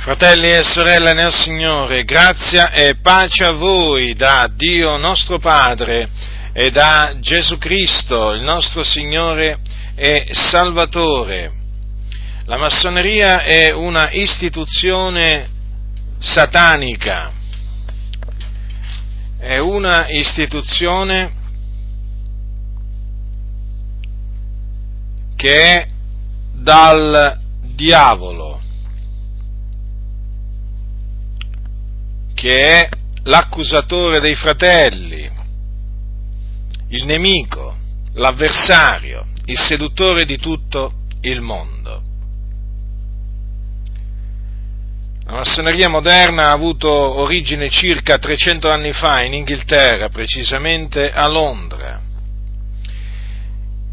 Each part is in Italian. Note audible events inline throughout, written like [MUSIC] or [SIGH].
Fratelli e sorelle nel Signore, grazia e pace a voi da Dio nostro Padre e da Gesù Cristo, il nostro Signore e Salvatore. La massoneria è una istituzione satanica, è una istituzione che è dal diavolo che è l'accusatore dei fratelli, il nemico, l'avversario, il seduttore di tutto il mondo. La massoneria moderna ha avuto origine circa 300 anni fa in Inghilterra, precisamente a Londra,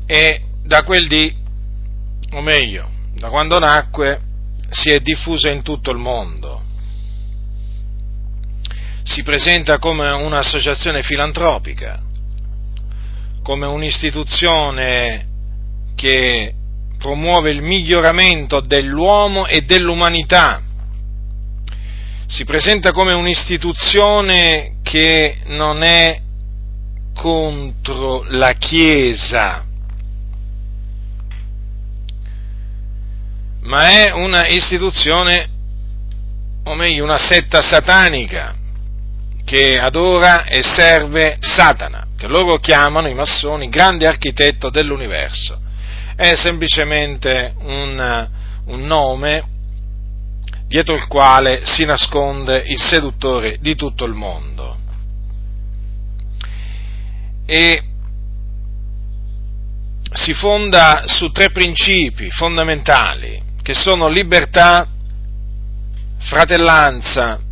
e da quel dì, o meglio, da quando nacque, si è diffusa in tutto il mondo si presenta come un'associazione filantropica, come un'istituzione che promuove il miglioramento dell'uomo e dell'umanità. Si presenta come un'istituzione che non è contro la Chiesa, ma è una istituzione, o meglio, una setta satanica che adora e serve Satana, che loro chiamano i massoni grande architetto dell'universo. È semplicemente un, un nome dietro il quale si nasconde il seduttore di tutto il mondo. E si fonda su tre principi fondamentali, che sono libertà, fratellanza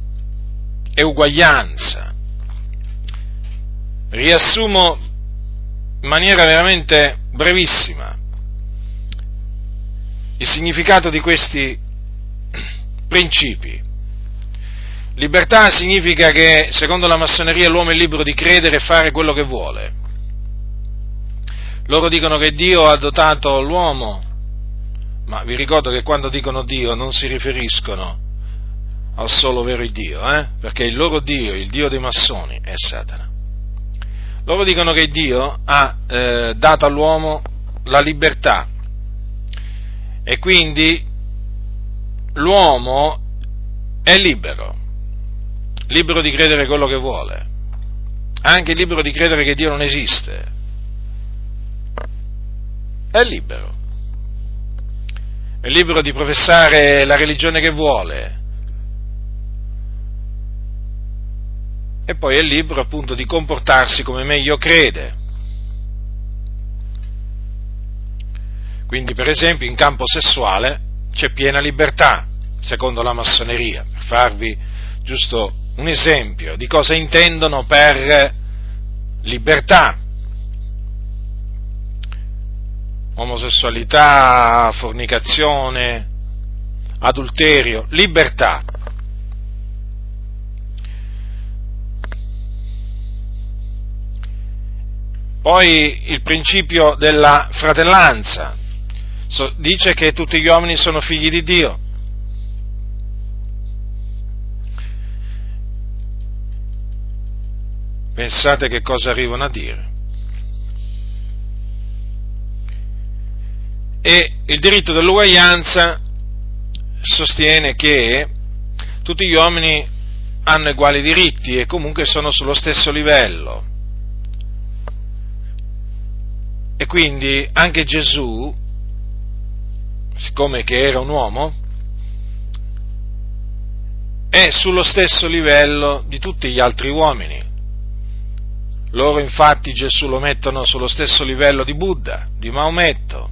e uguaglianza. Riassumo in maniera veramente brevissima il significato di questi principi. Libertà significa che, secondo la massoneria, l'uomo è libero di credere e fare quello che vuole. Loro dicono che Dio ha dotato l'uomo, ma vi ricordo che quando dicono Dio non si riferiscono al solo vero Dio, eh? perché il loro Dio, il Dio dei massoni, è Satana. Loro dicono che Dio ha eh, dato all'uomo la libertà. E quindi l'uomo è libero, libero di credere quello che vuole, anche libero di credere che Dio non esiste, è libero, è libero di professare la religione che vuole, e poi è libero appunto di comportarsi come meglio crede. Quindi per esempio in campo sessuale c'è piena libertà, secondo la massoneria, per farvi giusto un esempio di cosa intendono per libertà. Omosessualità, fornicazione, adulterio, libertà. Poi il principio della fratellanza, so, dice che tutti gli uomini sono figli di Dio. Pensate che cosa arrivano a dire. E il diritto dell'uguaglianza sostiene che tutti gli uomini hanno uguali diritti e comunque sono sullo stesso livello. E quindi anche Gesù, siccome che era un uomo, è sullo stesso livello di tutti gli altri uomini. Loro infatti Gesù lo mettono sullo stesso livello di Buddha, di Maometto,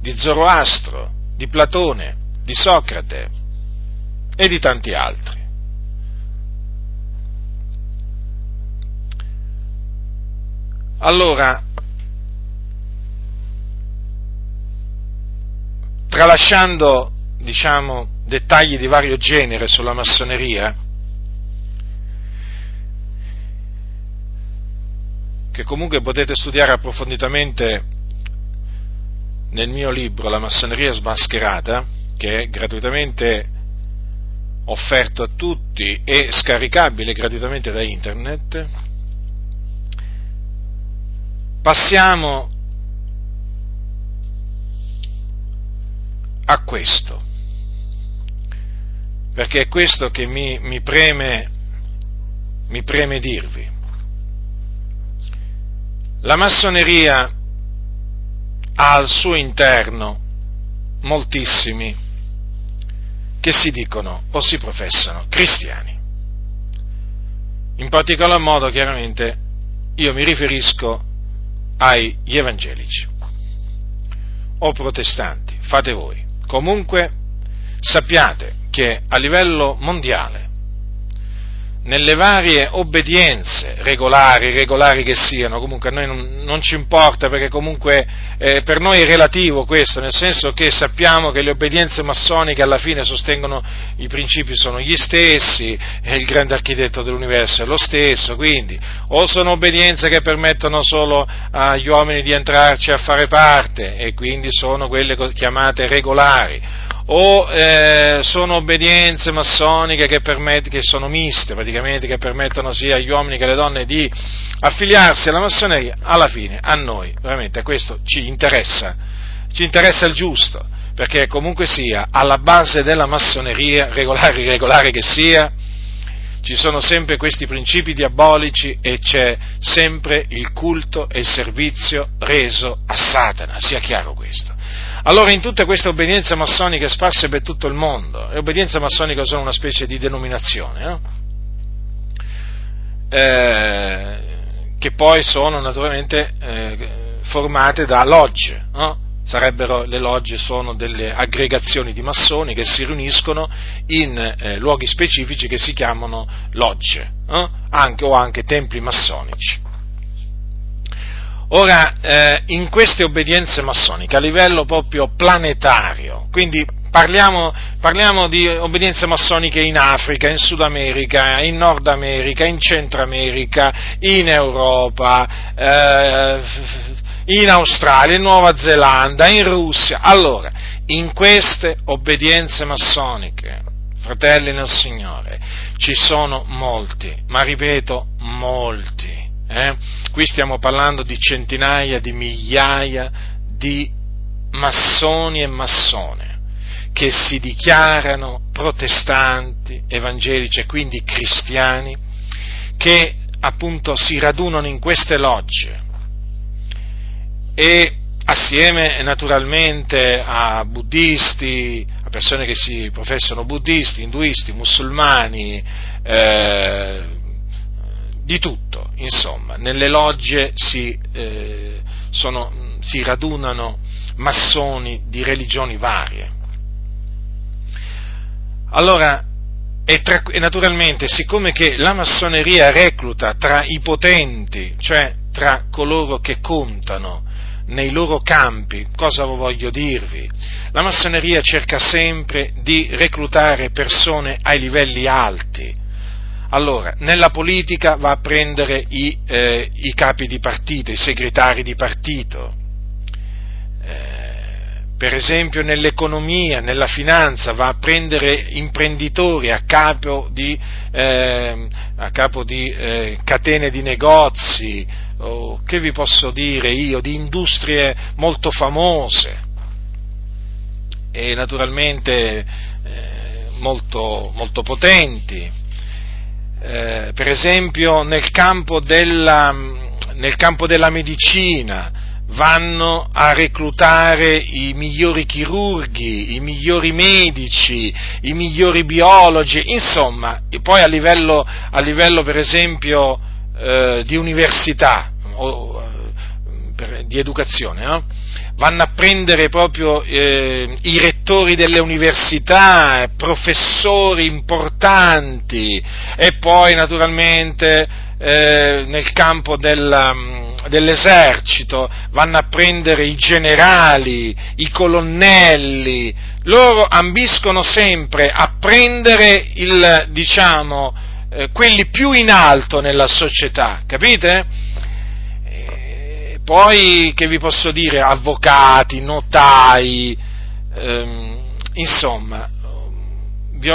di Zoroastro, di Platone, di Socrate e di tanti altri. Allora, tralasciando, diciamo, dettagli di vario genere sulla massoneria, che comunque potete studiare approfonditamente nel mio libro La massoneria smascherata, che è gratuitamente offerto a tutti e scaricabile gratuitamente da internet, passiamo a questo, perché è questo che mi, mi, preme, mi preme dirvi. La massoneria ha al suo interno moltissimi che si dicono o si professano cristiani. In particolar modo, chiaramente, io mi riferisco agli evangelici o protestanti, fate voi. Comunque sappiate che a livello mondiale nelle varie obbedienze regolari, irregolari che siano, comunque a noi non, non ci importa perché comunque eh, per noi è relativo questo, nel senso che sappiamo che le obbedienze massoniche alla fine sostengono i principi sono gli stessi, e il grande architetto dell'universo è lo stesso, quindi o sono obbedienze che permettono solo agli uomini di entrarci a fare parte e quindi sono quelle chiamate regolari, o eh, sono obbedienze massoniche che, permet- che, sono miste, praticamente, che permettono sia agli uomini che alle donne di affiliarsi alla massoneria, alla fine a noi, veramente, a questo ci interessa, ci interessa il giusto, perché comunque sia, alla base della massoneria, regolare o irregolare che sia, ci sono sempre questi principi diabolici e c'è sempre il culto e il servizio reso a Satana, sia chiaro questo. Allora in tutte queste obbedienze massoniche sparse per tutto il mondo, le obbedienze massoniche sono una specie di denominazione, no? eh, che poi sono naturalmente eh, formate da logge, no? sarebbero le logge sono delle aggregazioni di massoni che si riuniscono in eh, luoghi specifici che si chiamano logge, eh? anche, o anche templi massonici. Ora, eh, in queste obbedienze massoniche a livello proprio planetario, quindi parliamo, parliamo, di obbedienze massoniche in Africa, in Sud America, in Nord America, in Centro America, in Europa, eh, in Australia, in Nuova Zelanda, in Russia. Allora, in queste obbedienze massoniche, fratelli nel Signore, ci sono molti, ma ripeto, molti eh? Qui stiamo parlando di centinaia di migliaia di massoni e massone che si dichiarano protestanti, evangelici e quindi cristiani, che appunto si radunano in queste logge e assieme naturalmente a buddisti, a persone che si professano buddisti, induisti, musulmani, eh, di tutto, insomma, nelle logge si, eh, sono, si radunano massoni di religioni varie. Allora, e, tra, e, naturalmente, siccome che la massoneria recluta tra i potenti, cioè tra coloro che contano nei loro campi, cosa voglio dirvi? La massoneria cerca sempre di reclutare persone ai livelli alti, allora, nella politica va a prendere i, eh, i capi di partito, i segretari di partito. Eh, per esempio nell'economia, nella finanza, va a prendere imprenditori a capo di, eh, a capo di eh, catene di negozi, o che vi posso dire io, di industrie molto famose e naturalmente eh, molto, molto potenti eh, per esempio nel campo, della, nel campo della medicina, vanno a reclutare i migliori chirurghi, i migliori medici, i migliori biologi, insomma, e poi a livello, a livello per esempio eh, di università, o, eh, per, di educazione, no? Vanno a prendere proprio eh, i rettori delle università, professori importanti e poi naturalmente eh, nel campo della, dell'esercito vanno a prendere i generali, i colonnelli, loro ambiscono sempre a prendere il, diciamo, eh, quelli più in alto nella società, capite? Poi, che vi posso dire, avvocati, notai, ehm, insomma,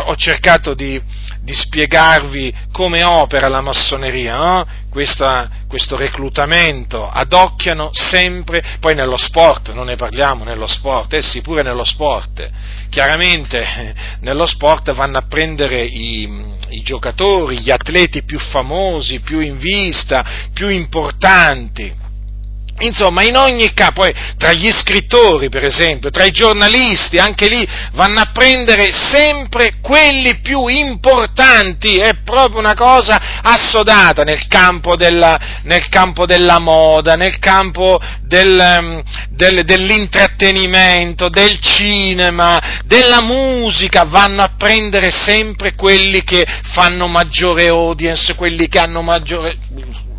ho cercato di, di, spiegarvi come opera la massoneria, no? Questa, questo reclutamento, adocchiano sempre, poi nello sport, non ne parliamo nello sport, eh sì, pure nello sport, chiaramente [LAUGHS] nello sport vanno a prendere i, i giocatori, gli atleti più famosi, più in vista, più importanti, Insomma, in ogni caso, poi tra gli scrittori, per esempio, tra i giornalisti, anche lì vanno a prendere sempre quelli più importanti, è proprio una cosa assodata nel campo della, nel campo della moda, nel campo del, ehm, del, dell'intrattenimento, del cinema, della musica, vanno a prendere sempre quelli che fanno maggiore audience, quelli che hanno maggiore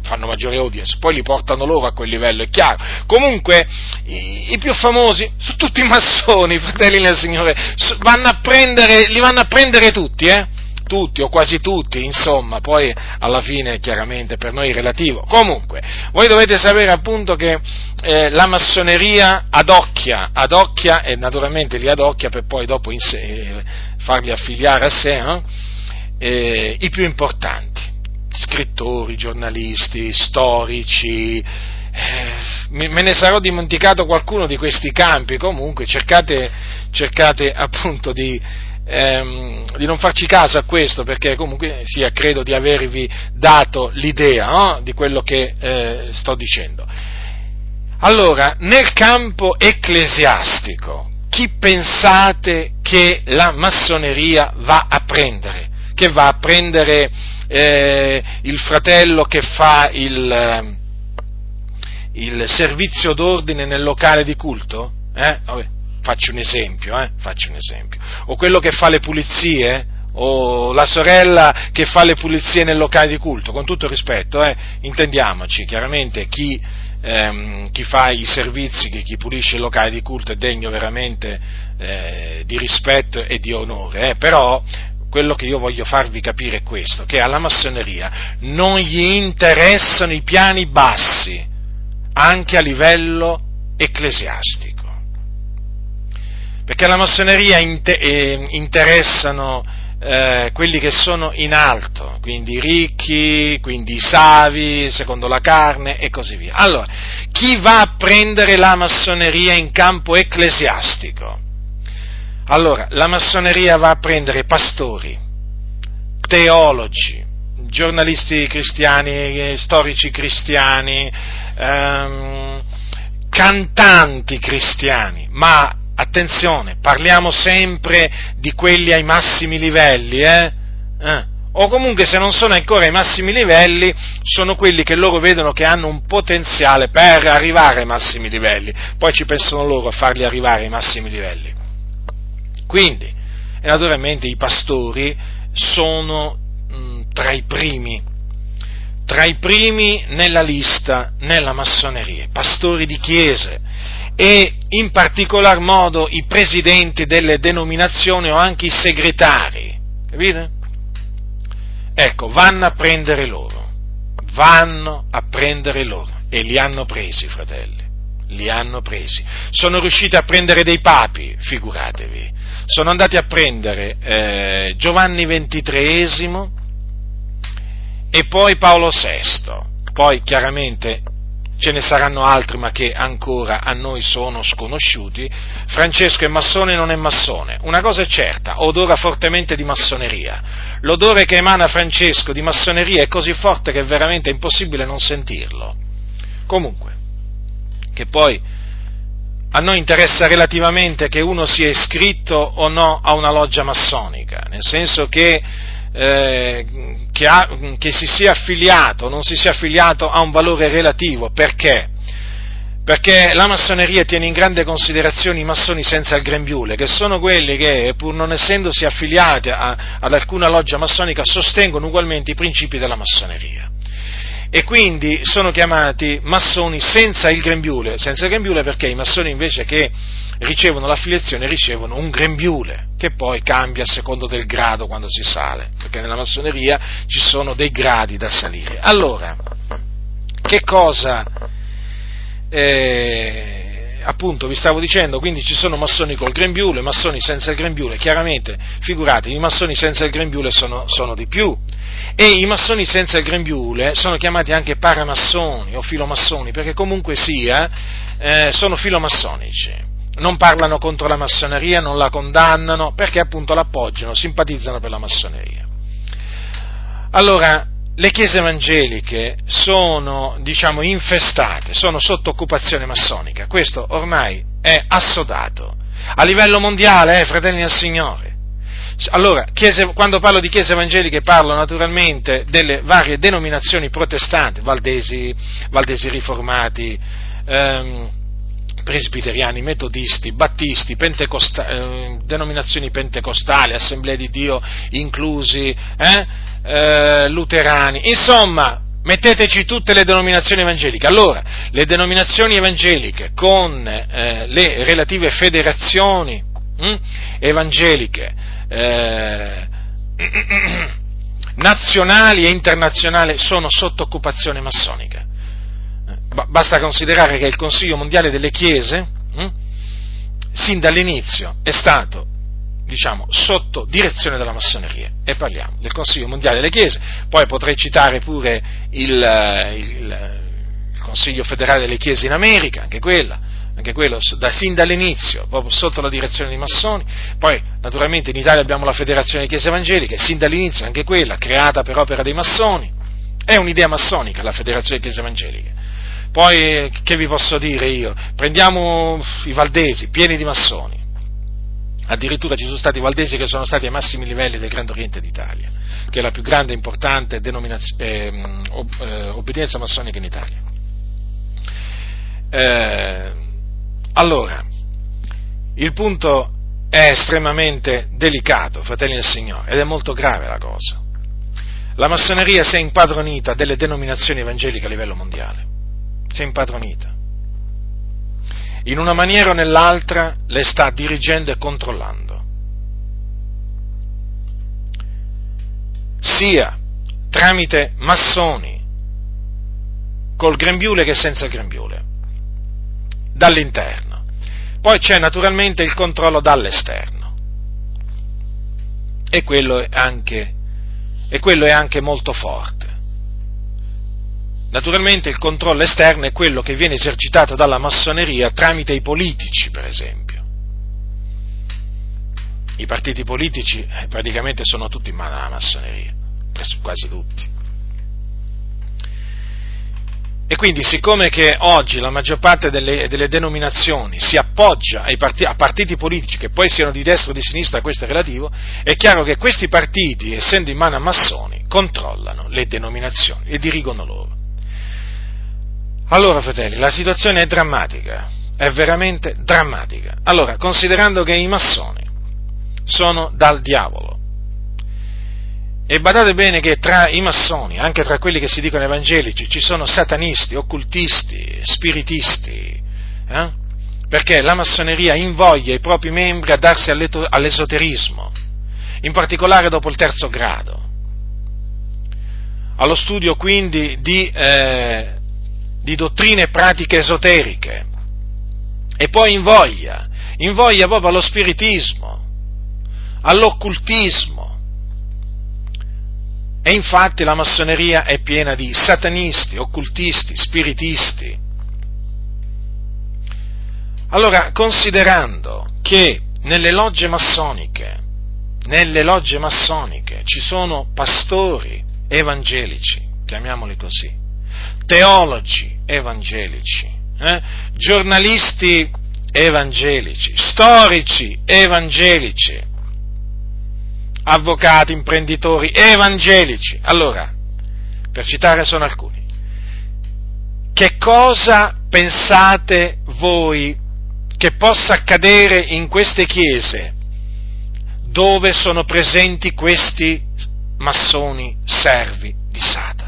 fanno maggiore audience, poi li portano loro a quel livello, è chiaro. Comunque, i, i più famosi sono tutti [LAUGHS] massoni, fratelli del Signore, vanno a prendere, li vanno a prendere tutti, eh? Tutti o quasi tutti, insomma, poi alla fine chiaramente per noi è relativo. Comunque, voi dovete sapere appunto che eh, la massoneria adocchia, adocchia e naturalmente li adocchia per poi dopo sé, eh, farli affiliare a sé eh? eh i più importanti scrittori, giornalisti, storici, eh, me ne sarò dimenticato qualcuno di questi campi, comunque cercate, cercate [LAUGHS] appunto di, ehm, di, non farci caso a questo perché comunque sia credo di avervi dato l'idea no? di quello che eh, sto dicendo. Allora, nel campo ecclesiastico, chi pensate che la massoneria va a prendere? Che va a prendere eh, il fratello che fa il, il, servizio d'ordine nel locale di culto? Eh? Vabbè, faccio un esempio, eh? faccio un esempio. O quello che fa le pulizie? o la sorella che fa le pulizie nel locale di culto, con tutto rispetto, eh, intendiamoci, chiaramente chi, ehm, chi, fa i servizi, chi, pulisce il locale di culto è degno veramente eh, di rispetto e di onore, eh, però quello che io voglio farvi capire è questo, che alla massoneria non gli interessano i piani bassi, anche a livello ecclesiastico. Perché alla massoneria eh, interessano eh, quelli che sono in alto, quindi i ricchi, quindi i savi, secondo la carne e così via. Allora, chi va a prendere la massoneria in campo ecclesiastico? Allora, la massoneria va a prendere pastori, teologi, giornalisti cristiani, storici cristiani, ehm, cantanti cristiani, ma attenzione, parliamo sempre di quelli ai massimi livelli, eh? Eh. O comunque se non sono ancora ai massimi livelli, sono quelli che loro vedono che hanno un potenziale per arrivare ai massimi livelli, poi ci pensano loro a farli arrivare ai massimi livelli. Quindi, naturalmente i pastori sono mh, tra i primi, tra i primi nella lista, nella massoneria, pastori di chiese e in particolar modo i presidenti delle denominazioni o anche i segretari, capite? Ecco, vanno a prendere loro, vanno a prendere loro e li hanno presi, fratelli, li hanno presi. Sono riusciti a prendere dei papi, figuratevi, sono andati a prendere eh, Giovanni XXIII e poi Paolo VI. Poi chiaramente ce ne saranno altri ma che ancora a noi sono sconosciuti. Francesco è massone e non è massone. Una cosa è certa, odora fortemente di massoneria. L'odore che emana Francesco di massoneria è così forte che è veramente impossibile non sentirlo. Comunque, che poi a noi interessa relativamente che uno sia iscritto o no a una loggia massonica, nel senso che, eh, che, ha, che si sia affiliato o non si sia affiliato ha un valore relativo, perché? Perché la massoneria tiene in grande considerazione i massoni senza il grembiule, che sono quelli che, pur non essendosi affiliati a, ad alcuna loggia massonica, sostengono ugualmente i principi della massoneria e quindi sono chiamati massoni senza il grembiule, senza il grembiule perché i massoni invece che ricevono l'affiliazione ricevono un grembiule che poi cambia a secondo del grado quando si sale, perché nella massoneria ci sono dei gradi da salire. Allora, che cosa, eh, appunto vi stavo dicendo, quindi ci sono massoni col grembiule, massoni senza il grembiule, chiaramente, figurate, i massoni senza il grembiule sono, sono di più, e i massoni senza il grembiule sono chiamati anche paramassoni o filomassoni, perché comunque sia, eh, sono filomassonici. Non parlano contro la massoneria, non la condannano, perché appunto l'appoggiano, simpatizzano per la massoneria. Allora, le chiese evangeliche sono, diciamo, infestate, sono sotto occupazione massonica, questo ormai è assodato. A livello mondiale, eh, fratelli del Signore. Allora, chiese, quando parlo di chiese evangeliche parlo naturalmente delle varie denominazioni protestanti, valdesi, valdesi riformati, ehm, presbiteriani, metodisti, battisti, pentecosta- eh, denominazioni pentecostali, assemblee di Dio inclusi, eh? eh, luterani, insomma, metteteci tutte le denominazioni evangeliche. Allora, le denominazioni evangeliche con eh, le relative federazioni hm, evangeliche eh, [CLEARS THROAT] nazionali e internazionali sono sotto occupazione massonica. Basta considerare che il Consiglio Mondiale delle Chiese, hm, sin dall'inizio, è stato diciamo, sotto direzione della massoneria. E parliamo del Consiglio Mondiale delle Chiese, poi potrei citare pure il, il, il Consiglio Federale delle Chiese in America, anche quella, anche quello da, sin dall'inizio, proprio sotto la direzione dei massoni, poi naturalmente in Italia abbiamo la Federazione delle Chiese Evangeliche, sin dall'inizio anche quella, creata per opera dei massoni, è un'idea massonica la Federazione delle Chiese Evangeliche. Poi, che vi posso dire io? Prendiamo i valdesi, pieni di massoni, Addirittura ci sono stati valdesi che sono stati ai massimi livelli del Grande Oriente d'Italia, che è la più grande e importante eh, ob- eh, obbedienza massonica in Italia. Eh, allora, il punto è estremamente delicato, fratelli del Signore, ed è molto grave la cosa. La massoneria si è impadronita delle denominazioni evangeliche a livello mondiale, si è impadronita in una maniera o nell'altra le sta dirigendo e controllando. Sia tramite massoni, col grembiule che senza grembiule, dall'interno. Poi c'è naturalmente il controllo dall'esterno. E quello è anche, quello è anche molto forte. Naturalmente il controllo esterno è quello che viene esercitato dalla massoneria tramite i politici, per esempio. I partiti politici eh, praticamente sono tutti in mano alla massoneria, quasi tutti. E quindi, siccome che oggi la maggior parte delle, delle denominazioni si appoggia partiti, a partiti politici, che poi siano di destra o di sinistra, questo è relativo, è chiaro che questi partiti, essendo in mano a massoni, controllano le denominazioni e dirigono loro. Allora, fratelli, la situazione è drammatica, è veramente drammatica. Allora, considerando che i massoni sono dal diavolo, e badate bene che tra i massoni, anche tra quelli che si dicono evangelici, ci sono satanisti, occultisti, spiritisti, eh? perché la massoneria invoglia i propri membri a darsi all'esoterismo, in particolare dopo il terzo grado, allo studio quindi di eh, di dottrine e pratiche esoteriche e poi invoglia, invoglia proprio allo spiritismo, all'occultismo. E infatti la massoneria è piena di satanisti, occultisti, spiritisti. Allora, considerando che nelle logge massoniche, nelle logge massoniche ci sono pastori evangelici, chiamiamoli così, teologi evangelici, eh? giornalisti evangelici, storici evangelici, avvocati, imprenditori evangelici. Allora, per citare solo alcuni, che cosa pensate voi che possa accadere in queste chiese dove sono presenti questi massoni servi di Satana?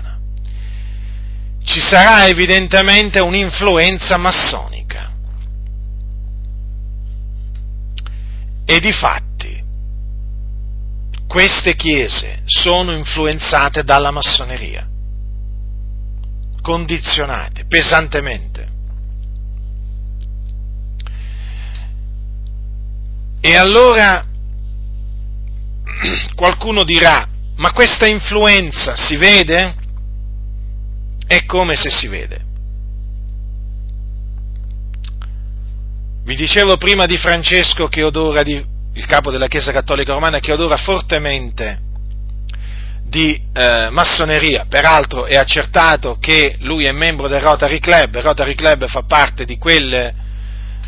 ci sarà evidentemente un'influenza massonica. E di fatti queste chiese sono influenzate dalla massoneria, condizionate pesantemente. E allora [CLEARS THROAT] qualcuno dirà, ma questa influenza si vede? È come se si vede. Vi dicevo prima di Francesco che odora, di, il capo della Chiesa Cattolica Romana, che odora fortemente di eh, massoneria. Peraltro è accertato che lui è membro del Rotary Club. Il Rotary Club fa parte di quelle,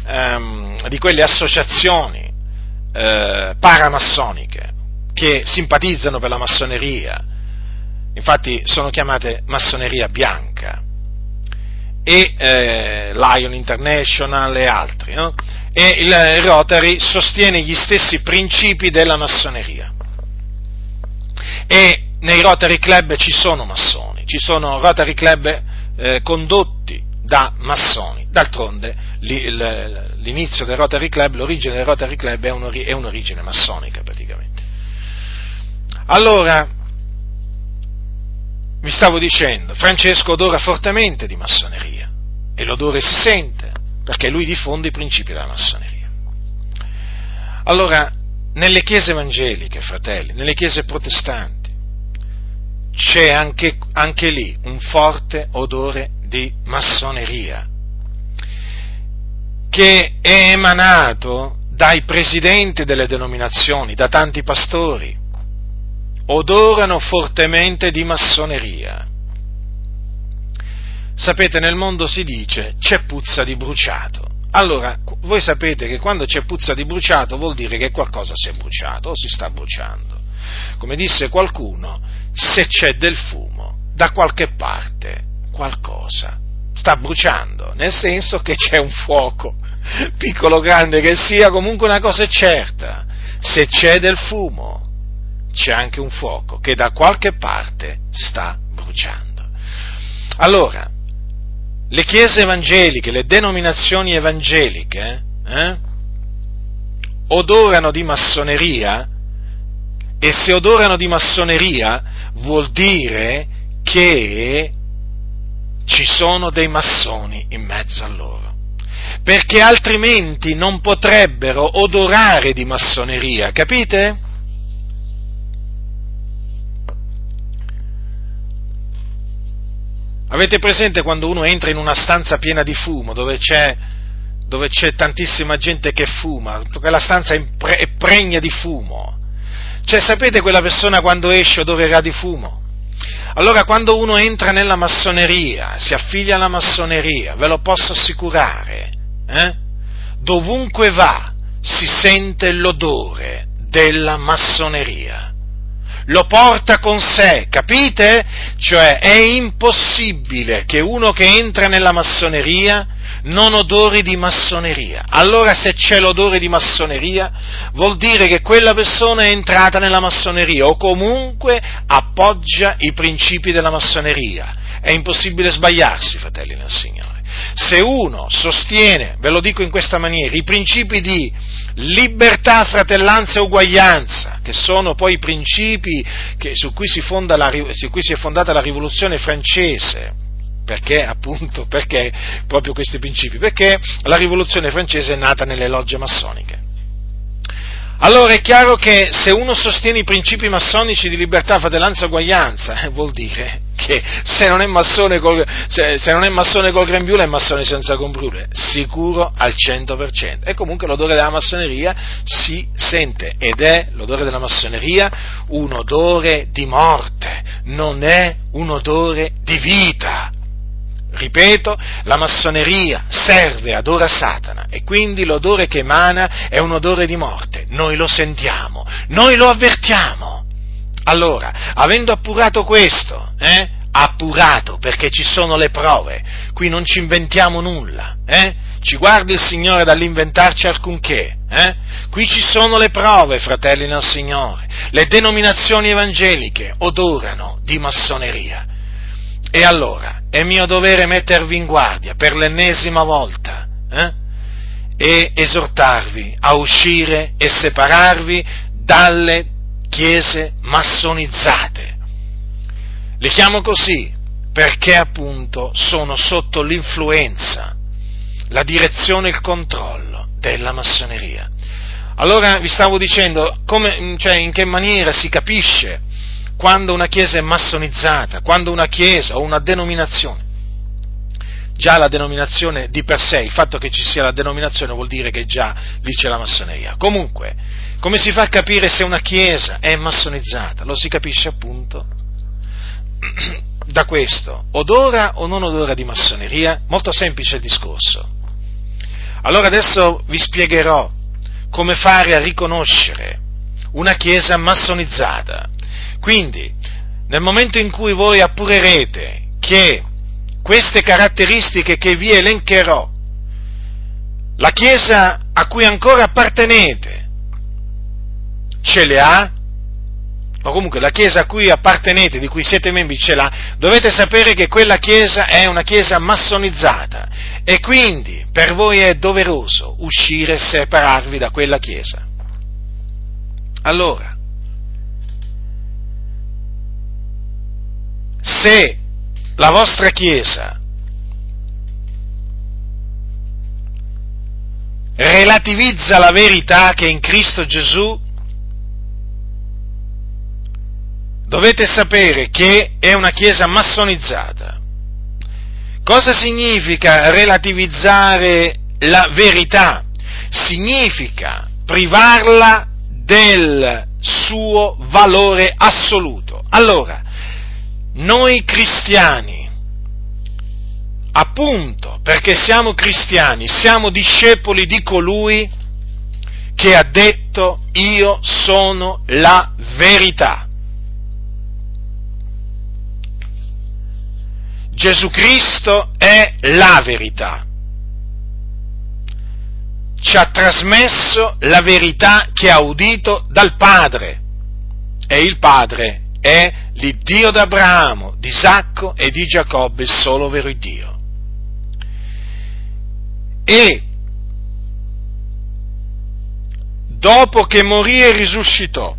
ehm, di quelle associazioni eh, paramassoniche che simpatizzano per la massoneria. Infatti sono chiamate massoneria bianca e eh, Lion International e altri, no? E il Rotary sostiene gli stessi principi della massoneria. E nei Rotary Club ci sono massoni, ci sono Rotary Club eh, condotti da massoni. D'altronde l'inizio del Rotary Club, l'origine del Rotary Club è, un'origine massonica praticamente. Allora, vi stavo dicendo, Francesco odora fortemente di massoneria e l'odore si sente perché lui diffonde i principi della massoneria. Allora, nelle chiese evangeliche, fratelli, nelle chiese protestanti, c'è anche, anche lì un forte odore di massoneria che è emanato dai presidenti delle denominazioni, da tanti pastori, odorano fortemente di massoneria. Sapete, nel mondo si dice c'è puzza di bruciato. Allora, voi sapete che quando c'è puzza di bruciato vuol dire che qualcosa si è bruciato o si sta bruciando. Come disse qualcuno, se c'è del fumo, da qualche parte qualcosa sta bruciando, nel senso che c'è un fuoco, piccolo o grande che sia, comunque una cosa è certa, se c'è del fumo, c'è anche un fuoco che da qualche parte sta bruciando. Allora, le chiese evangeliche, le denominazioni evangeliche, eh, odorano di massoneria e se odorano di massoneria vuol dire che ci sono dei massoni in mezzo a loro, perché altrimenti non potrebbero odorare di massoneria, capite? Avete presente quando uno entra in una stanza piena di fumo, dove c'è, dove c'è tantissima gente che fuma, quella stanza è, pre- è pregna di fumo? Cioè, sapete quella persona quando esce odorerà di fumo? Allora, quando uno entra nella massoneria, si affiglia alla massoneria, ve lo posso assicurare, eh? dovunque va si sente l'odore della massoneria lo porta con sé, capite? Cioè è impossibile che uno che entra nella massoneria non odori di massoneria. Allora se c'è l'odore di massoneria vuol dire che quella persona è entrata nella massoneria o comunque appoggia i principi della massoneria. È impossibile sbagliarsi, fratelli del Signore. Se uno sostiene, ve lo dico in questa maniera, i principi di libertà, fratellanza e uguaglianza, che sono poi i principi che, su, cui la, su, cui si è fondata la rivoluzione francese. Perché appunto? Perché proprio questi principi? Perché la rivoluzione francese è nata nelle logge massoniche. Allora è chiaro che se uno sostiene i principi massonici di libertà, fratellanza e uguaglianza, eh, vuol dire che se non è massone col, se, se non è massone col grembiule è massone senza combrule, sicuro al 100%. E comunque l'odore della massoneria si sente ed è l'odore della massoneria un odore di morte, non è un odore di vita. Ripeto, la massoneria serve, adora Satana e quindi l'odore che emana è un odore di morte. Noi lo sentiamo, noi lo avvertiamo. Allora, avendo appurato questo, eh, appurato perché ci sono le prove, qui non ci inventiamo nulla, eh? ci guardi il Signore dall'inventarci alcunché, eh? qui ci sono le prove, fratelli nel Signore, le denominazioni evangeliche odorano di massoneria. E allora è mio dovere mettervi in guardia per l'ennesima volta eh? e esortarvi a uscire e separarvi dalle chiese massonizzate. Le chiamo così perché appunto sono sotto l'influenza, la direzione e il controllo della massoneria. Allora vi stavo dicendo come, cioè, in che maniera si capisce quando una chiesa è massonizzata, quando una chiesa o una denominazione. Già la denominazione di per sé, il fatto che ci sia la denominazione vuol dire che già lì c'è la massoneria. Comunque, come si fa a capire se una chiesa è massonizzata? Lo si capisce appunto [CLEARS THROAT] da questo, odora o non odora di massoneria? Molto semplice il discorso. Allora adesso vi spiegherò come fare a riconoscere una chiesa massonizzata. Quindi, nel momento in cui voi appurerete che queste caratteristiche che vi elencherò, la chiesa a cui ancora appartenete ce le ha, o comunque la chiesa a cui appartenete, di cui siete membri, ce l'ha, dovete sapere che quella chiesa è una chiesa massonizzata e quindi per voi è doveroso uscire e separarvi da quella chiesa. Allora, se la vostra chiesa relativizza la verità che è in Cristo Gesù, dovete sapere che è una chiesa massonizzata. Cosa significa relativizzare la verità? Significa privarla del suo valore assoluto. Allora, noi cristiani, appunto perché siamo cristiani, siamo discepoli di colui che ha detto io sono la verità. Gesù Cristo è la verità. Ci ha trasmesso la verità che ha udito dal Padre. E il Padre è l'Iddio d'Abramo, di Isacco e di Giacobbe, il solo vero Dio. E dopo che morì e risuscitò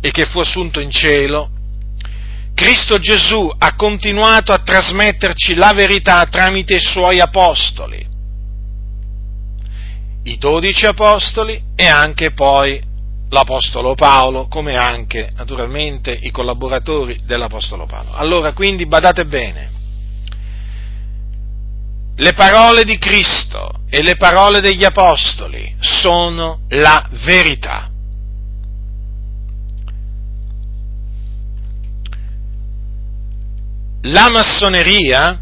e che fu assunto in cielo, Cristo Gesù ha continuato a trasmetterci la verità tramite i suoi apostoli, i dodici apostoli e anche poi l'apostolo Paolo, come anche naturalmente i collaboratori dell'apostolo Paolo. Allora quindi badate bene, le parole di Cristo e le parole degli apostoli sono la verità. la massoneria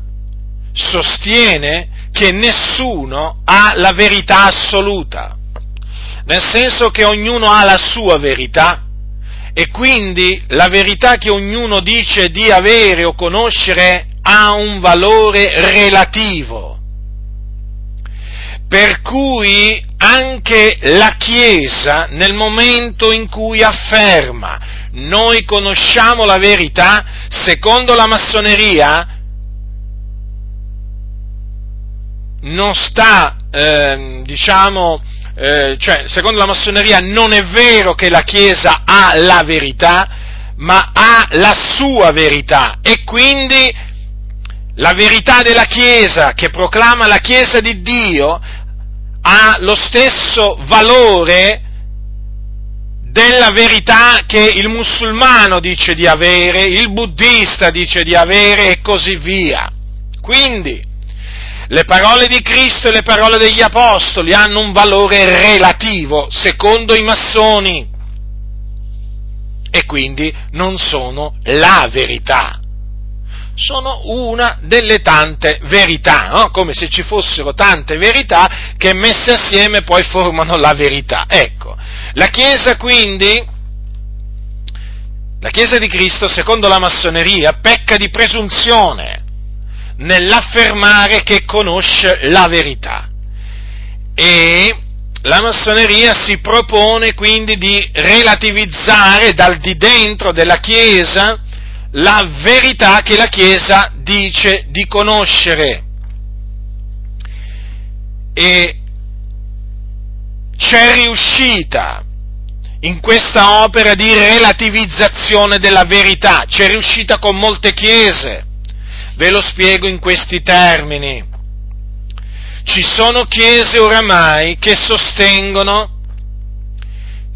sostiene che nessuno ha la verità assoluta, nel senso che ognuno ha la sua verità e quindi la verità che ognuno dice di avere o conoscere ha un valore relativo. Per cui anche la Chiesa, nel momento in cui afferma noi conosciamo la verità, secondo la massoneria non sta, eh, diciamo, eh, cioè, secondo la massoneria non è vero che la Chiesa ha la verità, ma ha la sua verità e quindi la verità della Chiesa che proclama la Chiesa di Dio ha lo stesso valore della verità che il musulmano dice di avere, il buddista dice di avere e così via. Quindi, le parole di Cristo e le parole degli Apostoli hanno un valore relativo, secondo i massoni, e quindi non sono la verità sono una delle tante verità, no? come se ci fossero tante verità che messe assieme poi formano la verità. Ecco, la Chiesa quindi, la Chiesa di Cristo, secondo la massoneria, pecca di presunzione nell'affermare che conosce la verità. E la massoneria si propone quindi di relativizzare dal di dentro della Chiesa la verità che la Chiesa dice di conoscere. E c'è riuscita in questa opera di relativizzazione della verità, c'è riuscita con molte chiese. Ve lo spiego in questi termini. Ci sono chiese oramai che sostengono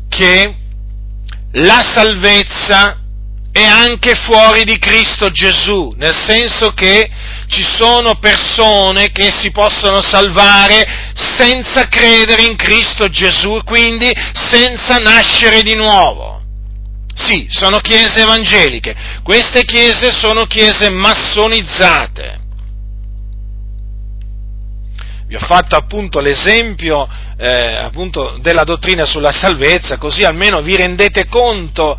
che la salvezza è anche fuori di Cristo Gesù, nel senso che ci sono persone che si possono salvare senza credere in Cristo Gesù, quindi senza nascere di nuovo. Sì, sono chiese evangeliche, queste chiese sono chiese massonizzate. Vi ho fatto appunto l'esempio eh, appunto della dottrina sulla salvezza, così almeno vi rendete conto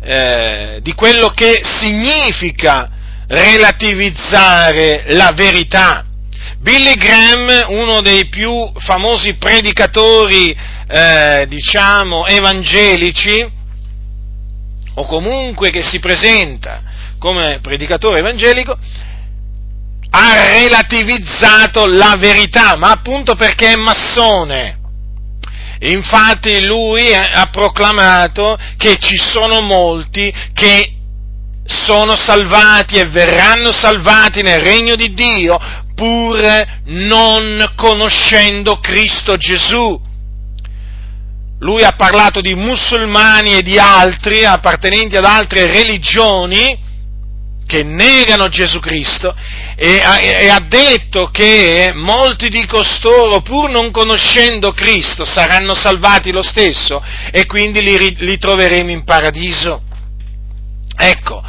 eh, di quello che significa relativizzare la verità. Billy Graham, uno dei più famosi predicatori, eh, diciamo, evangelici, o comunque che si presenta come predicatore evangelico, ha relativizzato la verità, ma appunto perché è massone. Infatti lui ha proclamato che ci sono molti che sono salvati e verranno salvati nel regno di Dio pur non conoscendo Cristo Gesù. Lui ha parlato di musulmani e di altri appartenenti ad altre religioni che negano Gesù Cristo e ha, e ha, detto che molti di costoro, pur non conoscendo Cristo, saranno salvati lo stesso e quindi li, li troveremo in paradiso. Ecco,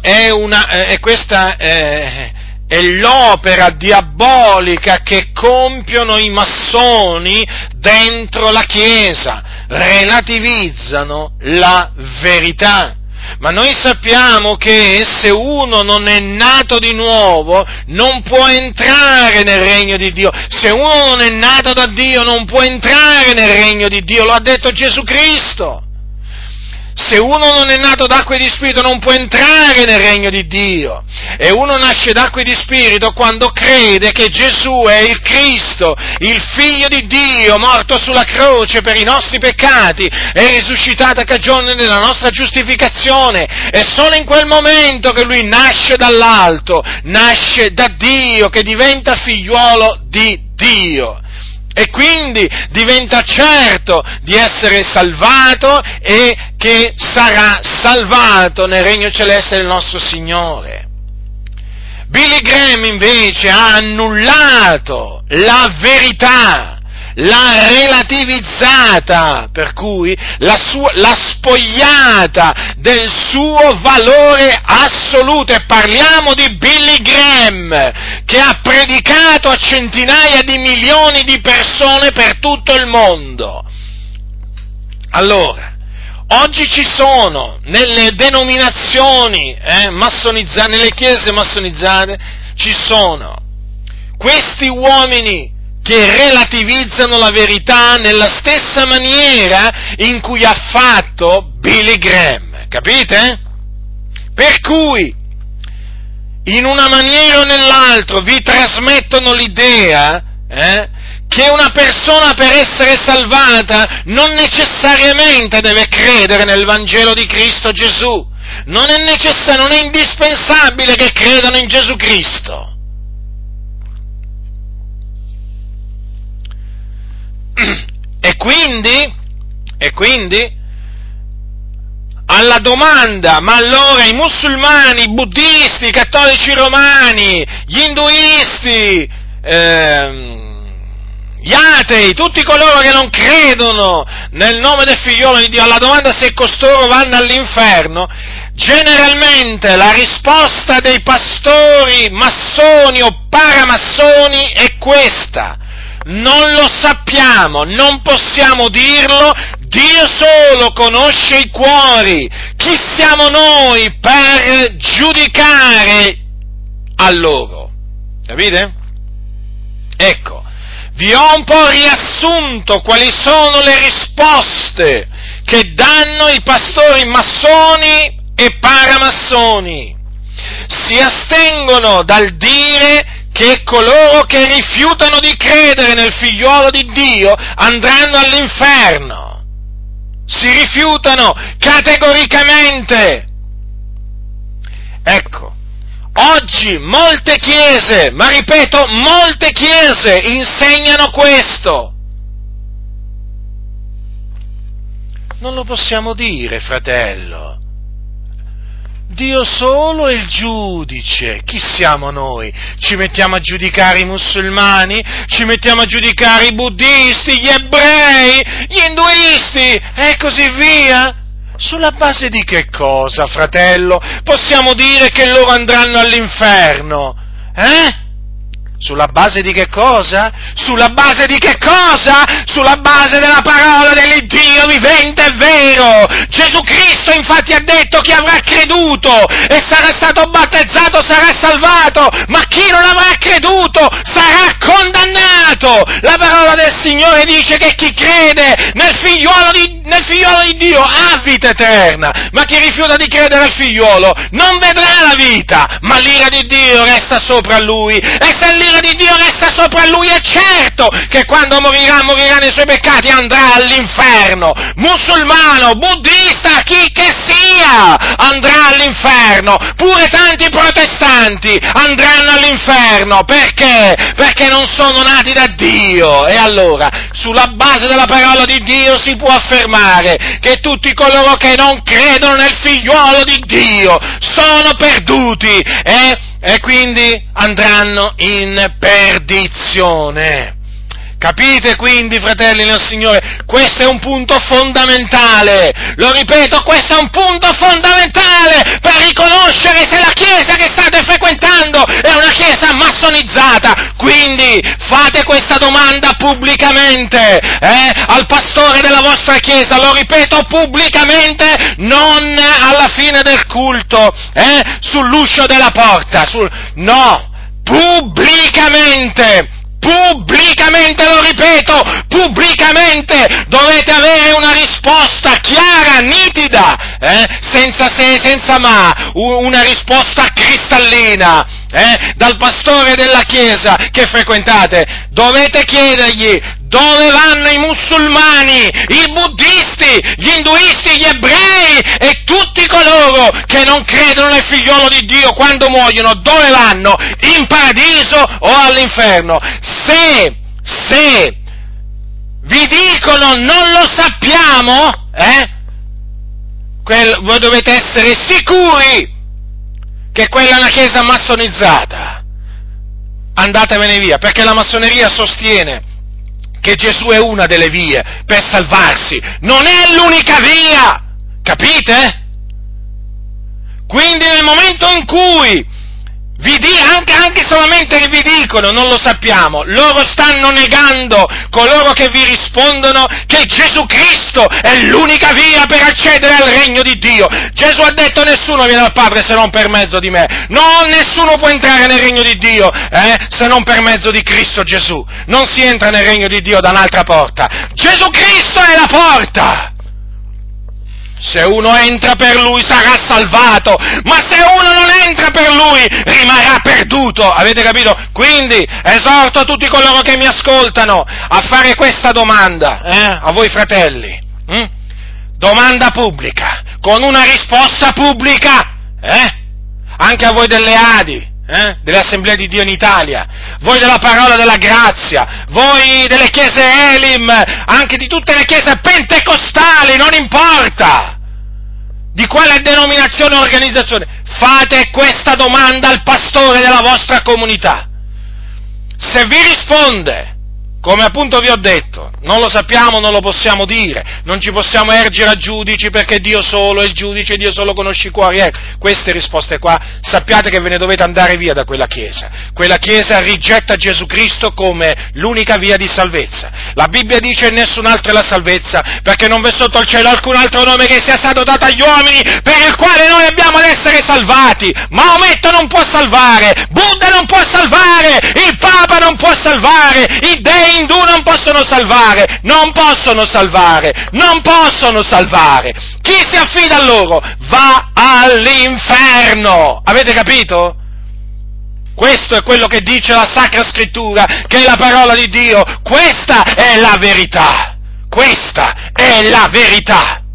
è una, eh, questa eh, è l'opera diabolica che compiono i massoni dentro la Chiesa, relativizzano la verità ma noi sappiamo che se uno non è nato di nuovo non può entrare nel regno di Dio. Se uno non è nato da Dio non può entrare nel regno di Dio, lo ha detto Gesù Cristo. Se uno non è nato d'acqua e di spirito non può entrare nel regno di Dio. E uno nasce d'acqua e di spirito quando crede che Gesù è il Cristo, il figlio di Dio, morto sulla croce per i nostri peccati e risuscitato a cagione della nostra giustificazione. È solo in quel momento che lui nasce dall'alto, nasce da Dio, che diventa figliuolo di Dio e quindi diventa certo di essere salvato e che sarà salvato nel regno celeste del nostro Signore. Billy Graham invece ha annullato la verità l'ha relativizzata, per cui l'ha, sua, l'ha spogliata del suo valore assoluto e parliamo di Billy Graham che ha predicato a centinaia di milioni di persone per tutto il mondo. Allora, oggi ci sono nelle denominazioni eh, massonizzate, nelle chiese massonizzate, ci sono questi uomini che relativizzano la verità nella stessa maniera in cui ha fatto Billy Graham, capite? Per cui, in una maniera o nell'altra, vi trasmettono l'idea eh, che una persona per essere salvata non necessariamente deve credere nel Vangelo di Cristo Gesù, non è, necess- non è indispensabile che credano in Gesù Cristo. E quindi, e quindi, alla domanda, ma allora i musulmani, i buddisti, i cattolici romani, gli induisti, ehm, gli atei, tutti coloro che non credono nel nome del figliolo di Dio, alla domanda se costoro vanno all'inferno, generalmente la risposta dei pastori massoni o paramassoni è questa non lo sappiamo, non possiamo dirlo, Dio solo conosce i cuori. Chi siamo noi per giudicare a loro? Capite? Ecco, vi ho un po' riassunto quali sono le risposte che danno i pastori massoni e paramassoni. Si astengono dal dire che coloro che rifiutano di credere nel figliuolo di Dio andranno all'inferno. Si rifiutano categoricamente. Ecco, oggi molte chiese, ma ripeto, molte chiese insegnano questo. Non lo possiamo dire, fratello. Dio solo è il giudice. Chi siamo noi? Ci mettiamo a giudicare i musulmani? Ci mettiamo a giudicare i buddisti, gli ebrei, gli induisti e così via? Sulla base di che cosa, fratello? Possiamo dire che loro andranno all'inferno? Eh? Sulla base di che cosa? Sulla base di che cosa? Sulla base della parola dell'Iddio vivente e vero. Gesù Cristo infatti ha detto chi avrà creduto e sarà stato battezzato sarà salvato, ma chi non avrà creduto sarà condannato. La parola del Signore dice che chi crede nel figliuolo di, nel figliuolo di Dio ha vita eterna, ma chi rifiuta di credere al figliuolo non vedrà la vita, ma l'ira di Dio resta sopra lui. E se l'ira l'ira di Dio resta sopra lui, è certo che quando morirà, morirà nei suoi peccati, andrà all'inferno. Musulmano, buddista, chi che sia, andrà all'inferno. Pure tanti protestanti andranno all'inferno. Perché? Perché non sono nati da Dio. E allora, sulla base della parola di Dio si può affermare che tutti coloro che non credono nel figliuolo di Dio sono perduti. Eh? E quindi andranno in perdizione. Capite quindi, fratelli nel Signore? Questo è un punto fondamentale. Lo ripeto, questo è un punto fondamentale per riconoscere se la Chiesa che state frequentando è una Chiesa massonizzata. Quindi fate questa domanda pubblicamente eh, al pastore della vostra Chiesa. Lo ripeto pubblicamente, non alla fine del culto, eh, sull'uscio della porta. Sul... No, pubblicamente pubblicamente, lo ripeto, pubblicamente dovete avere una risposta chiara, nitida, eh? senza se, senza ma, una risposta cristallina. Eh? dal pastore della chiesa che frequentate, dovete chiedergli dove vanno i musulmani, i buddisti, gli induisti, gli ebrei e tutti coloro che non credono nel figliolo di Dio quando muoiono, dove vanno? In paradiso o all'inferno? Se, se vi dicono non lo sappiamo, eh? Quel, voi dovete essere sicuri che quella è una chiesa massonizzata. Andatevene via, perché la massoneria sostiene che Gesù è una delle vie per salvarsi, non è l'unica via, capite? Quindi nel momento in cui vi di, anche, anche, solamente che vi dicono, non lo sappiamo, loro stanno negando coloro che vi rispondono che Gesù Cristo è l'unica via per accedere al regno di Dio. Gesù ha detto nessuno viene al Padre se non per mezzo di me. No, nessuno può entrare nel regno di Dio eh, se non per mezzo di Cristo Gesù. Non si entra nel regno di Dio da un'altra porta. Gesù Cristo è la porta. Se uno entra per lui sarà salvato, ma se uno non entra per lui rimarrà perduto. Avete capito? Quindi esorto tutti coloro che mi ascoltano a fare questa domanda, eh? a voi fratelli. Hm? Domanda pubblica, con una risposta pubblica, eh? anche a voi delle Adi, eh? delle assemblee di Dio in Italia, voi della parola della grazia, voi delle chiese Elim, anche di tutte le chiese pentecostali, non importa. Di quale denominazione o organizzazione, fate questa domanda al pastore della vostra comunità. Se vi risponde come appunto vi ho detto, non lo sappiamo, non lo possiamo dire, non ci possiamo ergere a giudici perché Dio solo è il giudice, Dio solo conosce i cuori. Ecco, queste risposte qua, sappiate che ve ne dovete andare via da quella Chiesa. Quella Chiesa rigetta Gesù Cristo come l'unica via di salvezza. La Bibbia dice nessun altro è la salvezza, perché non v'è sotto il cielo alcun altro nome che sia stato dato agli uomini per il quale noi abbiamo ad essere salvati. Maometto non può salvare, Buddha non può salvare, il Papa non può salvare, i dei indù non possono salvare, non possono salvare, non possono salvare. Chi si affida a loro va all'inferno. Avete capito? Questo è quello che dice la Sacra Scrittura, che è la parola di Dio. Questa è la verità. Questa è la verità.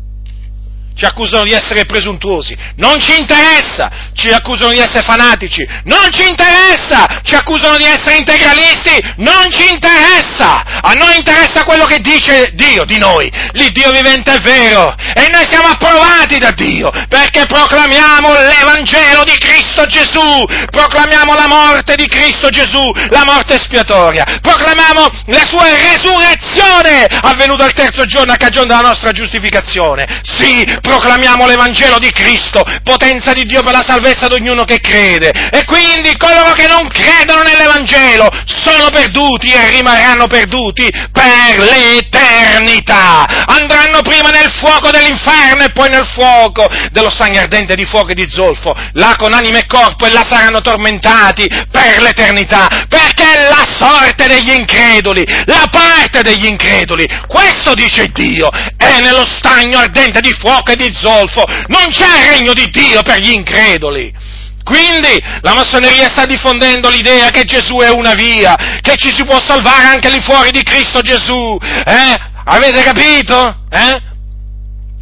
Ci accusano di essere presuntuosi, non ci interessa, ci accusano di essere fanatici, non ci interessa, ci accusano di essere integralisti, non ci interessa, a noi interessa quello che dice Dio di noi, l'Iddio vivente è vero. E noi siamo approvati da Dio. Perché proclamiamo l'Evangelo di Cristo Gesù, proclamiamo la morte di Cristo Gesù, la morte espiatoria, proclamiamo la sua resurrezione avvenuta il terzo giorno a cagione della nostra giustificazione. Sì, proclamiamo l'Evangelo di Cristo, potenza di Dio per la salvezza di ognuno che crede. E quindi coloro che non credono nell'Evangelo sono perduti e rimarranno perduti per l'eternità. Andranno prima nel fuoco dell'inferno e poi nel fuoco dello stagno ardente di fuoco e di zolfo, là con anima e corpo e là saranno tormentati per l'eternità, perché la sorte degli increduli, la parte degli increduli. Questo dice Dio, è nello stagno ardente di fuoco e di zolfo, non c'è il regno di Dio per gli increduli. Quindi la massoneria sta diffondendo l'idea che Gesù è una via, che ci si può salvare anche lì fuori di Cristo Gesù. Eh? Avete capito? Eh?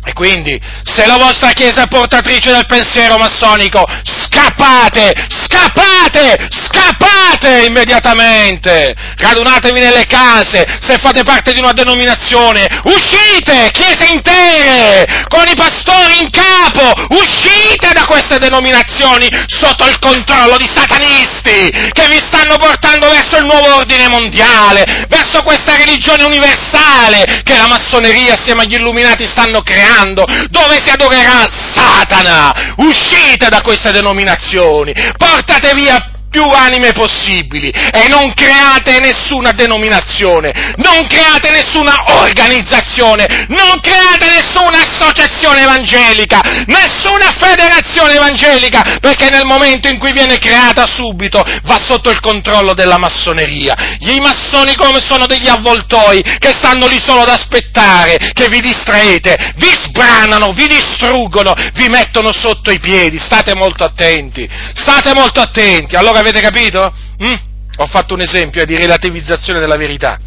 E quindi, se la vostra Chiesa è portatrice del pensiero massonico, scappate, scappate, scappate immediatamente! Radunatevi nelle case, se fate parte di una denominazione, uscite, chiese intere, con i pastori in capo, uscite da queste denominazioni sotto il controllo di satanisti che vi stanno portando verso il nuovo ordine mondiale, verso questa religione universale che la massoneria assieme agli illuminati stanno creando creando, dove si adorerà Satana. Uscite da queste denominazioni, portate via più anime possibili e non create nessuna denominazione, non create nessuna organizzazione, non create nessuna associazione evangelica, nessuna federazione evangelica, perché nel momento in cui viene creata subito va sotto il controllo della massoneria. I massoni come sono degli avvoltoi che stanno lì solo ad aspettare che vi distraete, vi sbranano, vi distruggono, vi mettono sotto i piedi, state molto attenti, state molto attenti. Allora avete capito? Mm? Ho fatto un esempio di relativizzazione della verità.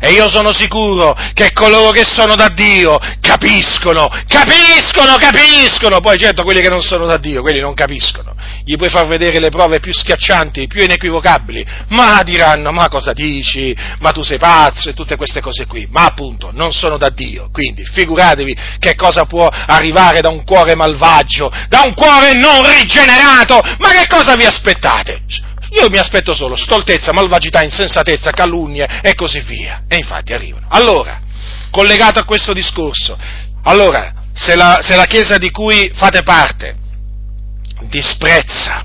E io sono sicuro che coloro che sono da Dio capiscono, capiscono, capiscono. Poi certo quelli che non sono da Dio, quelli non capiscono. Gli puoi far vedere le prove più schiaccianti, più inequivocabili. Ma diranno, ma cosa dici? Ma tu sei pazzo e tutte queste cose qui. Ma appunto, non sono da Dio. Quindi figuratevi che cosa può arrivare da un cuore malvagio, da un cuore non rigenerato. Ma che cosa vi aspettate? Io mi aspetto solo stoltezza, malvagità, insensatezza, calunnie e così via. E infatti arrivano. Allora, collegato a questo discorso, allora, se la, se la Chiesa di cui fate parte disprezza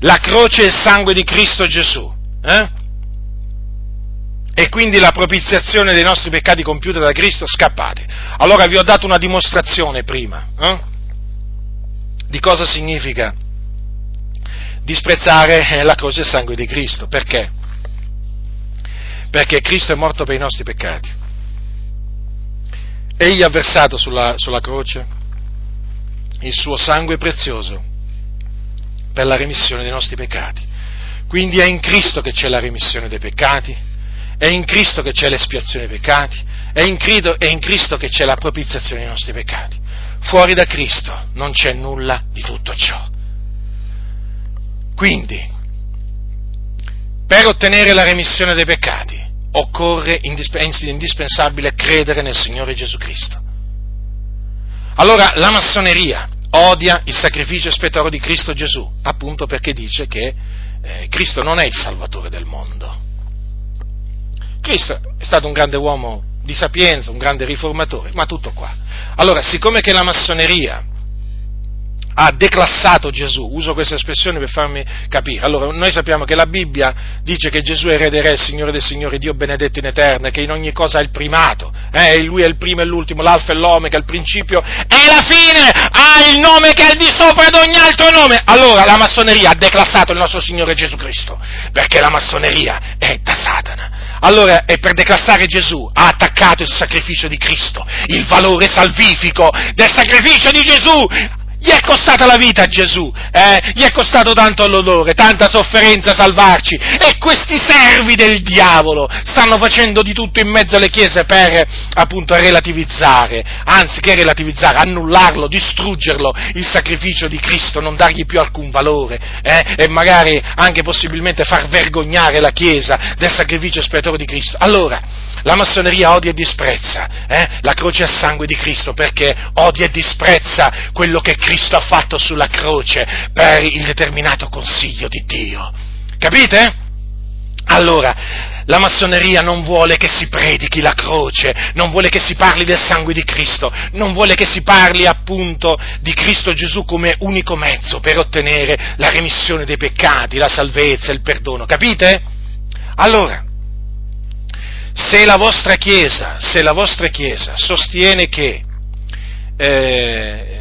la croce e il sangue di Cristo Gesù, eh? e quindi la propiziazione dei nostri peccati compiuta da Cristo, scappate. Allora vi ho dato una dimostrazione prima eh? di cosa significa disprezzare la croce e il sangue di Cristo. Perché? Perché Cristo è morto per i nostri peccati. Egli ha versato sulla, sulla croce il suo sangue prezioso per la remissione dei nostri peccati. Quindi è in Cristo che c'è la remissione dei peccati, è in Cristo che c'è l'espiazione dei peccati, è in, Cristo, è in Cristo che c'è la propiziazione dei nostri peccati. Fuori da Cristo non c'è nulla di tutto ciò. Quindi, per ottenere la remissione dei peccati, occorre, è indispensabile credere nel Signore Gesù Cristo. Allora, la massoneria odia il sacrificio espiatorio di Cristo Gesù, appunto perché dice che eh, Cristo non è il Salvatore del mondo. Cristo è stato un grande uomo di sapienza, un grande riformatore, ma tutto qua. Allora, siccome che la massoneria ha declassato Gesù, uso questa espressione per farmi capire. Allora, noi sappiamo che la Bibbia dice che Gesù è Re dei Re, Signore del Signore, Dio benedetto in eterno, che in ogni cosa ha il primato, eh? Lui è il primo e l'ultimo, l'alfa e l'omega, il principio e la fine, ha il nome che è di sopra ad ogni altro nome. Allora, la massoneria ha declassato il nostro Signore Gesù Cristo, perché la massoneria è da Satana. Allora, e per declassare Gesù ha attaccato il sacrificio di Cristo, il valore salvifico del sacrificio di Gesù, Gli è costata la vita a Gesù, eh? gli è costato tanto l'odore, tanta sofferenza salvarci e questi servi del diavolo stanno facendo di tutto in mezzo alle chiese per appunto relativizzare, anzi che relativizzare, annullarlo, distruggerlo, il sacrificio di Cristo, non dargli più alcun valore eh? e magari anche possibilmente far vergognare la Chiesa del sacrificio espiatorio di Cristo. Allora, la massoneria odia e disprezza eh? la croce a sangue di Cristo perché odia e disprezza quello che Cristo ha fatto sulla croce per il determinato consiglio di Dio. Capite? Allora, la massoneria non vuole che si predichi la croce, non vuole che si parli del sangue di Cristo, non vuole che si parli appunto di Cristo Gesù come unico mezzo per ottenere la remissione dei peccati, la salvezza, il perdono, capite? Allora, se la vostra Chiesa, la vostra Chiesa sostiene che eh,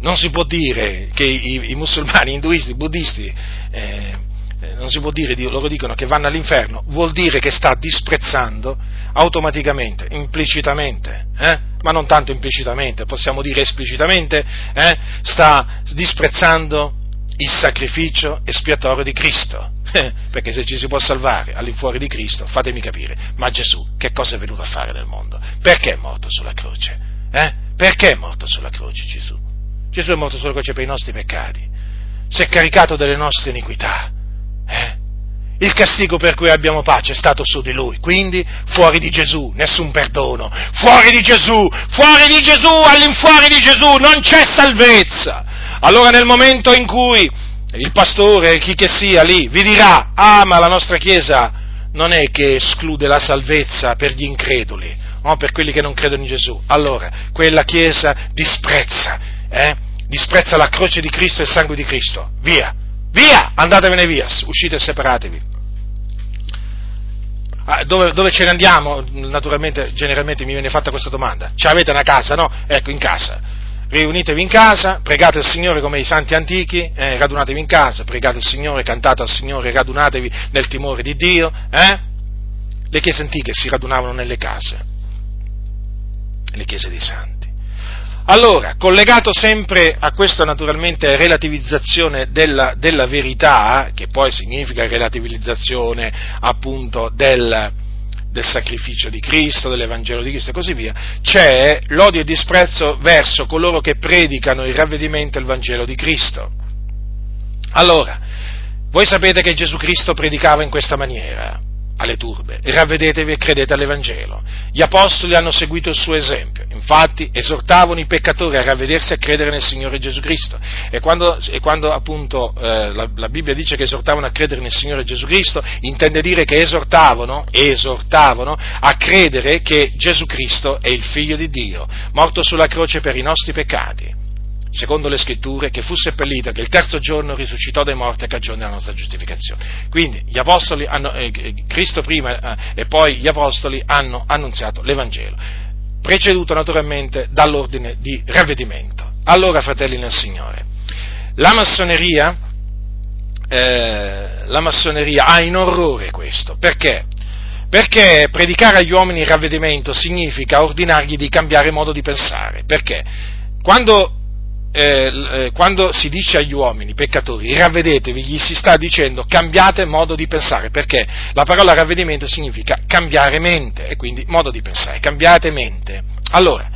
non si può dire che i, i musulmani, induisti, i buddisti, eh, eh, non si può dire, loro dicono che vanno all'inferno, vuol dire che sta disprezzando automaticamente, implicitamente, eh? ma non tanto implicitamente, possiamo dire esplicitamente, eh? sta disprezzando il sacrificio espiatorio di Cristo. [LAUGHS] Perché se ci si può salvare all'infuori di Cristo, fatemi capire, ma Gesù che cosa è venuto a fare nel mondo? Perché è morto sulla croce? Eh? Perché è morto sulla croce Gesù? Gesù è morto sulla croce per i nostri peccati, si è caricato delle nostre iniquità. Eh? Il castigo per cui abbiamo pace è stato su di lui, quindi fuori di Gesù, nessun perdono, fuori di Gesù, fuori di Gesù, all'infuori di Gesù non c'è salvezza. Allora nel momento in cui il pastore, chi che sia lì, vi dirà, ah ma la nostra Chiesa non è che esclude la salvezza per gli increduli, no? per quelli che non credono in Gesù, allora quella Chiesa disprezza, eh? disprezza la croce di Cristo e il sangue di Cristo, via, via, andatevene via, uscite e separatevi. Ah, dove, dove, ce ne andiamo? Naturalmente, generalmente mi viene fatta questa domanda. Ce l'avete una casa, no? Ecco, in casa riunitevi in casa, pregate il Signore come i santi antichi, eh, radunatevi in casa, pregate il Signore, cantate al Signore, radunatevi nel timore di Dio. Eh? Le chiese antiche si radunavano nelle case, le chiese dei santi. Allora, collegato sempre a questa naturalmente relativizzazione della, della verità, che poi significa relativizzazione appunto del, del sacrificio di Cristo, dell'Evangelo di Cristo e così via, c'è l'odio e disprezzo verso coloro che predicano il ravvedimento del Vangelo di Cristo. Allora, voi sapete che Gesù Cristo predicava in questa maniera alle turbe, ravvedetevi e credete all'Evangelo. Gli apostoli hanno seguito il suo esempio, infatti esortavano i peccatori a ravvedersi e a credere nel Signore Gesù Cristo. E quando, e quando appunto eh, la, la, Bibbia dice che esortavano a credere nel Signore Gesù Cristo, intende dire che esortavano, esortavano a credere che Gesù Cristo è il Figlio di Dio, morto sulla croce per i nostri peccati secondo le scritture, che fu seppellito e che il terzo giorno risuscitò dai morti a cagione della nostra giustificazione. Quindi gli apostoli hanno, eh, Cristo prima eh, e poi gli apostoli hanno annunziato l'Evangelo, preceduto naturalmente dall'ordine di ravvedimento. Allora, fratelli nel Signore, la massoneria, eh, la massoneria ha in orrore questo, perché? Perché predicare agli uomini il ravvedimento significa ordinargli di cambiare modo di pensare. Perché? Quando eh, eh, quando si dice agli uomini peccatori ravvedetevi, gli si sta dicendo cambiate modo di pensare, perché la parola ravvedimento significa cambiare mente, e quindi modo di pensare, cambiate mente. Allora,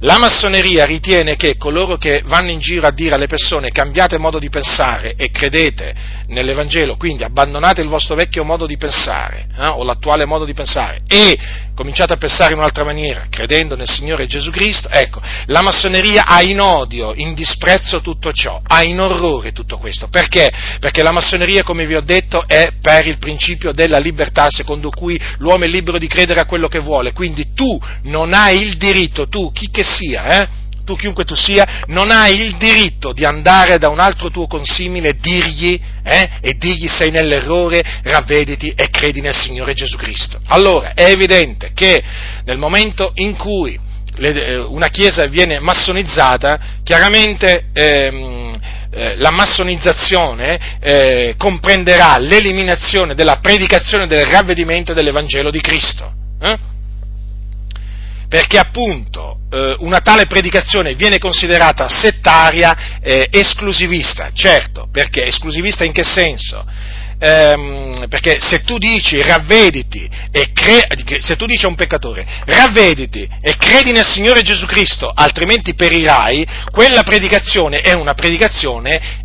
la massoneria ritiene che coloro che vanno in giro a dire alle persone cambiate modo di pensare e credete nell'Evangelo, quindi abbandonate il vostro vecchio modo di pensare eh, o l'attuale modo di pensare e cominciate a pensare in un'altra maniera, credendo nel Signore Gesù Cristo, ecco, la massoneria ha in odio, in disprezzo tutto ciò, ha in orrore tutto questo. Perché? Perché la massoneria, come vi ho detto, è per il principio della libertà, secondo cui l'uomo è libero di credere a quello che vuole, quindi tu non hai il diritto, tu, chi che sia, eh, tu chiunque tu sia, non hai il diritto di andare da un altro tuo consimile e dirgli, eh, e dirgli sei nell'errore, ravvediti e credi nel Signore Gesù Cristo. Allora, è evidente che nel momento in cui eh, una chiesa viene massonizzata, chiaramente ehm, eh, la massonizzazione eh, comprenderà l'eliminazione della predicazione del ravvedimento dell'Evangelo di Cristo. Eh? Perché appunto eh, una tale predicazione viene considerata settaria, eh, esclusivista, certo, perché esclusivista in che senso? Ehm, perché se tu dici ravvediti e cre- se tu dici a un peccatore ravvediti e credi nel Signore Gesù Cristo, altrimenti perirai, quella predicazione è una predicazione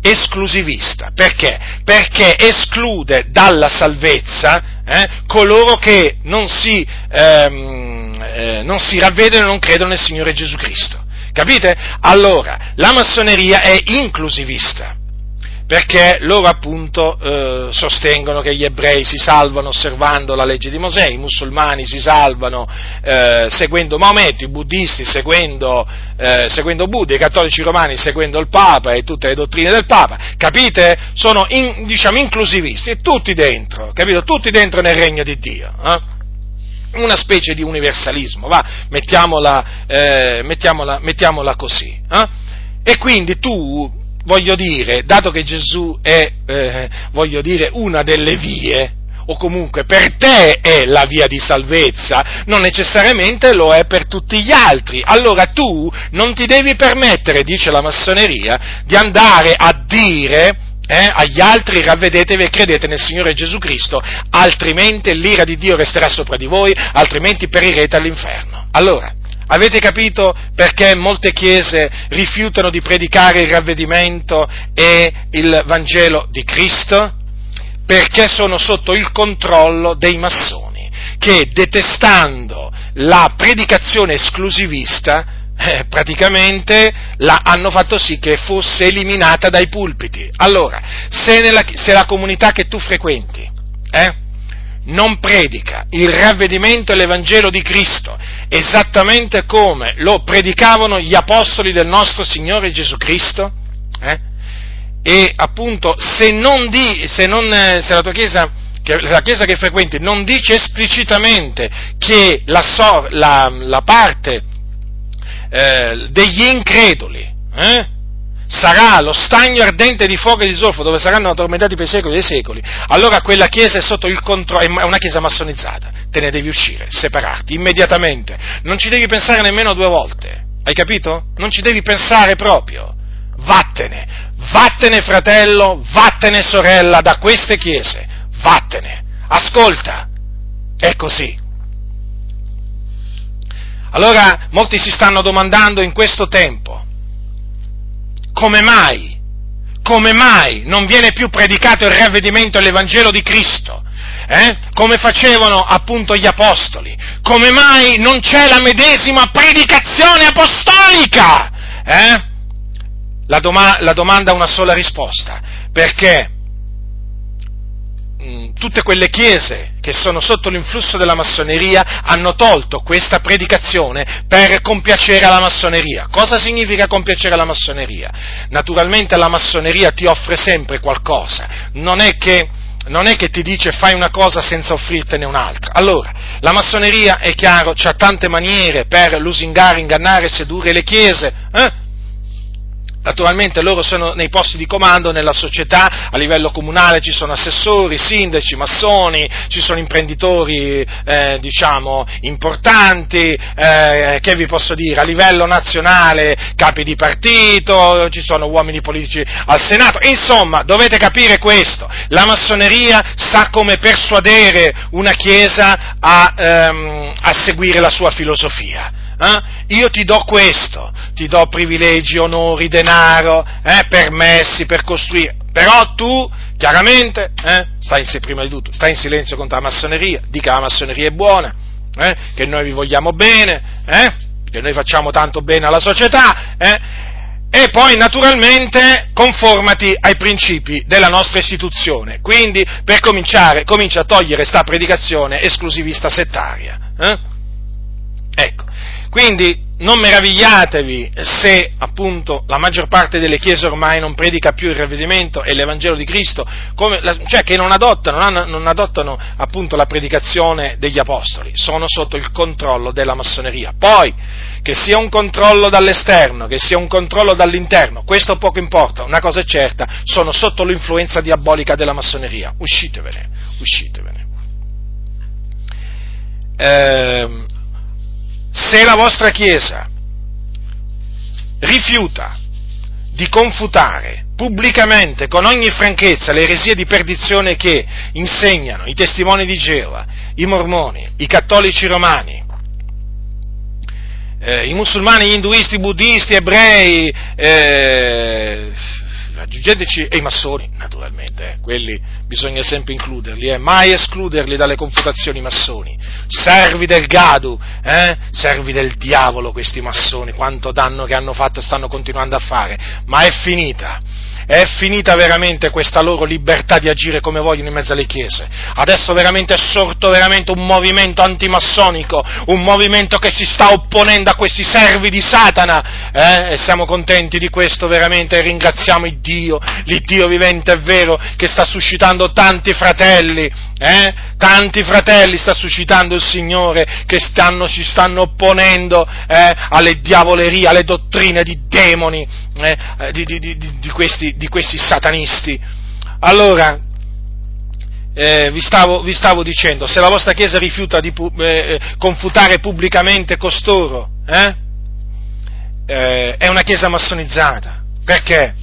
esclusivista. Perché? Perché esclude dalla salvezza eh, coloro che non si, ehm, eh, non si ravvedono e non credono nel Signore Gesù Cristo. Capite? Allora, la massoneria è inclusivista perché loro appunto eh, sostengono che gli ebrei si salvano osservando la legge di Mosè, i musulmani si salvano eh, seguendo Maometto, i buddisti seguendo, eh, seguendo Buddha, i cattolici romani seguendo il Papa e tutte le dottrine del Papa, capite? Sono in, diciamo inclusivisti, tutti dentro, capito? Tutti dentro nel regno di Dio. Eh? Una specie di universalismo, va, mettiamola, eh, mettiamola, mettiamola così. Eh? E quindi tu voglio dire, dato che Gesù è, eh, voglio dire, una delle vie, o comunque per te è la via di salvezza, non necessariamente lo è per tutti gli altri. Allora tu non ti devi permettere, dice la massoneria, di andare a dire eh, agli altri ravvedetevi e credete nel Signore Gesù Cristo, altrimenti l'ira di Dio resterà sopra di voi, altrimenti perirete all'inferno. Allora, Avete capito perché molte chiese rifiutano di predicare il ravvedimento e il Vangelo di Cristo? Perché sono sotto il controllo dei massoni, che detestando la predicazione esclusivista, eh, praticamente la, hanno fatto sì che fosse eliminata dai pulpiti. Allora, se, nella, se la comunità che tu frequenti, eh, non predica il ravvedimento e l'Evangelo di Cristo esattamente come lo predicavano gli apostoli del nostro Signore Gesù Cristo, eh? e appunto se, non di, se, non, eh, se la tua chiesa la Chiesa che frequenti non dice esplicitamente che la, so, la, la parte eh, degli increduli eh, sarà lo stagno ardente di fuoco e di zolfo dove saranno tormentati per i secoli dei secoli, allora quella chiesa è sotto il controllo, è una chiesa massonizzata, te ne devi uscire, separarti immediatamente, non ci devi pensare nemmeno due volte, hai capito? Non ci devi pensare proprio, vattene, vattene fratello, vattene sorella da queste chiese, vattene, ascolta, è così. Allora molti si stanno domandando in questo tempo, come mai? Come mai non viene più predicato il ravvedimento e l'Evangelo di Cristo? Eh? Come facevano appunto gli apostoli? Come mai non c'è la medesima predicazione apostolica? Eh? La, doma- la domanda ha una sola risposta, perché Mm, tutte quelle chiese che sono sotto l'influsso della massoneria hanno tolto questa predicazione per compiacere la massoneria. Cosa significa compiacere la massoneria? Naturalmente la massoneria ti offre sempre qualcosa, non è che, non è che ti dice fai una cosa senza offrirtene un'altra. Allora, la massoneria è chiaro, ha tante maniere per lusingare, ingannare sedurre le chiese, eh? Naturalmente loro sono nei posti di comando nella società, a livello comunale ci sono assessori, sindaci, massoni, ci sono imprenditori, eh, diciamo, importanti, eh, che vi posso dire, a livello nazionale capi di partito, ci sono uomini politici al Senato, insomma, dovete capire questo, la massoneria sa come persuadere una Chiesa a, ehm, a seguire la sua filosofia eh? io ti do questo, ti do privilegi, onori, denaro, eh, permessi per costruire, però tu chiaramente eh, stai prima di tutto, stai in silenzio contro la massoneria, dica la massoneria è buona, eh, che noi vi vogliamo bene, eh, che noi facciamo tanto bene alla società, eh, e poi naturalmente conformati ai principi della nostra istituzione. Quindi, per cominciare, comincia a togliere sta predicazione esclusivista settaria. Eh? Ecco, quindi non meravigliatevi se appunto la maggior parte delle chiese ormai non predica più il ravvedimento e l'Evangelo di Cristo, come, cioè che non adottano, non adottano appunto la predicazione degli apostoli, sono sotto il controllo della massoneria. Poi, che sia un controllo dall'esterno, che sia un controllo dall'interno, questo poco importa, una cosa è certa, sono sotto l'influenza diabolica della massoneria. Uscitevene, uscitevene. Eh, se la vostra Chiesa rifiuta di confutare pubblicamente, con ogni franchezza, le eresie di perdizione che insegnano i testimoni di Geova, i mormoni, i cattolici romani, eh, i musulmani, gli induisti, i buddisti, ebrei, eh, aggiungeteci, e i massoni, naturalmente, eh, quelli bisogna sempre includerli, eh, mai escluderli dalle confutazioni massoni, servi del Gadu, eh, servi del diavolo questi massoni, quanto danno che hanno fatto e stanno continuando a fare, ma è finita, è finita veramente questa loro libertà di agire come vogliono in mezzo alle chiese. Adesso veramente è sorto veramente un movimento antimassonico, un movimento che si sta opponendo a questi servi di Satana, eh? e siamo contenti di questo veramente e ringraziamo il Dio, l'Iddio vivente è vero, che sta suscitando tanti fratelli, eh? tanti fratelli sta suscitando il Signore che stanno, ci stanno opponendo eh? alle diavolerie, alle dottrine di demoni, eh, eh, di, di, di, di, questi, di questi satanisti. Allora, eh, vi, stavo, vi, stavo, dicendo, se la vostra Chiesa rifiuta di pu- eh, confutare pubblicamente costoro, eh, eh, è una Chiesa massonizzata. Perché?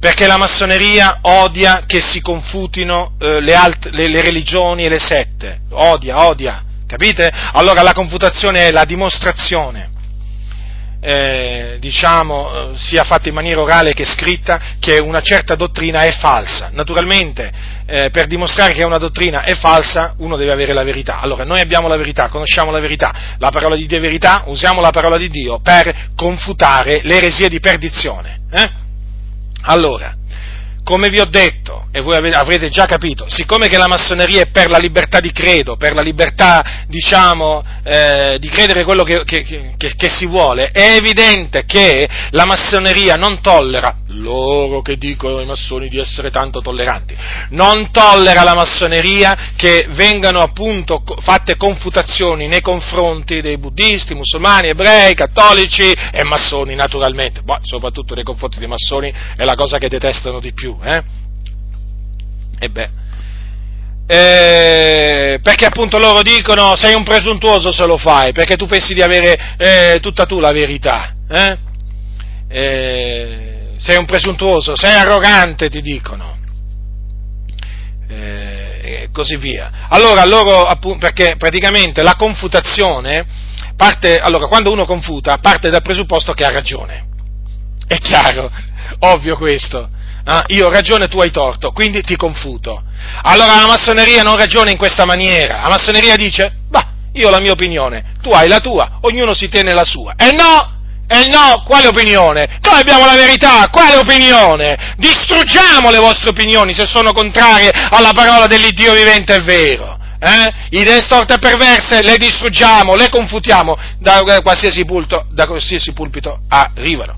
Perché la massoneria odia che si confutino le, alt- le, le religioni e le sette. Odia, odia. Capite? Allora la confutazione è la dimostrazione eh, diciamo, eh, sia fatta in maniera orale che scritta, che una certa dottrina è falsa. Naturalmente, eh, per dimostrare che una dottrina è falsa, uno deve avere la verità. Allora, noi abbiamo la verità, conosciamo la verità, la parola di Dio è verità, usiamo la parola di Dio per confutare l'eresia di perdizione. Eh? Allora, come vi ho detto, e voi avrete già capito, siccome che la massoneria è per la libertà di credo, per la libertà, diciamo, eh, di credere quello che, che, che, che, si vuole, è evidente che la massoneria non tollera, loro che dicono i massoni di essere tanto tolleranti, non tollera la massoneria che vengano appunto fatte confutazioni nei confronti dei buddisti, musulmani, ebrei, cattolici e massoni naturalmente, Beh, soprattutto nei confronti dei massoni è la cosa che detestano di più eh? E beh, eh, perché appunto loro dicono sei un presuntuoso se lo fai, perché tu pensi di avere eh, tutta tu la verità, eh? eh sei un presuntuoso, sei arrogante, ti dicono, eh, e così via. Allora loro, appunto, perché praticamente la confutazione parte, allora quando uno confuta parte dal presupposto che ha ragione, è chiaro, [LAUGHS] ovvio questo, ah, io ho ragione, tu hai torto, quindi ti confuto. Allora la massoneria non ragiona in questa maniera, la massoneria dice, bah, io ho la mia opinione, tu hai la tua, ognuno si tiene la sua. E no, e no, quale opinione? Noi abbiamo la verità, quale opinione? Distruggiamo le vostre opinioni se sono contrarie alla parola dell'Iddio vivente e vero. Eh? Idee storte e perverse le distruggiamo, le confutiamo da qualsiasi, pulto, da qualsiasi pulpito arrivano.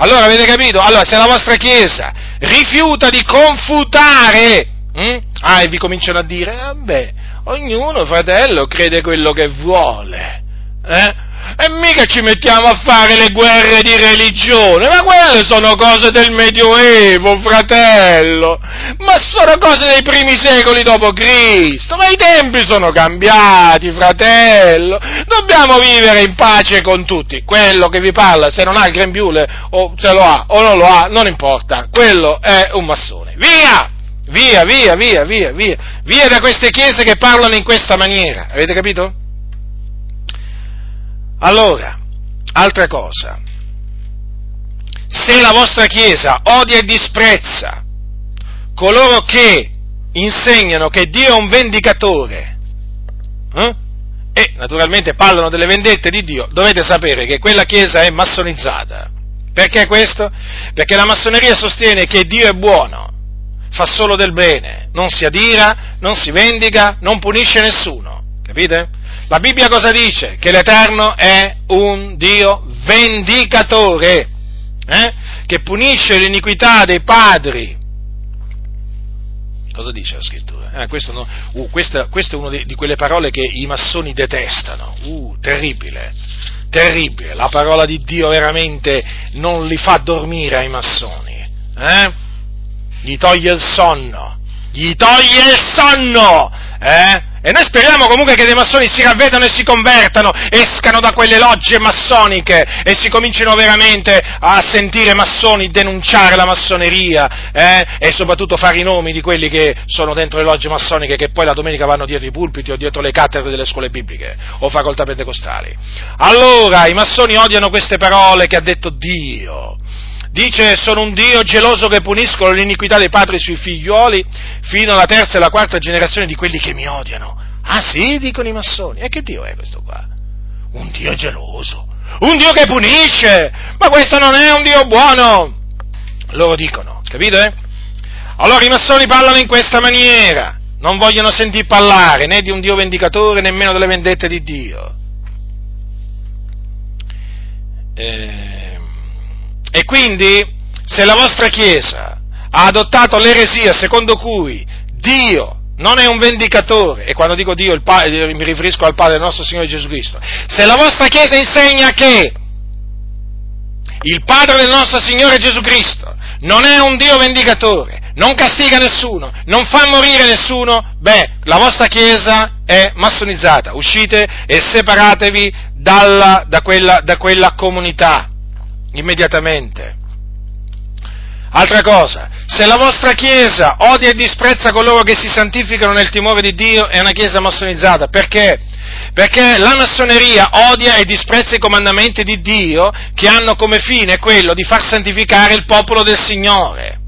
Allora avete capito? Allora se la vostra Chiesa rifiuta di confutare, hm? ah, e vi cominciano a dire, vabbè, ognuno, fratello, crede quello che vuole, eh? E mica ci mettiamo a fare le guerre di religione, ma quelle sono cose del Medioevo, fratello, ma sono cose dei primi secoli dopo Cristo, ma i tempi sono cambiati, fratello, dobbiamo vivere in pace con tutti, quello che vi parla, se non ha il grembiule, o se lo ha o non lo ha, non importa, quello è un massone, via! Via, via, via, via, via, via da queste chiese che parlano in questa maniera, avete capito? Allora, altra cosa, se la vostra Chiesa odia e disprezza coloro che insegnano che Dio è un vendicatore, eh? e naturalmente parlano delle vendette di Dio, dovete sapere che quella Chiesa è massonizzata. Perché questo? Perché la massoneria sostiene che Dio è buono, fa solo del bene, non si adira, non si vendica, non punisce nessuno. Capite? La Bibbia cosa dice? Che l'Eterno è un Dio vendicatore, eh? che punisce l'iniquità dei padri. Cosa dice la scrittura? Eh, questo, no, uh, questa, questa, è una di, di, quelle parole che i massoni detestano. Uh, terribile, terribile. La parola di Dio veramente non li fa dormire ai massoni. Eh? Gli toglie il sonno. Gli toglie il sonno! Eh? E noi speriamo comunque che dei massoni si ravvedano e si convertano, escano da quelle logge massoniche e si comincino veramente a sentire massoni denunciare la massoneria eh? e soprattutto fare i nomi di quelli che sono dentro le logge massoniche che poi la domenica vanno dietro i pulpiti o dietro le cattedre delle scuole bibliche o facoltà pentecostali. Allora i massoni odiano queste parole che ha detto Dio dice sono un Dio geloso che puniscono l'iniquità dei padri sui figlioli fino alla terza e alla quarta generazione di quelli che mi odiano. Ah sì, dicono i massoni. E che Dio è questo qua? Un Dio geloso, un Dio che punisce, ma questo non è un Dio buono. Loro dicono, capito? Eh? Allora i massoni parlano in questa maniera, non vogliono sentir parlare né di un Dio vendicatore, nemmeno delle vendette di Dio. Eh, e quindi, se la vostra Chiesa ha adottato l'eresia secondo cui Dio non è un vendicatore, e quando dico Dio padre, mi riferisco al Padre del nostro Signore Gesù Cristo, se la vostra Chiesa insegna che il Padre del nostro Signore Gesù Cristo non è un Dio vendicatore, non castiga nessuno, non fa morire nessuno, beh, la vostra Chiesa è massonizzata, uscite e separatevi dalla, da, quella, da quella comunità immediatamente. Altra cosa, se la vostra Chiesa odia e disprezza coloro che si santificano nel timore di Dio, è una Chiesa massonizzata. Perché? Perché la massoneria odia e disprezza i comandamenti di Dio che hanno come fine quello di far santificare il popolo del Signore.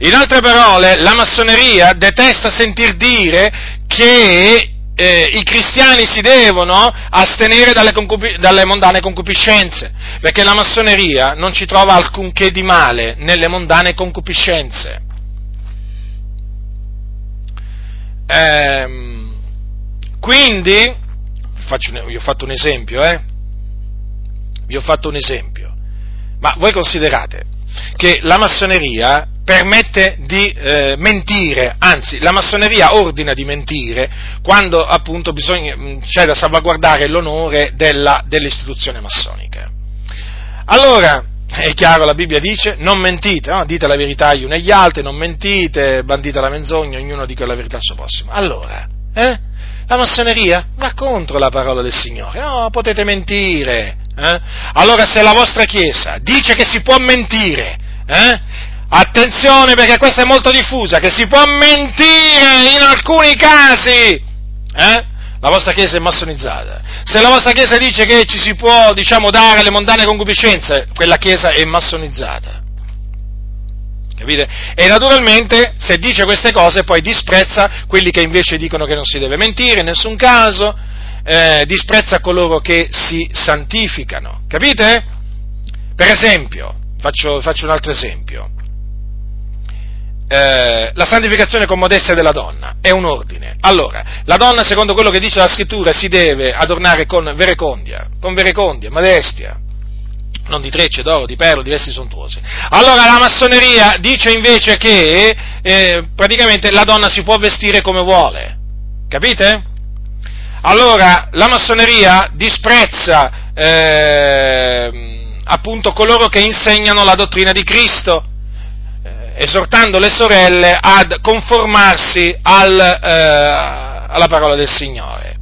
In altre parole, la massoneria detesta sentir dire che eh, i cristiani si devono astenere dalle, concupi- dalle, mondane concupiscenze, perché la massoneria non ci trova alcunché di male nelle mondane concupiscenze. Ehm, quindi, un, vi ho fatto un esempio, eh? Vi ho fatto un esempio, ma voi considerate che la massoneria permette di eh, mentire, anzi la massoneria ordina di mentire quando appunto bisogna, mm, c'è da salvaguardare l'onore della, dell'istituzione massonica. Allora, è chiaro, la Bibbia dice, non mentite, no? dite la verità agli uni agli altri, non mentite, bandite la menzogna, ognuno dica la verità al suo prossimo. Allora, eh? La massoneria va contro la parola del Signore, no, potete mentire. Eh? Allora se la vostra Chiesa dice che si può mentire, eh? Attenzione perché questa è molto diffusa, che si può mentire in alcuni casi. Eh? La vostra chiesa è massonizzata. Se la vostra chiesa dice che ci si può, diciamo, dare le mondane concupiscenze, quella chiesa è massonizzata. Capite? E naturalmente, se dice queste cose, poi disprezza quelli che invece dicono che non si deve mentire in nessun caso, eh, disprezza coloro che si santificano. Capite? Per esempio, faccio, faccio un altro esempio eh, la santificazione con modestia della donna, è un ordine. Allora, la donna, secondo quello che dice la scrittura, si deve adornare con verecondia, con verecondia, modestia, non di trecce, d'oro, di perle, di vesti sontuose. Allora la massoneria dice invece che eh, praticamente la donna si può vestire come vuole, capite? Allora la massoneria disprezza eh, appunto coloro che insegnano la dottrina di Cristo, esortando le sorelle ad conformarsi al, eh, alla parola del Signore.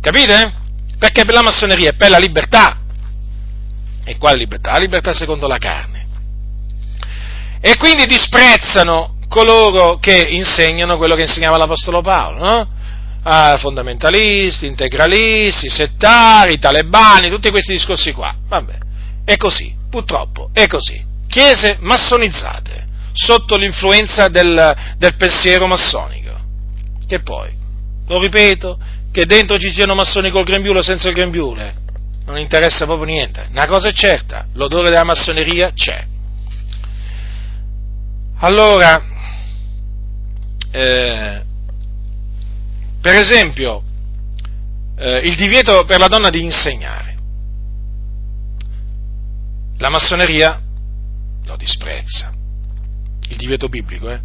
Capite? Perché per la massoneria è per la libertà. E quale libertà? La libertà secondo la carne. E quindi disprezzano coloro che insegnano quello che insegnava l'Apostolo Paolo, no? Ah, fondamentalisti, integralisti, settari, talebani, tutti questi discorsi qua. Vabbè, è così, purtroppo, è così. Chiese massonizzate sotto l'influenza del, del pensiero massonico. Che poi, lo ripeto, che dentro ci siano massoni col grembiule o senza il grembiule, non interessa proprio niente. Una cosa è certa, l'odore della massoneria c'è. Allora, eh, per esempio, eh, il divieto per la donna di insegnare. La massoneria lo disprezza il divieto biblico, eh?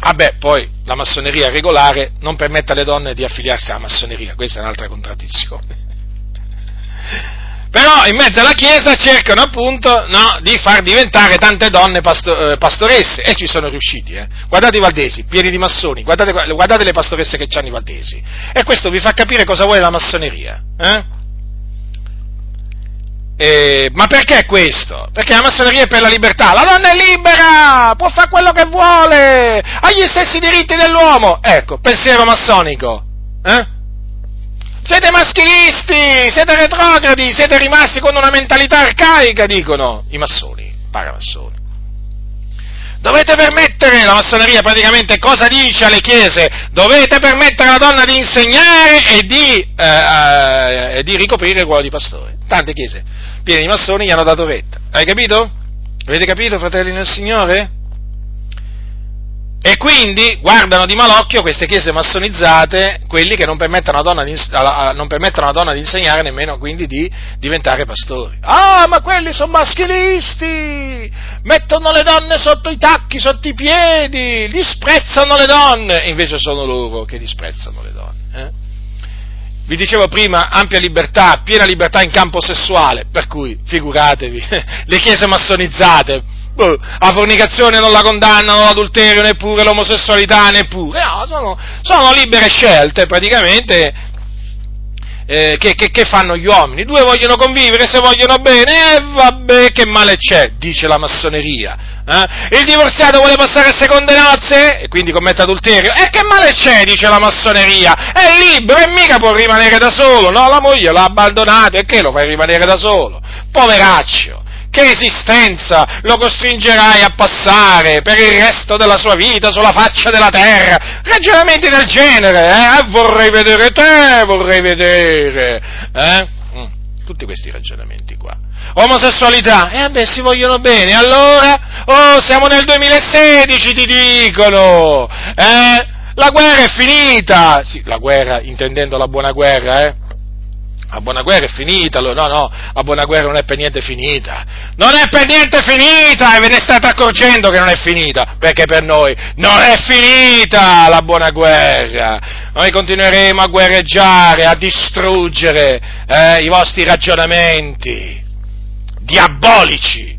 Ah beh, poi la massoneria regolare non permette alle donne di affiliarsi alla massoneria, questa è un'altra contraddizione. Però in mezzo alla Chiesa cercano appunto no, di far diventare tante donne pasto, eh, pastoresse e ci sono riusciti. Eh. Guardate i valdesi, pieni di massoni, guardate, guardate le pastoresse che hanno i valdesi. E questo vi fa capire cosa vuole la massoneria. Eh? Eh, ma perché questo? Perché la massoneria è per la libertà. La donna è libera, può fare quello che vuole, ha gli stessi diritti dell'uomo. Ecco, pensiero massonico. Eh? Siete maschilisti, siete retrogradi, siete rimasti con una mentalità arcaica, dicono i massoni, paramassoni. Dovete permettere, la massoneria praticamente cosa dice alle chiese? Dovete permettere alla donna di insegnare e di, eh, eh, di ricoprire il ruolo di pastore. Tante chiese piene di massoni gli hanno dato retta. Hai capito? Avete capito, fratelli nel Signore? E quindi guardano di malocchio queste chiese massonizzate, quelli che non permettono alla donna di, donna di insegnare, nemmeno quindi di diventare pastori. Ah, ma quelli sono maschilisti! Mettono le donne sotto i tacchi, sotto i piedi, disprezzano le donne! E invece sono loro che disprezzano le donne. Vi dicevo prima, ampia libertà, piena libertà in campo sessuale, per cui figuratevi, [LAUGHS] le chiese massonizzate, boh, la fornicazione non la condannano, l'adulterio neppure, l'omosessualità neppure, no, sono, sono libere scelte praticamente eh, che, che, che, fanno gli uomini. Due vogliono convivere se vogliono bene, e eh, vabbè, che male c'è, dice la massoneria. Eh? Il divorziato vuole passare a seconde nozze e quindi commette adulterio. E che male c'è, dice la massoneria? È libero e mica può rimanere da solo. No, la moglie l'ha abbandonato e che lo fai rimanere da solo? Poveraccio che esistenza lo costringerai a passare per il resto della sua vita sulla faccia della terra? Ragionamenti del genere, eh? Vorrei vedere te, vorrei vedere, eh? Mm, tutti questi ragionamenti qua. Omosessualità, eh vabbè, si vogliono bene, allora? Oh, siamo nel 2016, ti dicono, eh? La guerra è finita, sì, la guerra, intendendo la buona guerra, eh? La buona guerra è finita, no, no, la buona guerra non è per niente finita. Non è per niente finita e ve ne state accorgendo che non è finita, perché per noi non è finita la buona guerra. Noi continueremo a guerreggiare, a distruggere eh, i vostri ragionamenti diabolici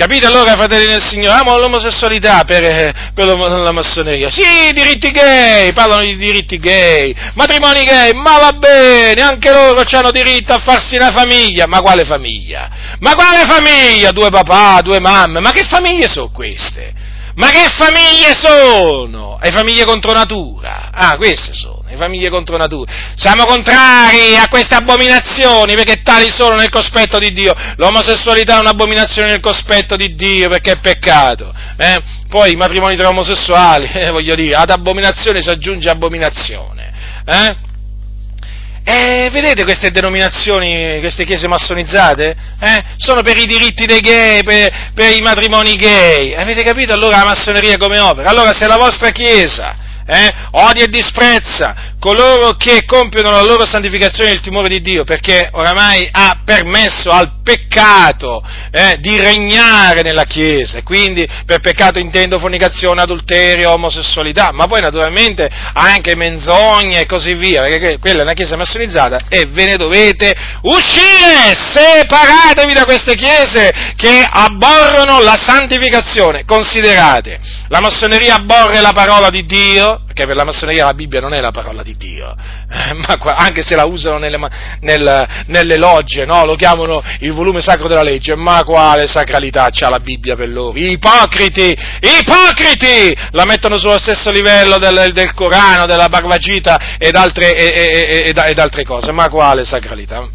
Capite allora, fratelli del Signore? Amo l'omosessualità per, eh, per la massoneria. Sì, diritti gay, parlano di diritti gay, matrimoni gay, ma va bene, anche loro hanno diritto a farsi una famiglia. Ma quale famiglia? Ma quale famiglia? Due papà, due mamme, ma che famiglie sono queste? Ma che famiglie sono? Le famiglie contro natura. Ah, queste sono le famiglie contro natura. Siamo contrari a queste abominazioni perché tali sono nel cospetto di Dio. L'omosessualità è un'abominazione nel cospetto di Dio perché è peccato. Eh? Poi i matrimoni tra omosessuali, [LAUGHS] eh, voglio dire, ad abominazione si aggiunge abominazione. Eh? E vedete queste denominazioni, queste chiese massonizzate? Eh? Sono per i diritti dei gay, per, per i matrimoni gay. Avete capito allora la massoneria come opera? Allora se la vostra chiesa eh, odia e disprezza coloro che compiono la loro santificazione nel timore di Dio, perché oramai ha permesso al peccato eh, di regnare nella Chiesa, e quindi per peccato intendo fornicazione, adulterio, omosessualità, ma poi naturalmente anche menzogne e così via, perché quella è una Chiesa massonizzata e ve ne dovete uscire, separatevi da queste Chiese che abborrono la santificazione, considerate, la massoneria abborre la parola di Dio, perché per la massoneria la Bibbia non è la parola di Dio, eh, ma anche se la usano nelle, nel, nelle logge, no? lo chiamano il volume sacro della legge, ma quale sacralità c'ha la Bibbia per loro? Ipocriti, ipocriti, la mettono sullo stesso livello del, del Corano, della Bhagavad ed altre, ed, ed, ed altre cose, ma quale sacralità?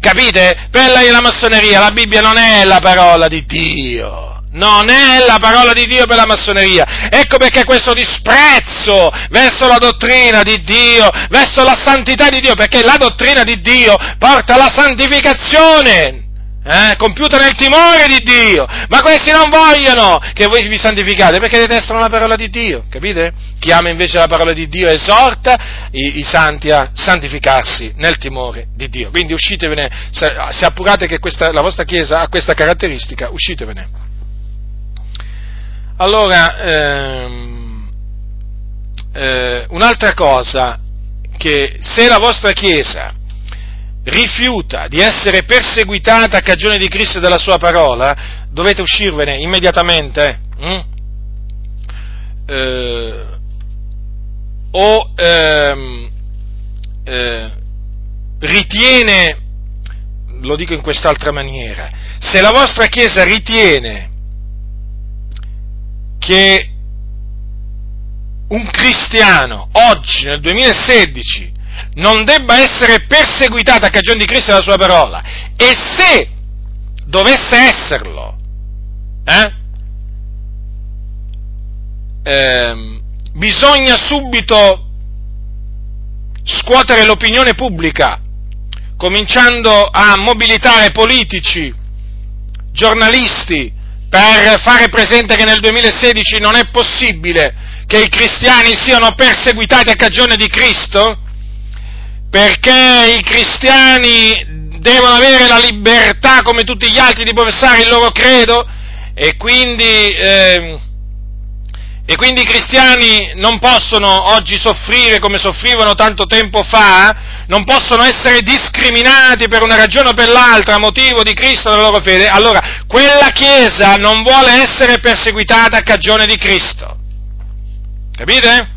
Capite? Per la, la massoneria la Bibbia non è la parola di Dio non è la parola di Dio per la massoneria. Ecco perché questo disprezzo verso la dottrina di Dio, verso la santità di Dio, perché la dottrina di Dio porta alla santificazione. Eh, compiuta nel timore di Dio, ma questi non vogliono che voi vi santificate perché detestano la parola di Dio, capite? Chi ama invece la parola di Dio esorta i, i santi a santificarsi nel timore di Dio. Quindi uscitevene, se, se appurate che questa, la vostra Chiesa ha questa caratteristica, uscitevene. Allora, ehm, eh, un'altra cosa, che se la vostra Chiesa rifiuta di essere perseguitata a cagione di Cristo e della sua parola, dovete uscirvene immediatamente. Hm? Eh, o ehm, eh, ritiene, lo dico in quest'altra maniera, se la vostra Chiesa ritiene che un cristiano oggi, nel 2016, non debba essere perseguitato a cagione di Cristo e della sua parola, e se dovesse esserlo, eh, eh, bisogna subito scuotere l'opinione pubblica, cominciando a mobilitare politici, giornalisti, per fare presente che nel 2016 non è possibile che i cristiani siano perseguitati a cagione di Cristo? Perché i cristiani devono avere la libertà come tutti gli altri di professare il loro credo e quindi, eh, e quindi i cristiani non possono oggi soffrire come soffrivano tanto tempo fa, non possono essere discriminati per una ragione o per l'altra a motivo di Cristo e della loro fede, allora quella Chiesa non vuole essere perseguitata a cagione di Cristo. Capite?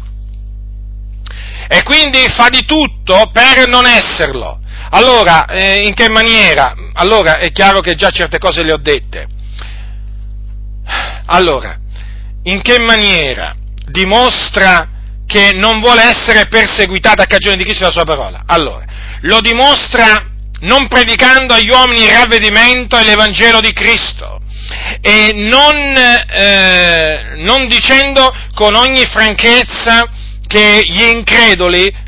E quindi fa di tutto per non esserlo. Allora, eh, in che maniera? Allora, è chiaro che già certe cose le ho dette. Allora, in che maniera dimostra che non vuole essere perseguitata a cagione di Cristo e della sua parola? Allora, lo dimostra non predicando agli uomini il ravvedimento e l'Evangelo di Cristo e non, eh, non dicendo con ogni franchezza che gli increduli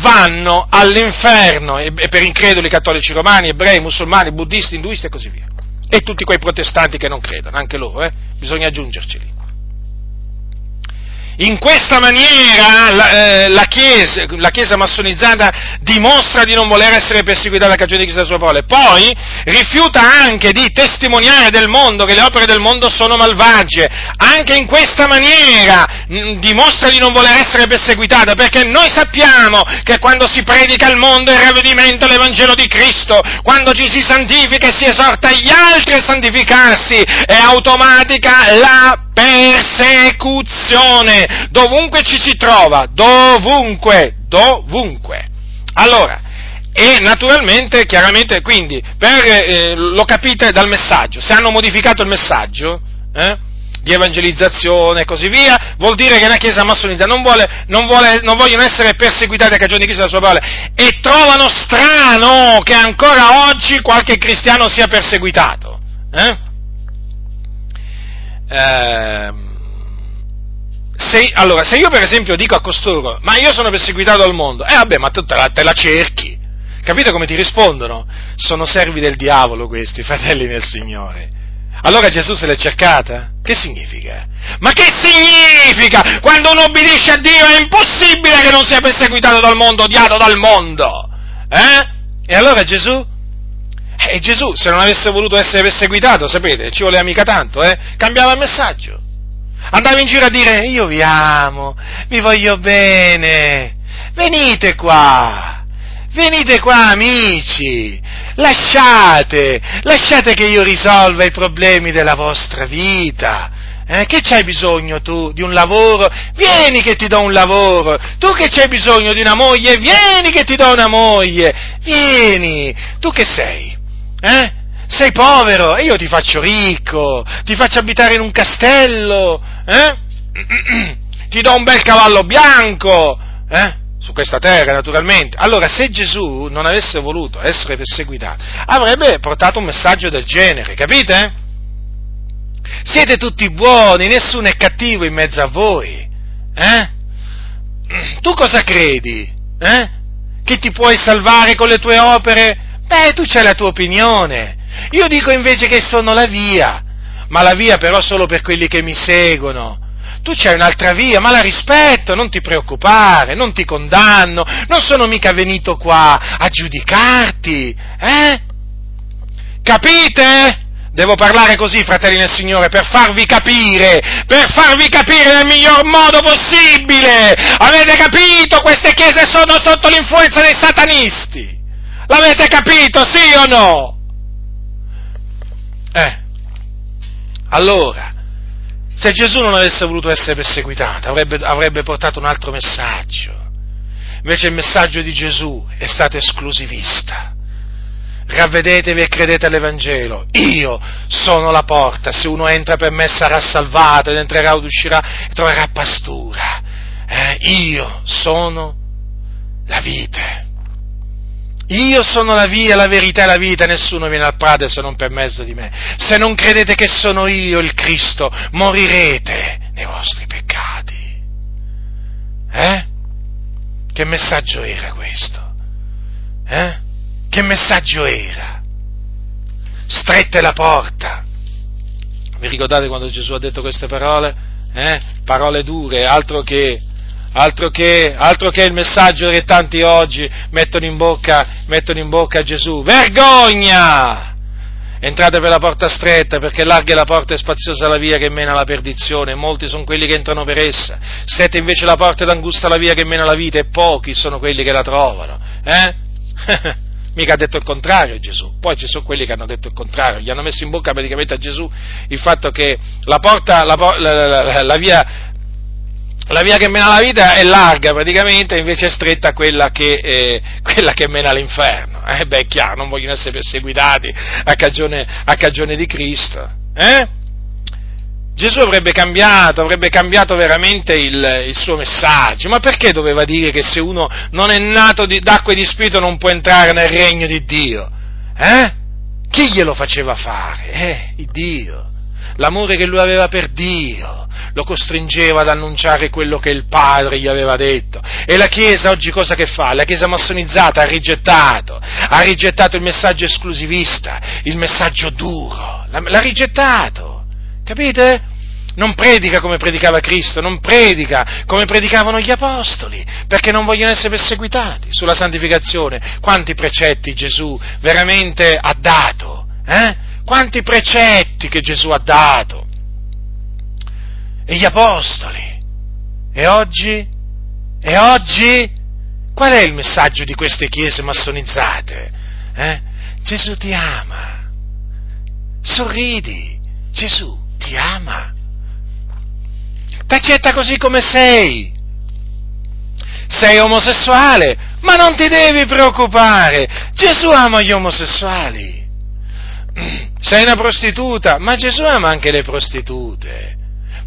vanno all'inferno, e per increduli cattolici romani, ebrei, musulmani, buddisti, induisti e così via. E tutti quei protestanti che non credono, anche loro, eh? bisogna aggiungerceli. In questa maniera la, eh, la, chiesa, la, chiesa, massonizzata dimostra di non voler essere perseguitata a cagione di Cristo sua parola e poi rifiuta anche di testimoniare del mondo che le opere del mondo sono malvagie. Anche in questa maniera mh, dimostra di non voler essere perseguitata perché noi sappiamo che quando si predica il mondo il ravvedimento l'Evangelo di Cristo, quando ci si santifica e si esorta gli altri a santificarsi, è automatica la persecuzione, dovunque ci si trova, dovunque, dovunque. Allora, e naturalmente, chiaramente, quindi, per, eh, lo capite dal messaggio, se hanno modificato il messaggio, eh, di evangelizzazione e così via, vuol dire che una chiesa massonizzata non, vuole, non, vuole, non vogliono essere perseguitati a cagione di Cristo della sua parola e trovano strano che ancora oggi qualche cristiano sia perseguitato. Eh? Eh, se, allora, se io per esempio dico a costoro, ma io sono perseguitato al mondo, eh vabbè, ma tu te la, te la cerchi. Capite come ti rispondono? Sono servi del diavolo questi, [LAUGHS] fratelli nel Signore. Allora Gesù se l'è cercata? Che significa? Ma che significa? Quando uno obbedisce a Dio è impossibile che non sia perseguitato dal mondo, odiato dal mondo. Eh? E allora Gesù? E Gesù, se non avesse voluto essere perseguitato, sapete, ci voleva mica tanto, eh? Cambiava il messaggio. Andava in giro a dire, io vi amo, vi voglio bene, venite qua, venite qua amici, lasciate, lasciate che io risolva i problemi della vostra vita. Eh, che c'hai bisogno tu di un lavoro? Vieni che ti do un lavoro. Tu che c'hai bisogno di una moglie? Vieni che ti do una moglie. Vieni. Tu che sei? Eh? Sei povero e io ti faccio ricco, ti faccio abitare in un castello, eh? [CLEARS THROAT] ti do un bel cavallo bianco, eh? su questa terra naturalmente. Allora, se Gesù non avesse voluto essere perseguitato, avrebbe portato un messaggio del genere, capite? Siete tutti buoni, nessuno è cattivo in mezzo a voi. Eh? Tu cosa credi? Eh? Che ti puoi salvare con le tue opere? Beh, tu c'hai la tua opinione. Io dico invece che sono la via, ma la via però solo per quelli che mi seguono. Tu c'hai un'altra via, ma la rispetto, non ti preoccupare, non ti condanno, non sono mica venuto qua a giudicarti, eh? Capite? Devo parlare così, fratelli nel Signore, per farvi capire, per farvi capire nel miglior modo possibile. Avete capito? Queste chiese sono sotto l'influenza dei satanisti. L'avete capito, sì o no? Eh. Allora, se Gesù non avesse voluto essere perseguitato, avrebbe, avrebbe portato un altro messaggio. Invece il messaggio di Gesù è stato esclusivista. Ravvedetevi e credete all'Evangelo. Io sono la porta, se uno entra per me sarà salvato ed entrerà ed uscirà e troverà pastura. Eh, io sono la vite. Io sono la via, la verità e la vita, nessuno viene al Padre se non per mezzo di me. Se non credete che sono io il Cristo, morirete nei vostri peccati. Eh? Che messaggio era questo? Eh? Che messaggio era? Stretta la porta. Vi ricordate quando Gesù ha detto queste parole? Eh? Parole dure, altro che Altro che, altro che, il messaggio che tanti oggi mettono in, bocca, mettono in bocca a Gesù. Vergogna! Entrate per la porta stretta, perché larga è la porta e spaziosa la via che mena alla perdizione, molti sono quelli che entrano per essa. Stretta invece la porta ed angusta la via che mena alla vita, e pochi sono quelli che la trovano. Eh? [LAUGHS] Mica ha detto il contrario Gesù, poi ci sono quelli che hanno detto il contrario, gli hanno messo in bocca praticamente a Gesù il fatto che la porta, la, la, la, la via la via che mena alla vita è larga praticamente, invece è stretta quella che, eh, [LAUGHS] quella che mena all'inferno. Eh, beh, è chiaro, non vogliono essere perseguitati a cagione, a cagione di Cristo. Eh? Gesù avrebbe cambiato, avrebbe cambiato veramente il, il, suo messaggio, ma perché doveva dire che se uno non è nato di, d'acqua e di spirito non può entrare nel regno di Dio? Eh? Chi glielo faceva fare? Eh, Dio. L'amore che lui aveva per Dio lo costringeva ad annunciare quello che il padre gli aveva detto. E la Chiesa oggi cosa che fa? La Chiesa massonizzata ha rigettato, ha rigettato il messaggio esclusivista, il messaggio duro, l'ha rigettato, capite? Non predica come predicava Cristo, non predica come predicavano gli apostoli, perché non vogliono essere perseguitati. Sulla santificazione, quanti precetti Gesù veramente ha dato? Eh? Quanti precetti che Gesù ha dato? e gli apostoli. E oggi? E oggi? Qual è il messaggio di queste chiese massonizzate? Eh? Gesù ti ama. Sorridi. Gesù ti ama. T'accetta così come sei. Sei omosessuale, ma non ti devi preoccupare. Gesù ama gli omosessuali. Sei una prostituta, ma Gesù ama anche le prostitute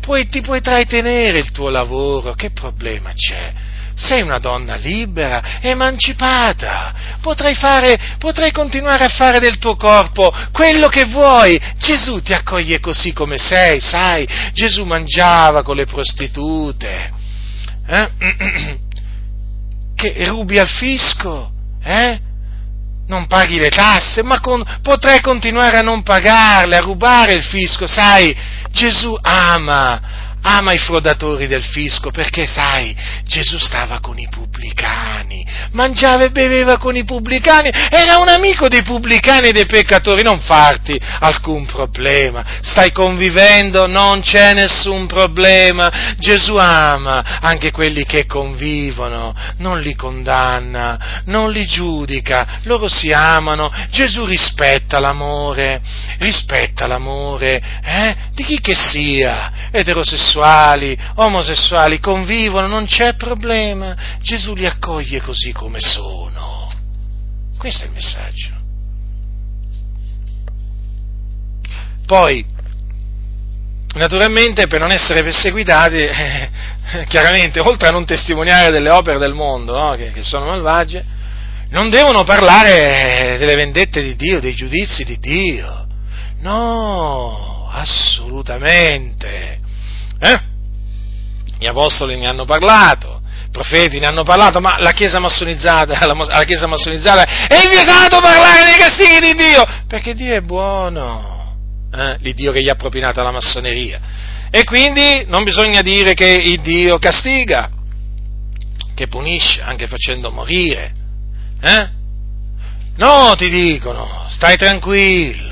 puoi, ti puoi trattenere il tuo lavoro, che problema c'è? Sei una donna libera, emancipata, potrai, fare, potrai continuare a fare del tuo corpo quello che vuoi. Gesù ti accoglie così come sei, sai? Gesù mangiava con le prostitute. Eh? [CLEARS THROAT] Che rubi al fisco, eh? Non paghi le tasse, ma con, potrai continuare a non pagarle, a rubare il fisco, sai, Gesù ama ama i frodatori del fisco perché, sai, Gesù stava con i pubblicani, mangiava e beveva con i pubblicani, era un amico dei pubblicani e dei peccatori, non farti alcun problema, stai convivendo, non c'è nessun problema, Gesù ama anche quelli che convivono, non li condanna, non li giudica, loro si amano, Gesù rispetta l'amore, rispetta l'amore eh, di chi che sia, eterosessuale, omosessuali, omosessuali convivono, non c'è problema, Gesù li accoglie così come sono. Questo è il messaggio. Poi, naturalmente, per non essere perseguitati, [LAUGHS] eh, chiaramente, oltre a non testimoniare delle opere del mondo, no, che, che sono malvagie, non devono parlare delle vendette di Dio, dei giudizi di Dio. No, assolutamente. Eh? Gli apostoli ne hanno parlato, i profeti ne hanno parlato, ma la Chiesa massonizzata, alla Chiesa massonizzata è vietato parlare dei castighi di Dio, perché Dio è buono, eh? l'Iddio che gli ha propinato la massoneria. E quindi non bisogna dire che il Dio castiga, che punisce anche facendo morire. Eh? No, ti dicono, stai tranquillo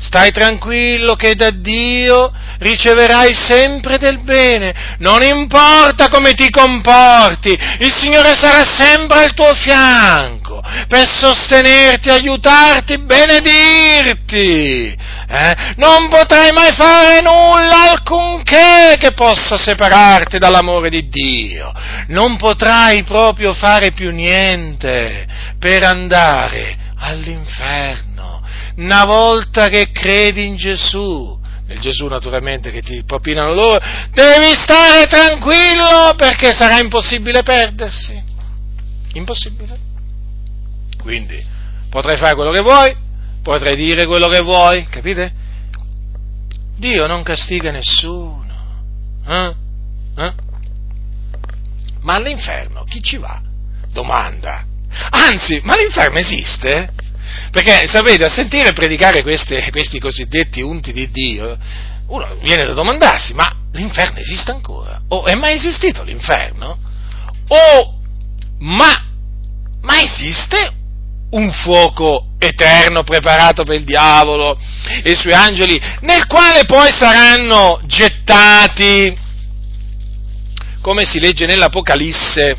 stai tranquillo che da Dio riceverai sempre del bene, non importa come ti comporti, il Signore sarà sempre al tuo fianco, per sostenerti, aiutarti, benedirti. Eh? Non potrai mai fare nulla alcunché che possa separarti dall'amore di Dio. Non potrai proprio fare più niente per andare all'inferno. Una volta che credi in Gesù, nel Gesù naturalmente che ti propinano loro, devi stare tranquillo perché sarà impossibile perdersi. Impossibile. Quindi potrai fare quello che vuoi, potrai dire quello che vuoi, capite? Dio non castiga nessuno. Eh? Eh? Ma all'inferno chi ci va? Domanda. Anzi, ma l'inferno esiste? Perché, sapete, a sentire predicare queste, questi cosiddetti unti di Dio, uno viene da domandarsi, ma l'inferno esiste ancora? O è mai esistito l'inferno? O, ma, ma esiste un fuoco eterno preparato per il diavolo e i suoi angeli, nel quale poi saranno gettati, come si legge nell'Apocalisse,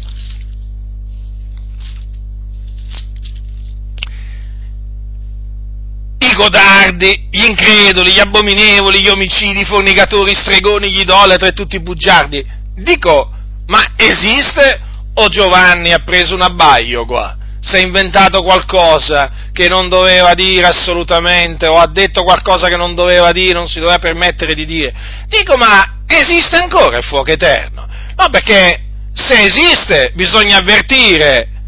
i codardi, gli increduli, gli abominevoli, gli omicidi, i fornicatori, i stregoni, gli idolatri e tutti i bugiardi. Dico, ma esiste o Giovanni ha preso un abbaglio qua? Si è inventato qualcosa che non doveva dire assolutamente, o ha detto qualcosa che non doveva dire, non si doveva permettere di dire. Dico, ma esiste ancora il fuoco eterno? No, perché se esiste bisogna avvertire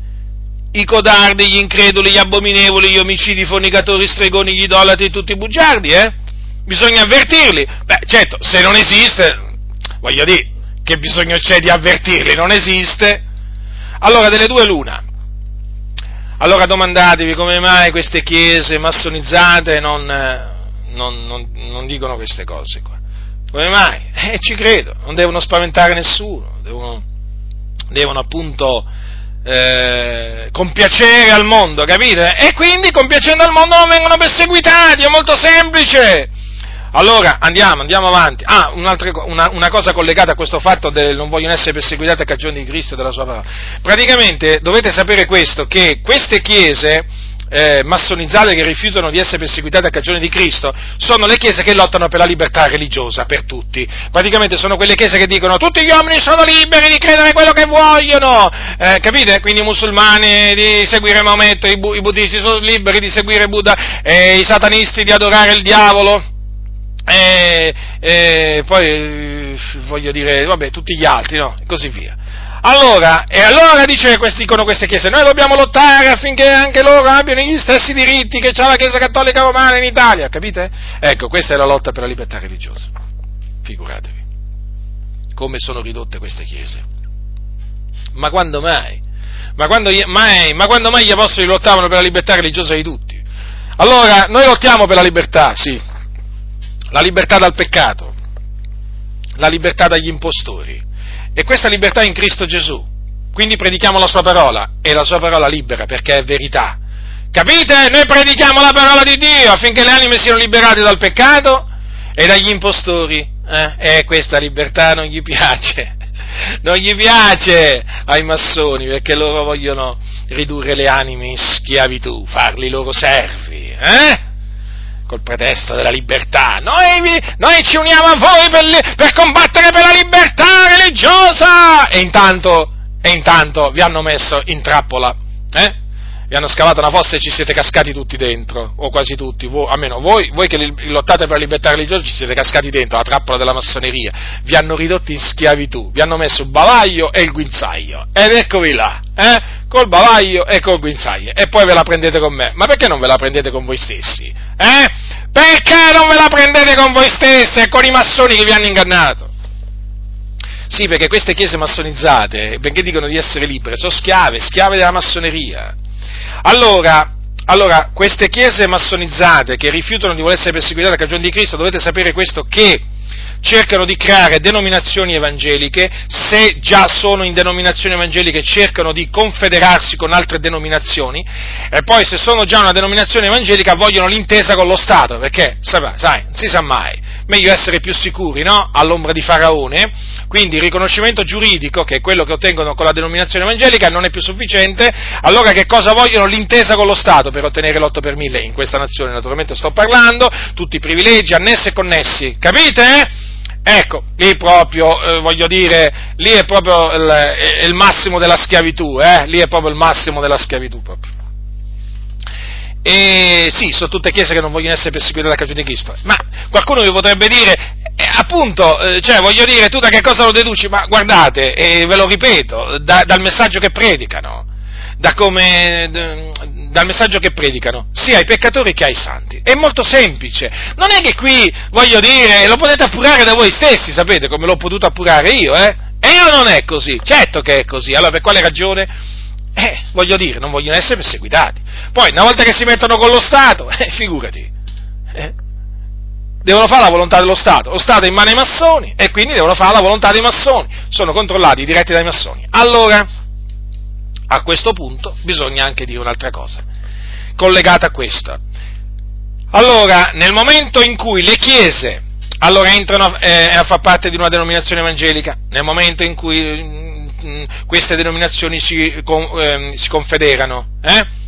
i codardi, gli increduli, gli abominevoli, gli omicidi, i fornicatori, i stregoni, gli idolatri, tutti i bugiardi, eh? Bisogna avvertirli. Beh, certo, se non esiste, voglio dire, che bisogno c'è di avvertirli? Non esiste. Allora, delle due l'una. Allora domandatevi come mai queste chiese massonizzate non, non, non, non dicono queste cose qua. Come mai? Eh, ci credo, non devono spaventare nessuno, devono, devono appunto eh, compiacere al mondo, capite? E quindi compiacendo al mondo non vengono perseguitati, è molto semplice. Allora, andiamo, andiamo avanti. Ah, una, una, cosa collegata a questo fatto del non vogliono essere perseguitati a cagione di Cristo e della sua parola. Praticamente dovete sapere questo, che queste chiese eh, massonizzate che rifiutano di essere perseguitate a cagione di Cristo sono le chiese che lottano per la libertà religiosa per tutti. Praticamente sono quelle chiese che dicono tutti gli uomini sono liberi di credere quello che vogliono, eh, capite? Quindi i musulmani di seguire Maometto, i, bu- i buddisti sono liberi di seguire Buddha, eh, i satanisti di adorare il diavolo. E, e poi voglio dire, vabbè, tutti gli altri, no? E così via. Allora, e allora dice, dicono queste chiese, noi dobbiamo lottare affinché anche loro abbiano gli stessi diritti che ha la Chiesa Cattolica Romana in Italia, capite? Ecco, questa è la lotta per la libertà religiosa. Figuratevi. Come sono ridotte queste chiese. Ma quando mai? Ma quando mai, ma quando mai gli apostoli lottavano per la libertà religiosa di tutti? Allora, noi lottiamo per la libertà, sì. La libertà dal peccato, la libertà dagli impostori, e questa libertà è in Cristo Gesù. Quindi predichiamo la sua parola e la sua parola libera perché è verità. Capite? Noi predichiamo la parola di Dio affinché le anime siano liberate dal peccato e dagli impostori. Eh? E questa libertà non gli piace. [LAUGHS] Non gli piace ai massoni perché loro vogliono ridurre le anime in schiavitù, farli loro servi. Eh? Col pretesto della libertà. Noi, vi, noi ci uniamo a voi per, per, combattere per la libertà religiosa! E intanto, e intanto vi hanno messo in trappola, eh? Vi hanno scavato una fossa e ci siete cascati tutti dentro, o quasi tutti, voi, almeno voi, voi che lottate per la libertà religiosa ci siete cascati dentro la trappola della massoneria, vi hanno ridotti in schiavitù, vi hanno messo il bavaglio e il guinzaglio, ed eccovi là, eh? col bavaglio e col guinzaglio, e poi ve la prendete con me. Ma perché non ve la prendete con voi stessi? Eh? Perché non ve la prendete con voi stessi e con i massoni che vi hanno ingannato? Sì, perché queste chiese massonizzate, benché dicono di essere libere, sono schiave, schiave della massoneria. Allora, allora, queste chiese massonizzate che rifiutano di voler essere perseguitate a cagione di Cristo, dovete sapere questo che cercano di creare denominazioni evangeliche, se già sono in denominazioni evangeliche cercano di confederarsi con altre denominazioni e poi se sono già una denominazione evangelica vogliono l'intesa con lo Stato, perché sai, non si sa mai, meglio essere più sicuri, no? All'ombra di Faraone, quindi il riconoscimento giuridico, che è quello che ottengono con la denominazione evangelica, non è più sufficiente, allora che cosa vogliono? L'intesa con lo Stato per ottenere l'8 per 1000, in questa nazione naturalmente sto parlando, tutti i privilegi annessi e connessi, capite? Ecco, lì proprio, eh, voglio dire, lì è proprio il, il massimo della schiavitù, eh? lì è proprio il massimo della schiavitù proprio. E sì, sono tutte chiese che non vogliono essere perseguite da cagione di Cristo. Ma qualcuno vi potrebbe dire, eh, appunto, eh, cioè voglio dire, tu da che cosa lo deduci? Ma guardate, e ve lo ripeto, da, dal messaggio che predicano, da come, dal messaggio che predicano, sia ai peccatori che ai santi. È molto semplice. Non è che qui, voglio dire, lo potete appurare da voi stessi, sapete come l'ho potuto appurare io, eh? E io non è così, certo che è così. Allora per quale ragione? Eh, voglio dire, non vogliono essere perseguitati. Poi, una volta che si mettono con lo Stato, [LAUGHS] eh, figurati, eh, devono fare la volontà dello Stato. Lo Stato è in mano ai massoni e quindi devono fare la volontà dei massoni. Sono controllati, diretti dai massoni. Allora, a questo punto, bisogna anche dire un'altra cosa, collegata a questa. Allora, nel momento in cui le chiese allora entrano eh, a far parte di una denominazione evangelica, nel momento in cui mh, queste denominazioni si, con, eh, si confederano, eh?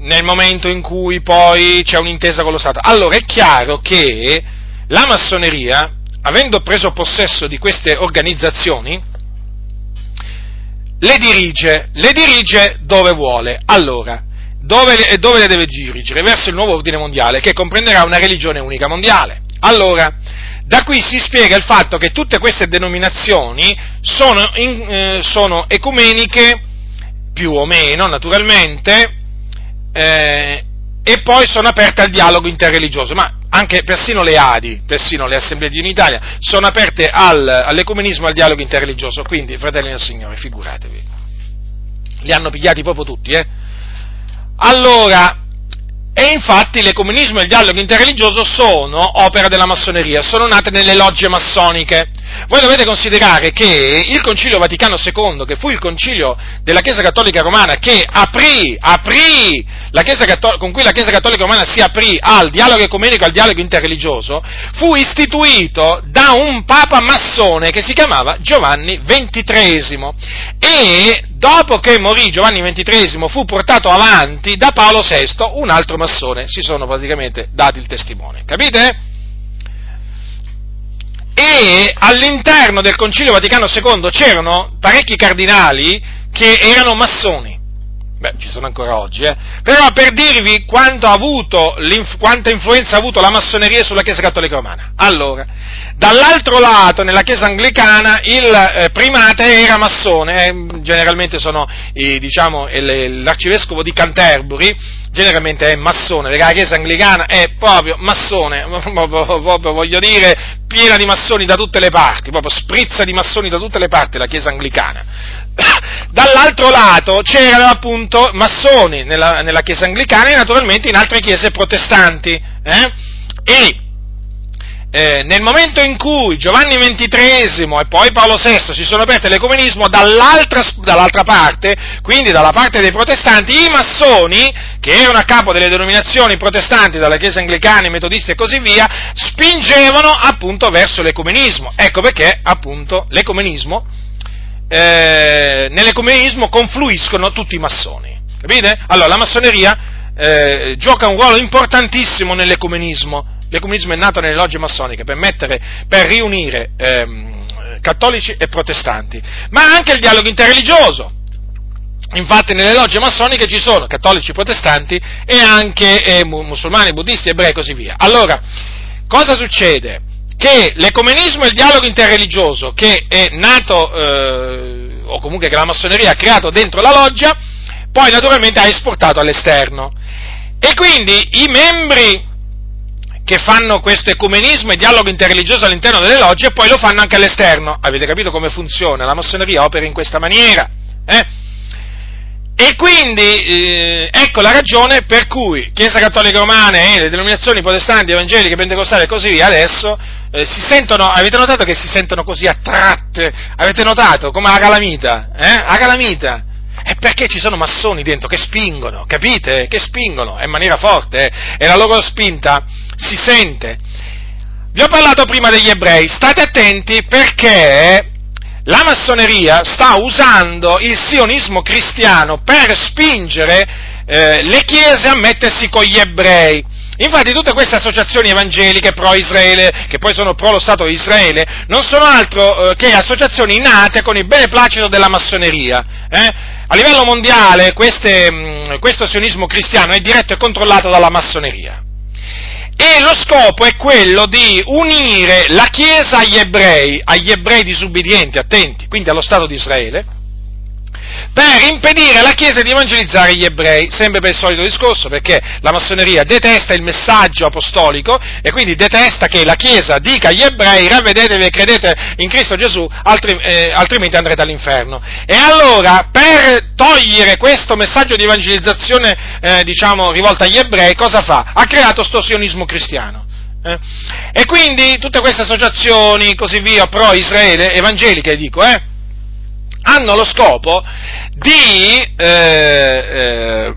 Nel momento in cui poi c'è un'intesa con lo Stato. Allora è chiaro che la massoneria, avendo preso possesso di queste organizzazioni, le dirige, le dirige dove vuole. Allora, dove, dove le deve dirigere? Verso il nuovo ordine mondiale, che comprenderà una religione unica mondiale. Allora, da qui si spiega il fatto che tutte queste denominazioni sono, in, eh, sono ecumeniche, più o meno naturalmente, eh, e poi sono aperte al dialogo interreligioso, ma anche persino le ADI, persino le Assemblee di Unitalia, sono aperte al, all'ecumenismo e al dialogo interreligioso, quindi, fratelli del Signore, figuratevi, li hanno pigliati proprio tutti, eh? Allora, e infatti l'ecumenismo e il dialogo interreligioso sono opera della massoneria, sono nate nelle logge massoniche. Voi dovete considerare che il Concilio Vaticano II, che fu il concilio della Chiesa Cattolica Romana, che aprì, aprì Cattolica, con cui la Chiesa Cattolica Romana si aprì al dialogo ecumenico al dialogo interreligioso, fu istituito da un papa massone che si chiamava Giovanni XXIII e dopo che morì Giovanni XXIII fu portato avanti da Paolo VI, un altro massone, si sono praticamente dati il testimone, capite? E all'interno del Concilio Vaticano II c'erano parecchi cardinali che erano massoni. Beh, ci sono ancora oggi, eh? Però per dirvi avuto, quanta influenza ha avuto la massoneria sulla Chiesa Cattolica Romana. Allora, dall'altro lato, nella Chiesa Anglicana, il eh, primate era massone, eh, generalmente sono, diciamo, il, l'arcivescovo di Canterbury, generalmente è massone, perché la Chiesa Anglicana è proprio massone, [LAUGHS] proprio, voglio dire, piena di massoni da tutte le parti, proprio sprizza di massoni da tutte le parti la Chiesa Anglicana dall'altro lato c'erano appunto massoni nella, nella, Chiesa anglicana e naturalmente in altre chiese protestanti. Eh? E eh, nel momento in cui Giovanni XXIII e poi Paolo VI si sono aperti all'ecumenismo, dall'altra, dall'altra parte, quindi dalla parte dei protestanti, i massoni, che erano a capo delle denominazioni protestanti, dalla Chiesa anglicana, metodisti e così via, spingevano appunto verso l'ecumenismo. Ecco perché appunto l'ecumenismo eh, nell'ecumenismo confluiscono tutti i massoni. Capite? Allora, la massoneria eh, gioca un ruolo importantissimo nell'ecumenismo. L'ecumenismo è nato nelle logge massoniche per, mettere, per riunire ehm, cattolici e protestanti, ma anche il dialogo interreligioso. Infatti nelle logge massoniche ci sono cattolici, protestanti e anche eh, musulmani, buddisti, ebrei e così via. Allora, cosa succede? Che l'ecumenismo e il dialogo interreligioso che è nato, eh, o comunque che la massoneria ha creato dentro la loggia, poi naturalmente ha esportato all'esterno. E quindi i membri che fanno questo ecumenismo e dialogo interreligioso all'interno delle logge poi lo fanno anche all'esterno. Avete capito come funziona? La massoneria opera in questa maniera. Eh? E quindi eh, ecco la ragione per cui Chiesa Cattolica Romana e le denominazioni protestanti, evangeliche, pentecostali e così via adesso eh, si sentono, avete notato che si sentono così attratte? Avete notato come a calamita? Eh? A calamita. È perché ci sono massoni dentro che spingono, capite? Che spingono, in maniera forte, eh? e la loro spinta si sente. vi ho parlato prima degli ebrei, state attenti perché la massoneria sta usando il sionismo cristiano per spingere eh, le chiese a mettersi con gli ebrei. Infatti tutte queste associazioni evangeliche pro-Israele, che poi sono pro lo Stato di Israele, non sono altro eh, che associazioni nate con il beneplacito della massoneria. Eh? A livello mondiale queste, mh, questo sionismo cristiano è diretto e controllato dalla massoneria. E lo scopo è quello di unire la Chiesa agli ebrei, agli ebrei disubbidienti, attenti, quindi allo Stato di Israele, per impedire alla Chiesa di evangelizzare gli ebrei, sempre per il solito discorso, perché la massoneria detesta il messaggio apostolico e quindi detesta che la Chiesa dica agli ebrei ravvedetevi e credete in Cristo Gesù, altri, eh, altrimenti andrete all'inferno. E allora, per togliere questo messaggio di evangelizzazione, eh, diciamo, rivolto agli ebrei, cosa fa? Ha creato sto sionismo cristiano. Eh? E quindi tutte queste associazioni, così via, pro-Israele, evangeliche dico, eh, hanno lo scopo di, eh, eh,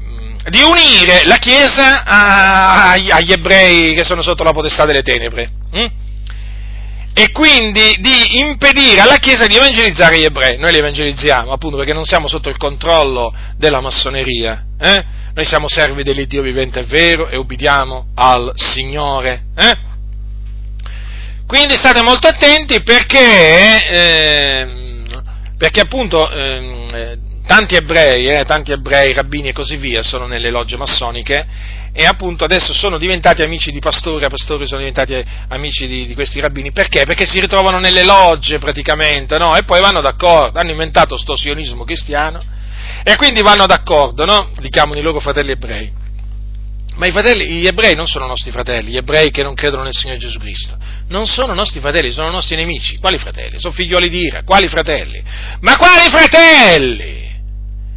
di unire la Chiesa a, agli ebrei che sono sotto la potestà delle tenebre. Hm? E quindi di impedire alla Chiesa di evangelizzare gli ebrei. Noi li evangelizziamo, appunto, perché non siamo sotto il controllo della massoneria. Eh? Noi siamo servi dell'Iddio vivente e vero e ubbidiamo al Signore. Eh? Quindi state molto attenti perché, eh, perché appunto ehm, eh, tanti ebrei, eh, tanti ebrei, rabbini e così via sono nelle logge massoniche e appunto adesso sono diventati amici di pastori, pastori sono diventati amici di, di, questi rabbini, perché? Perché si ritrovano nelle logge praticamente, no? E poi vanno d'accordo, hanno inventato sto sionismo cristiano e quindi vanno d'accordo, no? Li chiamano i loro fratelli ebrei. Ma i fratelli, gli ebrei non sono nostri fratelli, gli ebrei che non credono nel Signore Gesù Cristo. Non sono nostri fratelli, sono nostri nemici. Quali fratelli? Sono figlioli di ira. Quali fratelli? Ma quali fratelli?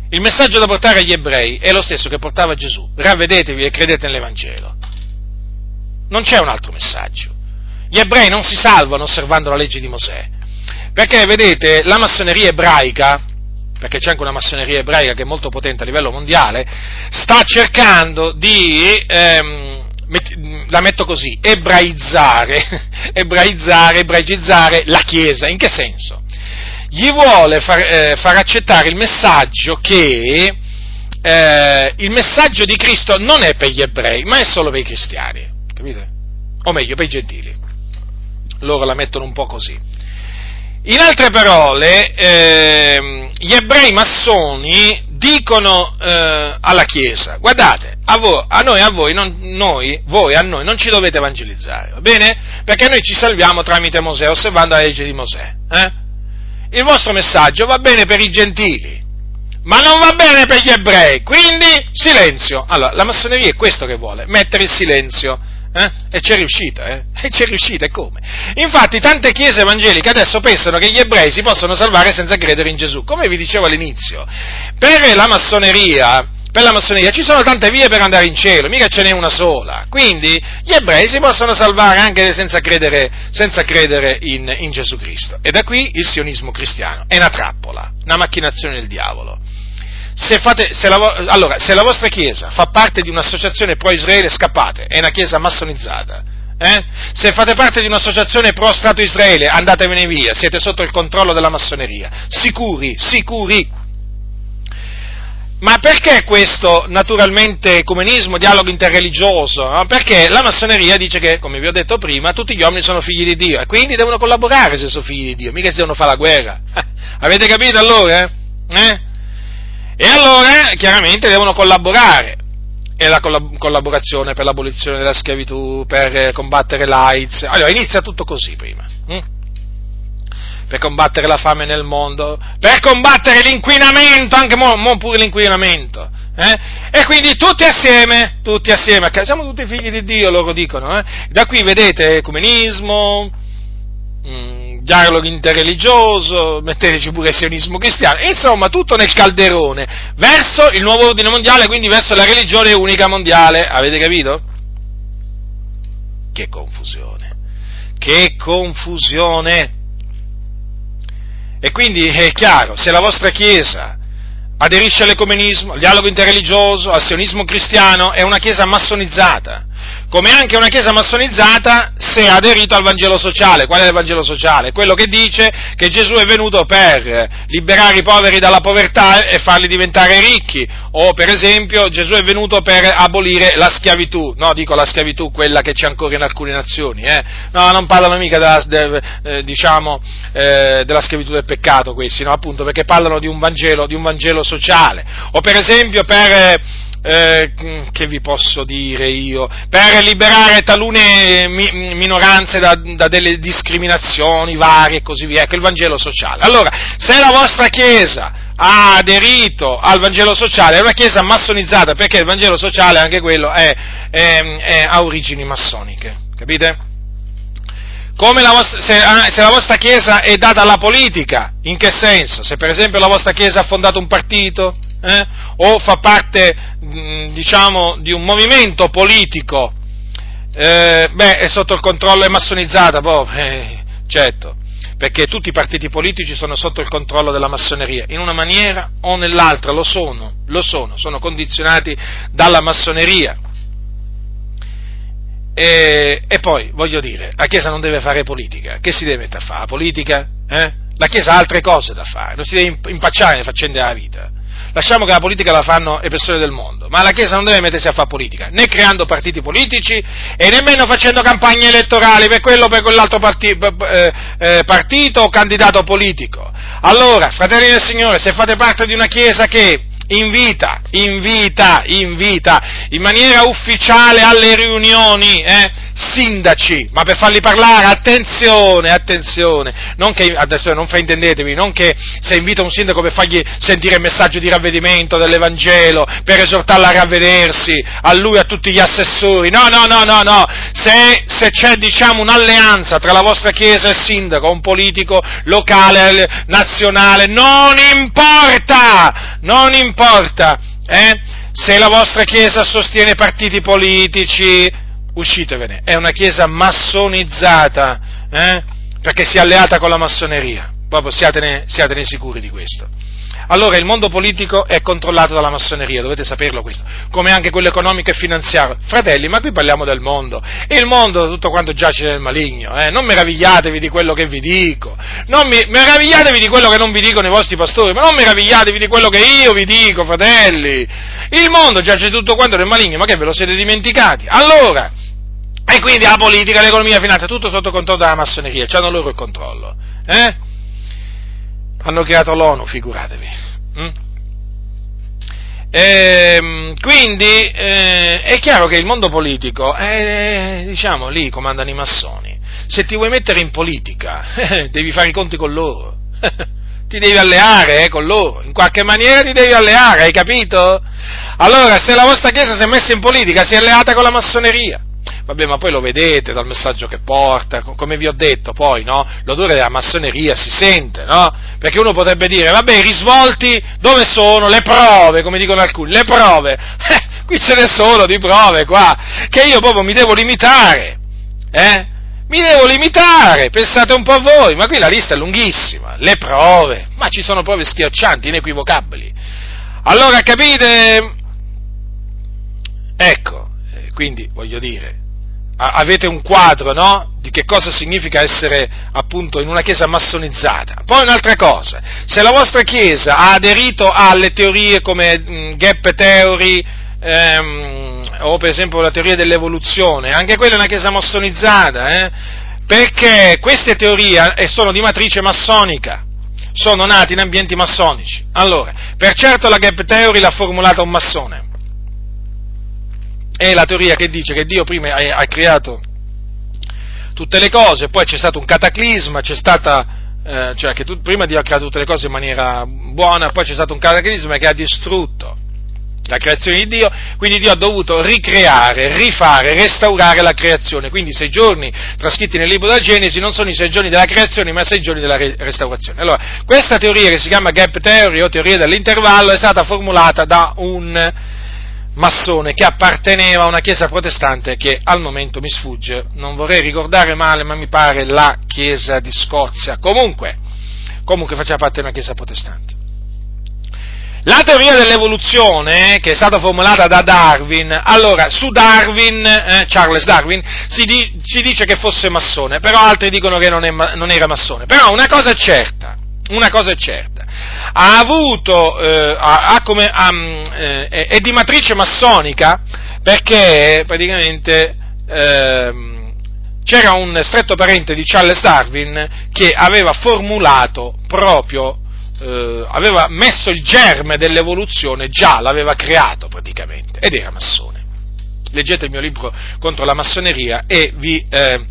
Il messaggio da portare agli ebrei è lo stesso che portava Gesù. Ravvedetevi e credete nell'Evangelo. Non c'è un altro messaggio. Gli ebrei non si salvano osservando la legge di Mosè. Perché, vedete, la massoneria ebraica, perché c'è anche una massoneria ebraica che è molto potente a livello mondiale, sta cercando di, ehm, la metto così, ebraizzare, [LAUGHS] ebraizzare, ebraicizzare la Chiesa. In che senso? gli vuole far, eh, far accettare il messaggio che eh, il messaggio di Cristo non è per gli ebrei, ma è solo per i cristiani, capite? O meglio, per i gentili. Loro la mettono un po' così. In altre parole, eh, gli ebrei massoni dicono eh, alla Chiesa, guardate, a, voi, a noi, a voi, non, noi, voi, a noi non ci dovete evangelizzare, va bene? Perché noi ci salviamo tramite Mosè, osservando la legge di Mosè. Eh? il vostro messaggio va bene per i gentili, ma non va bene per gli ebrei, quindi silenzio. Allora, la massoneria è questo che vuole, mettere il silenzio. Eh? E c'è riuscita, eh? [LAUGHS] E c'è riuscita, e come? Infatti tante chiese evangeliche adesso pensano che gli ebrei si possono salvare senza credere in Gesù. Come vi dicevo all'inizio, per la massoneria per la massoneria ci sono tante vie per andare in cielo, mica ce n'è una sola. Quindi gli ebrei si possono salvare anche senza credere, senza credere in, in, Gesù Cristo. E da qui il sionismo cristiano. È una trappola, una macchinazione del diavolo. Se fate, se la, allora, se la vostra chiesa fa parte di un'associazione pro-Israele, scappate, è una chiesa massonizzata. Eh? Se fate parte di un'associazione pro-Stato Israele, andatevene via, siete sotto il controllo della massoneria. Sicuri, sicuri. Ma perché questo naturalmente ecumenismo, dialogo interreligioso? No? Perché la massoneria dice che, come vi ho detto prima, tutti gli uomini sono figli di Dio e quindi devono collaborare se sono figli di Dio, mica si devono fare la guerra. [LAUGHS] Avete capito allora? Eh? E allora chiaramente devono collaborare. E la collaborazione per l'abolizione della schiavitù, per combattere l'AIDS. Allora inizia tutto così prima. Hm? per combattere la fame nel mondo, per combattere l'inquinamento, anche mo, mo pure l'inquinamento. Eh? E quindi tutti assieme, tutti assieme, siamo tutti figli di Dio, loro dicono. Eh? Da qui vedete ecumenismo, mh, mm, dialogo interreligioso, metteteci pure sionismo cristiano, insomma tutto nel calderone, verso il nuovo ordine mondiale, quindi verso la religione unica mondiale. Avete capito? Che confusione! Che confusione! E quindi è chiaro, se la vostra Chiesa aderisce all'ecumenismo, al dialogo interreligioso, al sionismo cristiano, è una Chiesa massonizzata, come anche una chiesa massonizzata se ha aderito al Vangelo sociale. Qual è il Vangelo sociale? Quello che dice che Gesù è venuto per liberare i poveri dalla povertà e farli diventare ricchi, o per esempio Gesù è venuto per abolire la schiavitù, no, dico la schiavitù, quella che c'è ancora in alcune nazioni, eh? no, non parlano mica della, de, eh, diciamo, eh, della schiavitù del peccato questi, no, appunto perché parlano di un Vangelo, di un Vangelo sociale, o per esempio per eh, che vi posso dire io, per liberare talune mi, minoranze da, da, delle discriminazioni varie e così via, ecco il Vangelo sociale. Allora, se la vostra Chiesa ha aderito al Vangelo sociale, è una Chiesa massonizzata, perché il Vangelo sociale, anche quello, è, è, è, ha origini massoniche, capite? Come la vostra, se, ah, se, la vostra Chiesa è data alla politica, in che senso? Se per esempio la vostra Chiesa ha fondato un partito, eh? o fa parte, mh, diciamo, di un movimento politico, eh, beh, è sotto il controllo, è massonizzata, boh, [LAUGHS] eh, certo, perché tutti i partiti politici sono sotto il controllo della massoneria, in una maniera o nell'altra, lo sono, lo sono, sono condizionati dalla massoneria. E, e, poi, voglio dire, la Chiesa non deve fare politica, che si deve mettere a fare? Politica? Eh? La Chiesa ha altre cose da fare, non si deve impacciare nelle faccende della vita. Lasciamo che la politica la fanno le persone del mondo, ma la Chiesa non deve mettersi a fare politica, né creando partiti politici e nemmeno facendo campagne elettorali per quello o per quell'altro parti, eh, eh, partito o candidato politico. Allora, fratelli del Signore, se fate parte di una Chiesa che invita, invita, invita in maniera ufficiale alle riunioni, eh, sindaci, ma per farli parlare, attenzione, attenzione, non che, adesso non fraintendetevi, non che se invita un sindaco per fargli sentire il messaggio di ravvedimento dell'Evangelo, per esortarlo a ravvedersi, a lui e a tutti gli assessori, no, no, no, no, no, se, se c'è diciamo un'alleanza tra la vostra chiesa e il sindaco, un politico locale, nazionale, non importa, non importa, eh? se la vostra chiesa sostiene partiti politici, uscitevene, è una chiesa massonizzata, eh? perché si è alleata con la massoneria, proprio siatene, siatene sicuri di questo. Allora il mondo politico è controllato dalla massoneria, dovete saperlo questo, come anche quello economico e finanziario. Fratelli, ma qui parliamo del mondo, e il mondo tutto quanto giace nel maligno, eh? non meravigliatevi di quello che vi dico, non mi, meravigliatevi di quello che non vi dicono i vostri pastori, ma non meravigliatevi di quello che io vi dico, fratelli. Il mondo giace tutto quanto nel maligno, ma che ve lo siete dimenticati? Allora, e quindi la politica, l'economia, la finanza, tutto sotto controllo della massoneria, hanno loro il controllo. Eh? Hanno creato l'ONU, figuratevi. Mm? E, ehm, quindi eh, è chiaro che il mondo politico, è, diciamo, lì comandano i massoni. Se ti vuoi mettere in politica, [LAUGHS] devi fare i conti con loro. [LAUGHS] ti devi alleare eh, con loro, in qualche maniera ti devi alleare, hai capito? Allora, se la vostra Chiesa si è messa in politica, si è alleata con la massoneria. Vabbè, ma poi lo vedete dal messaggio che porta, come vi ho detto, poi, no? L'odore della massoneria si sente, no? Perché uno potrebbe dire, vabbè, i risvolti dove sono? Le prove, come dicono alcuni, le prove. [LAUGHS] Eh, qui ce ne sono di prove qua, che io proprio mi devo limitare, eh? Mi devo limitare, pensate un po' voi, ma qui la lista è lunghissima, le prove, ma ci sono prove schiaccianti, inequivocabili. Allora capite? Ecco, eh, quindi voglio dire, avete un quadro, no? Di che cosa significa essere appunto in una chiesa massonizzata. Poi un'altra cosa, se la vostra chiesa ha aderito alle teorie come mh, gap theory, ehm, o per esempio la teoria dell'evoluzione, anche quella è una chiesa massonizzata, eh? Perché queste teorie eh, sono di matrice massonica, sono nate in ambienti massonici. Allora, per certo la gap theory l'ha formulata un massone, è la teoria che dice che Dio prima ha, creato tutte le cose, poi c'è stato un cataclisma, c'è stata, eh, cioè che tu, prima Dio ha creato tutte le cose in maniera buona, poi c'è stato un cataclisma che ha distrutto la creazione di Dio, quindi Dio ha dovuto ricreare, rifare, restaurare la creazione. Quindi i sei giorni trascritti nel libro della Genesi non sono i sei giorni della creazione, ma i sei giorni della restaurazione. Allora, questa teoria che si chiama gap theory o teoria dell'intervallo è stata formulata da un massone che apparteneva a una chiesa protestante che al momento mi sfugge, non vorrei ricordare male, ma mi pare la chiesa di Scozia. Comunque, comunque faceva parte di una chiesa protestante. La teoria dell'evoluzione, che è stata formulata da Darwin, allora, su Darwin, eh, Charles Darwin, si, di, si, dice che fosse massone, però altri dicono che non, è, non era massone. Però una cosa è certa, una cosa è certa, ha avuto, eh, ha, ha come, ha, eh, è di matrice massonica perché praticamente eh, c'era un stretto parente di Charles Darwin che aveva formulato proprio eh, aveva messo il germe dell'evoluzione, già l'aveva creato praticamente, ed era massone. Leggete il mio libro contro la massoneria e vi, eh,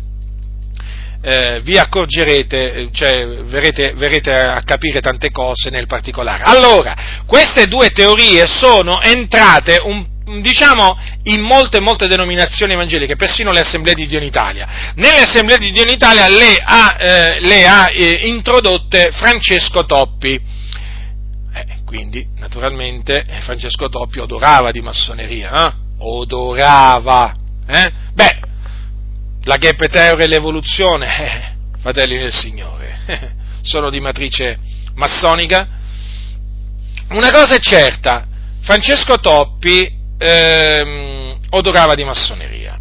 eh, vi accorgerete, cioè verrete, verrete a capire tante cose nel particolare. Allora, queste due teorie sono entrate un diciamo, in molte, molte denominazioni evangeliche, persino le assemblee di Dio in Italia. Nelle assemblee di Dio in Italia le ha, eh, le ha eh, introdotte Francesco Toppi. Eh, quindi, naturalmente, Francesco Toppi odorava di massoneria, eh? odorava. Eh? Beh, la Gepeteo e l'evoluzione, eh, fratelli del Signore, sono di matrice massonica. Una cosa è certa, Francesco Toppi ehm, odorava di massoneria.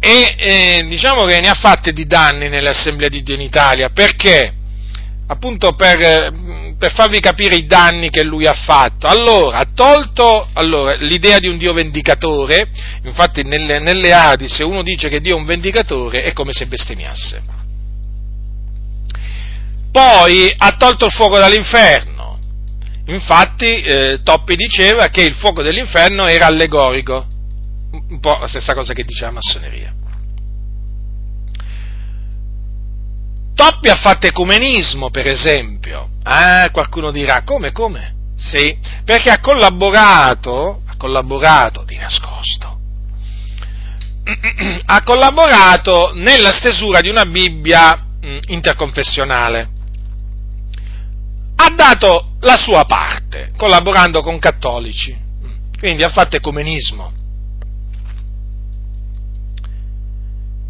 E eh, diciamo che ne ha fatte di danni nelle assemblee di Dio in Italia, perché? Appunto per, per farvi capire i danni che lui ha fatto. Allora, ha tolto allora, l'idea di un Dio vendicatore, infatti nelle, nelle Adi se uno dice che Dio è un vendicatore è come se bestemmiasse. Poi ha tolto il fuoco dall'inferno Infatti eh, Toppi diceva che il fuoco dell'inferno era allegorico, un po' la stessa cosa che dice la massoneria. Toppi ha fatto ecumenismo, per esempio. Ah, qualcuno dirà, come, come? Sì, perché ha collaborato, ha collaborato di nascosto, [CLEARS THROAT] ha collaborato nella stesura di una Bibbia mh, interconfessionale ha dato la sua parte, collaborando con cattolici, quindi ha fatto ecumenismo.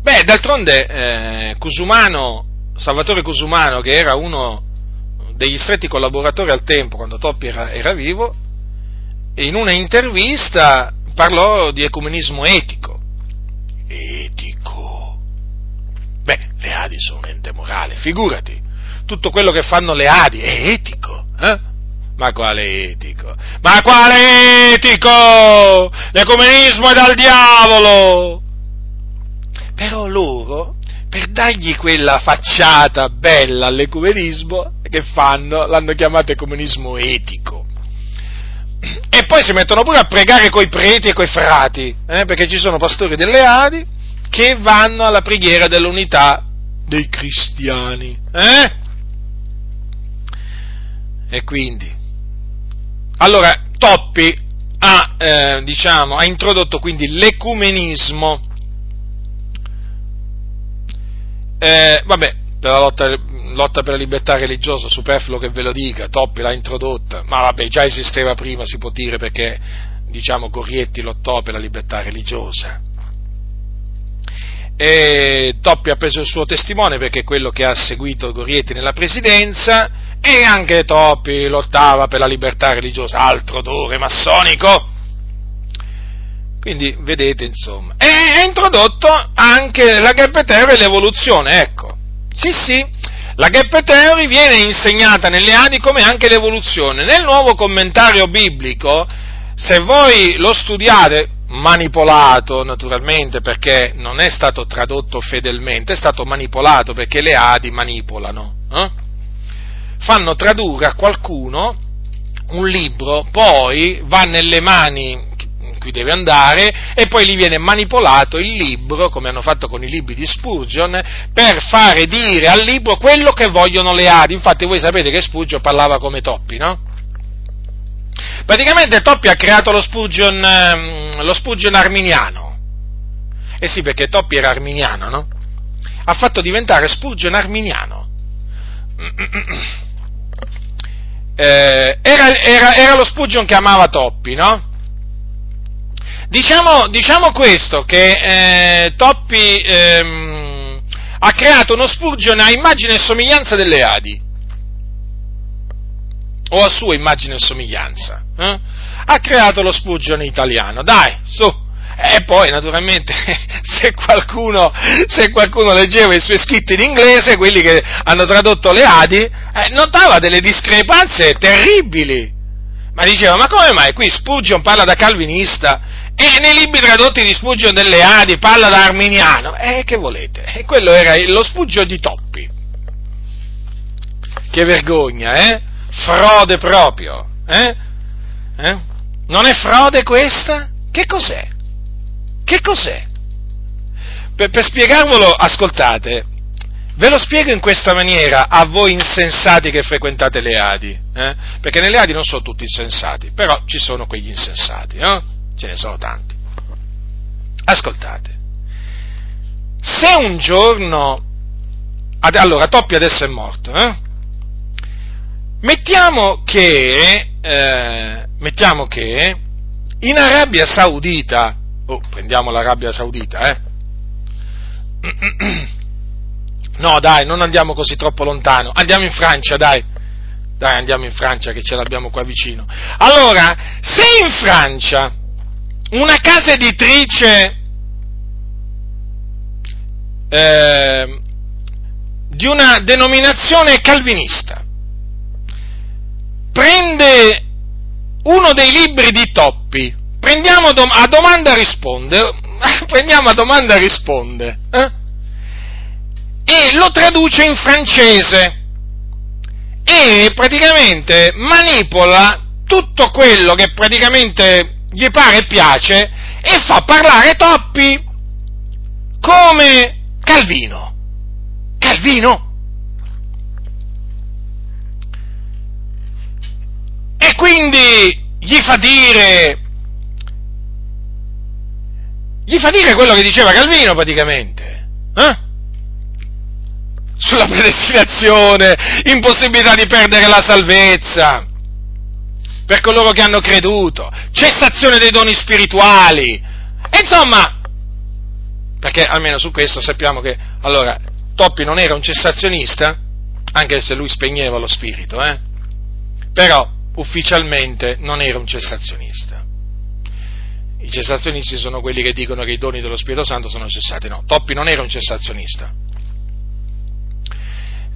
Beh, d'altronde eh, Cusumano, Salvatore Cusumano, che era uno degli stretti collaboratori al tempo, quando Toppi era, era vivo, in una intervista parlò di ecumenismo etico. Etico. Beh, le Adi sono un ente morale, figurati tutto quello che fanno le Adi è etico. Eh? Ma quale etico? Ma quale etico? L'ecumenismo è dal diavolo! Però loro, per dargli quella facciata bella all'ecumenismo, che fanno? L'hanno chiamato ecumenismo etico. E poi si mettono pure a pregare coi preti e coi frati, eh? perché ci sono pastori delle Adi che vanno alla preghiera dell'unità dei cristiani. Eh? E quindi, allora, Toppi ha, eh, diciamo, ha introdotto quindi l'ecumenismo, eh, vabbè, per la lotta, lotta, per la libertà religiosa, superfluo che ve lo dica, Toppi l'ha introdotta, ma vabbè, già esisteva prima, si può dire, perché, diciamo, Gorietti lottò per la libertà religiosa. E Toppi ha preso il suo testimone perché è quello che ha seguito Gorietti nella presidenza e anche Toppi lottava per la libertà religiosa, altro odore massonico. Quindi vedete, insomma. E ha introdotto anche la gap theory e l'evoluzione, ecco. Sì, sì, la gap theory viene insegnata nelle Adi come anche l'evoluzione. Nel nuovo commentario biblico, se voi lo studiate, manipolato naturalmente perché non è stato tradotto fedelmente, è stato manipolato perché le Adi manipolano. Eh? fanno tradurre a qualcuno un libro, poi va nelle mani in cui deve andare e poi gli viene manipolato il libro, come hanno fatto con i libri di Spurgeon, per fare dire al libro quello che vogliono le Adi. Infatti voi sapete che Spurgeon parlava come Toppi, no? Praticamente Toppi ha creato lo Spurgeon, ehm, lo Spurgeon arminiano. Eh sì, perché Toppi era arminiano, no? Ha fatto diventare Spurgeon arminiano eh, era, era, era, lo Spurgeon che amava Toppi, no? Diciamo, diciamo questo, che eh, Toppi ehm, ha creato uno Spurgeon a immagine e somiglianza delle Adi. o a sua immagine e somiglianza. Eh? Ha creato lo Spurgeon italiano, dai, su! E poi, naturalmente, [LAUGHS] se qualcuno, se qualcuno, leggeva i suoi scritti in inglese, quelli che hanno tradotto le Adi, eh, notava delle discrepanze terribili. Ma diceva, ma come mai qui Spurgeon parla da calvinista e nei libri tradotti di Spurgeon delle Adi parla da arminiano? E eh, che volete? E quello era lo Spurgeon di Toppi. Che vergogna, eh? Frode proprio, eh? eh? Non è frode questa? Che cos'è? Che cos'è? Per, per spiegarvelo, ascoltate, Ve lo spiego in questa maniera a voi insensati che frequentate le Adi, eh? perché nelle Adi non sono tutti insensati, però ci sono quegli insensati, eh? Ce ne sono tanti. Ascoltate, se un giorno, allora Toppi adesso è morto, eh? mettiamo, che, eh, mettiamo che in Arabia Saudita, oh, prendiamo l'Arabia Saudita, eh? [CLEARS THROAT] No, dai, non andiamo così troppo lontano. Andiamo in Francia, dai. Dai, andiamo in Francia che ce l'abbiamo qua vicino. Allora, se in Francia una casa editrice eh, di una denominazione calvinista prende uno dei libri di Toppi, prendiamo a domanda risponde, [LAUGHS] prendiamo a domanda risponde, eh? e lo traduce in francese e praticamente manipola tutto quello che praticamente gli pare e piace e fa parlare Toppi come Calvino. Calvino. E quindi gli fa dire gli fa dire quello che diceva Calvino praticamente. Eh? sulla predestinazione, impossibilità di perdere la salvezza per coloro che hanno creduto, cessazione dei doni spirituali. E insomma, perché almeno su questo sappiamo che, allora, Toppi non era un cessazionista, anche se lui spegneva lo spirito, eh? però ufficialmente non era un cessazionista. I cessazionisti sono quelli che dicono che i doni dello Spirito Santo sono cessati, no, Toppi non era un cessazionista,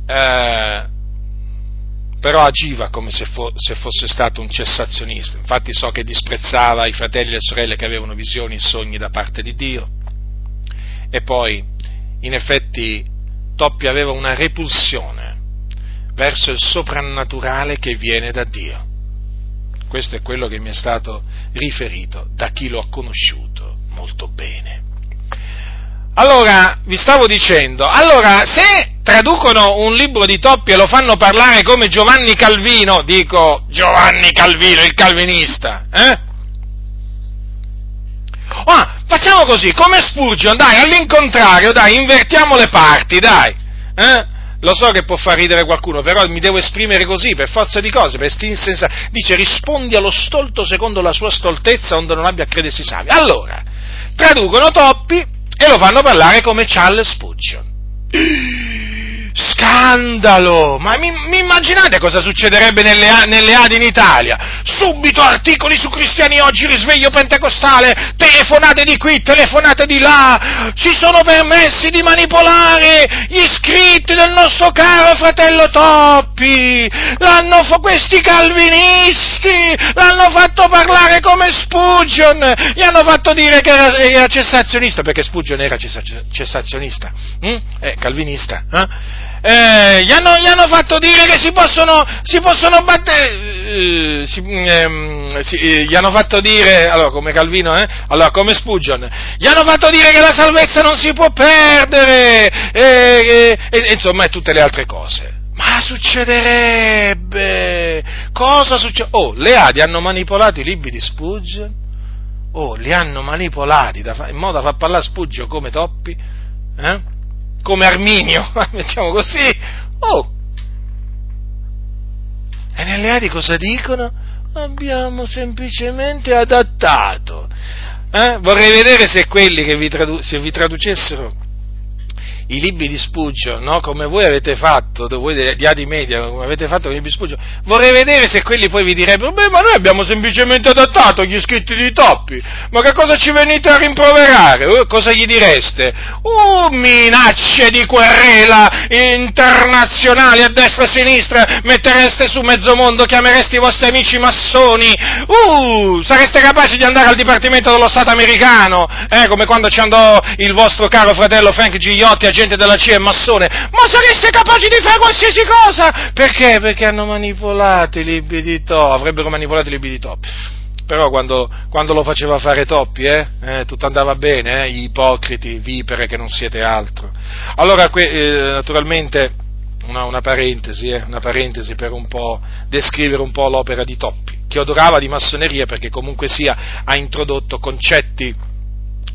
eh, però agiva come se, fo- se, fosse stato un cessazionista. Infatti so che disprezzava i fratelli e le sorelle che avevano visioni e sogni da parte di Dio. E poi, in effetti, Toppi aveva una repulsione verso il soprannaturale che viene da Dio. Questo è quello che mi è stato riferito da chi lo ha conosciuto molto bene. Allora, vi stavo dicendo, allora, se traducono un libro di Toppi e lo fanno parlare come Giovanni Calvino, dico Giovanni Calvino, il calvinista, eh? Ah, facciamo così, come Spurgeon, dai, all'incontrario, dai, invertiamo le parti, dai, eh? Lo so che può far ridere qualcuno, però mi devo esprimere così, per forza di cose, per insensà. Dice, rispondi allo stolto secondo la sua stoltezza, onde non abbia a credersi savi. Allora, traducono Toppi e lo fanno parlare come Charles Spurgeon. Scandalo! Ma mi, mi, immaginate cosa succederebbe nelle, nelle Adi in Italia? Subito articoli su cristiani oggi, risveglio pentecostale, telefonate di qui, telefonate di là, si sono permessi di manipolare gli iscritti del nostro caro fratello Toppi, l'hanno questi calvinisti, l'hanno fatto parlare come Spurgeon, gli hanno fatto dire che era, era cessazionista, perché Spurgeon era cessazionista, hm? eh, calvinista, eh? Eh, gli, hanno, gli, hanno, fatto dire che si possono, si possono battere, eh, si, ehm, si, eh, gli hanno fatto dire, allora come Calvino, eh, allora come Spurgeon, gli hanno fatto dire che la salvezza non si può perdere, e, e insomma e tutte le altre cose. Ma succederebbe! Cosa succede? Oh, le Adi hanno manipolato i libri di Spurgeon? Oh, li hanno manipolati da, in modo da far parlare Spurgeon come Toppi? Eh? Come Arminio, [LAUGHS] mettiamo così, oh! E nelle Adi cosa dicono? Abbiamo semplicemente adattato. Eh? Vorrei vedere se quelli che vi, tradu- se vi traducessero i libri di Spugio, no? come voi avete fatto, voi di Adi Media, come avete fatto con i libri di Spugio, vorrei vedere se quelli poi vi direbbero, beh, ma noi abbiamo semplicemente adattato gli scritti di Toppi, ma che cosa ci venite a rimproverare? Uh, cosa gli direste? Uh, minacce di querela internazionali a destra e a sinistra, mettereste su mezzo mondo, chiamereste i vostri amici massoni, uh, sareste capaci di andare al Dipartimento dello Stato americano, eh, come quando ci andò il vostro caro fratello Frank Gigliotti, agente della CIA e massone, ma sareste capaci di fare qualsiasi cosa! Perché? Perché hanno manipolato i libri di Top, avrebbero manipolato i libri di Top. Però quando, quando lo faceva fare Toppi, eh, eh, tutto andava bene, eh, gli ipocriti, vipere che non siete altro. Allora, que, eh, naturalmente, una, una, parentesi, eh, una parentesi per un po' descrivere un po' l'opera di Toppi, che odorava di massoneria perché comunque sia ha introdotto concetti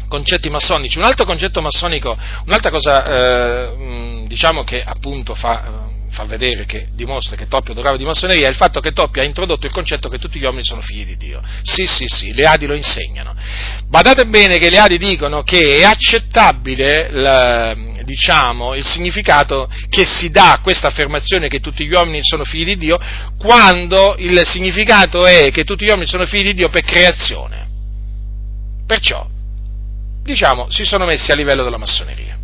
concetti massonici. Un altro concetto massonico, un'altra cosa eh, diciamo che appunto fa, fa, vedere, che dimostra che Toppi adorava di massoneria, è il fatto che Toppi ha introdotto il concetto che tutti gli uomini sono figli di Dio. Sì, sì, sì, le Adi lo insegnano. Badate bene che le Adi dicono che è accettabile la, diciamo, il significato che si dà a questa affermazione che tutti gli uomini sono figli di Dio, quando il significato è che tutti gli uomini sono figli di Dio per creazione. Perciò, diciamo, si sono messi a livello della massoneria.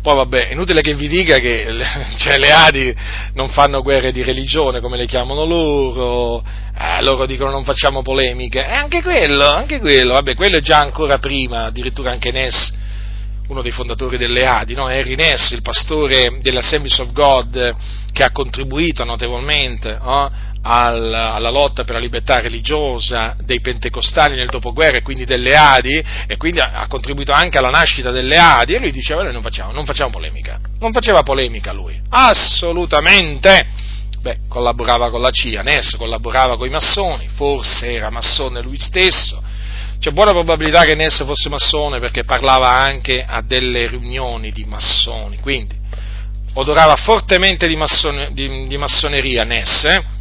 Poi vabbè, inutile che vi dica che [LAUGHS] cioè, le Adi non fanno guerre di religione come le chiamano loro, eh, loro dicono non facciamo polemiche, e anche quello, anche quello, vabbè, quello è già ancora prima, addirittura anche Ness, uno dei fondatori delle Adi, no? Henry Ness, il pastore dell'Assemblies of God, che ha contribuito notevolmente oh, al, alla lotta per la libertà religiosa dei pentecostali nel dopoguerra e quindi delle Adi, e quindi ha, ha contribuito anche alla nascita delle Adi, e lui diceva noi non facciamo, non facciamo polemica. Non faceva polemica lui, assolutamente. Beh, collaborava con la CIA, Ness collaborava con i massoni, forse era massone lui stesso. C'è buona probabilità che Ness fosse massone perché parlava anche a delle riunioni di massoni, quindi odorava fortemente di, massone, di, di massoneria Ness, eh?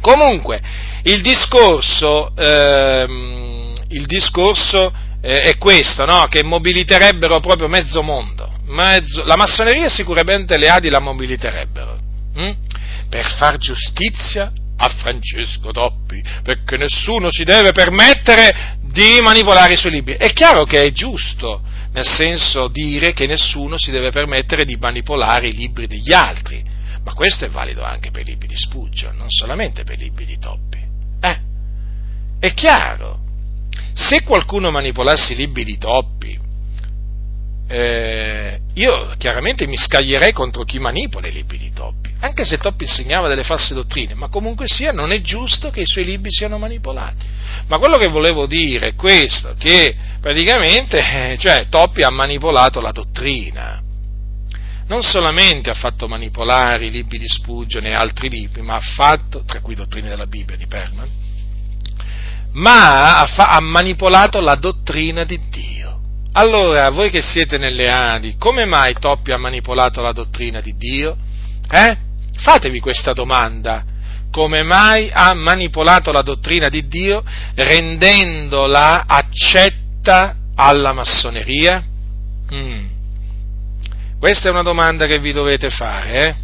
Comunque, il discorso, ehm, il discorso eh, è questo, no? che mobiliterebbero proprio mezzo mondo. Mezzo, la massoneria sicuramente le Adi la mobiliterebbero. Hm? Per far giustizia a Francesco Toppi, perché nessuno si deve permettere di manipolare i suoi libri. È chiaro che è giusto, nel senso dire che nessuno si deve permettere di manipolare i libri degli altri ma questo è valido anche per i libri di Spugio, non solamente per i libri di Toppi. Eh, è chiaro. Se qualcuno manipolasse i libri di Toppi, eh, io chiaramente mi scaglierei contro chi manipola i libri di Toppi, anche se Toppi insegnava delle false dottrine, ma comunque sia non è giusto che i suoi libri siano manipolati. Ma quello che volevo dire è questo, che praticamente eh, cioè, Toppi ha manipolato la dottrina, non solamente ha fatto manipolare i libri di Spurgeon e altri libri, ma ha fatto, tra cui Dottrine della Bibbia di Perman, ma ha, fa, ha manipolato la dottrina di Dio. Allora, voi che siete nelle Adi, come mai Toppi ha manipolato la dottrina di Dio? Eh? Fatevi questa domanda. Come mai ha manipolato la dottrina di Dio rendendola accetta alla massoneria? Mm. Questa è una domanda che vi dovete fare, eh?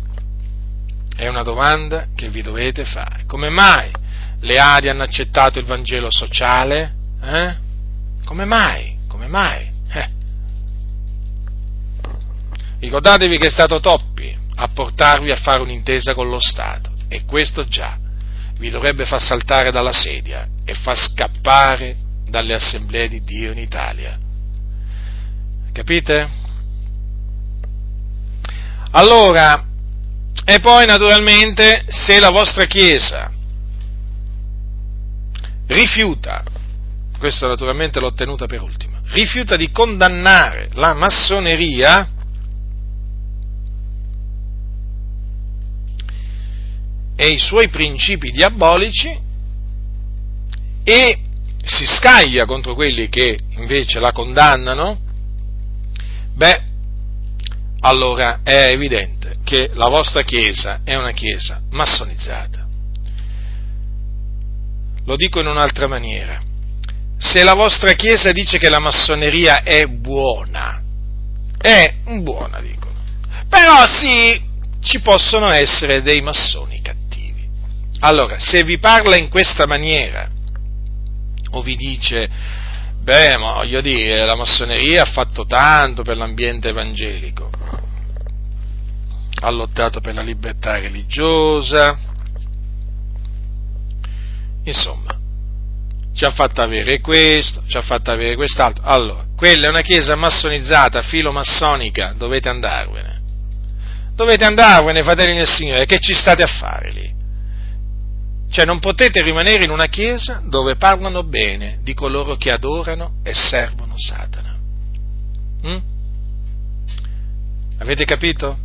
È una domanda che vi dovete fare. Come mai le Adi hanno accettato il Vangelo sociale? Eh? Come mai? Come mai? Eh. Ricordatevi che è stato Toppi a portarvi a fare un'intesa con lo Stato e questo già vi dovrebbe far saltare dalla sedia e far scappare dalle assemblee di Dio in Italia. Capite? Allora, e poi naturalmente se la vostra Chiesa rifiuta, questo naturalmente l'ho tenuta per ultima, rifiuta di condannare la massoneria, e i suoi principi diabolici e si scaglia contro quelli che invece la condannano, beh, allora è evidente che la vostra Chiesa è una Chiesa massonizzata. Lo dico in un'altra maniera. se la vostra Chiesa dice che la massoneria è buona, è buona, dicono. Però sì, ci possono essere dei massoni. Allora, se vi parla in questa maniera, o vi dice, beh, ma voglio dire, la massoneria ha fatto tanto per l'ambiente evangelico, ha lottato per la libertà religiosa, insomma, ci ha fatto avere questo, ci ha fatto avere quest'altro. Allora, quella è una chiesa massonizzata, filomassonica, dovete andarvene. Dovete andarvene, fratelli del Signore, che ci state a fare lì? Cioè non potete rimanere in una chiesa dove parlano bene di coloro che adorano e servono Satana. Mm? Avete capito?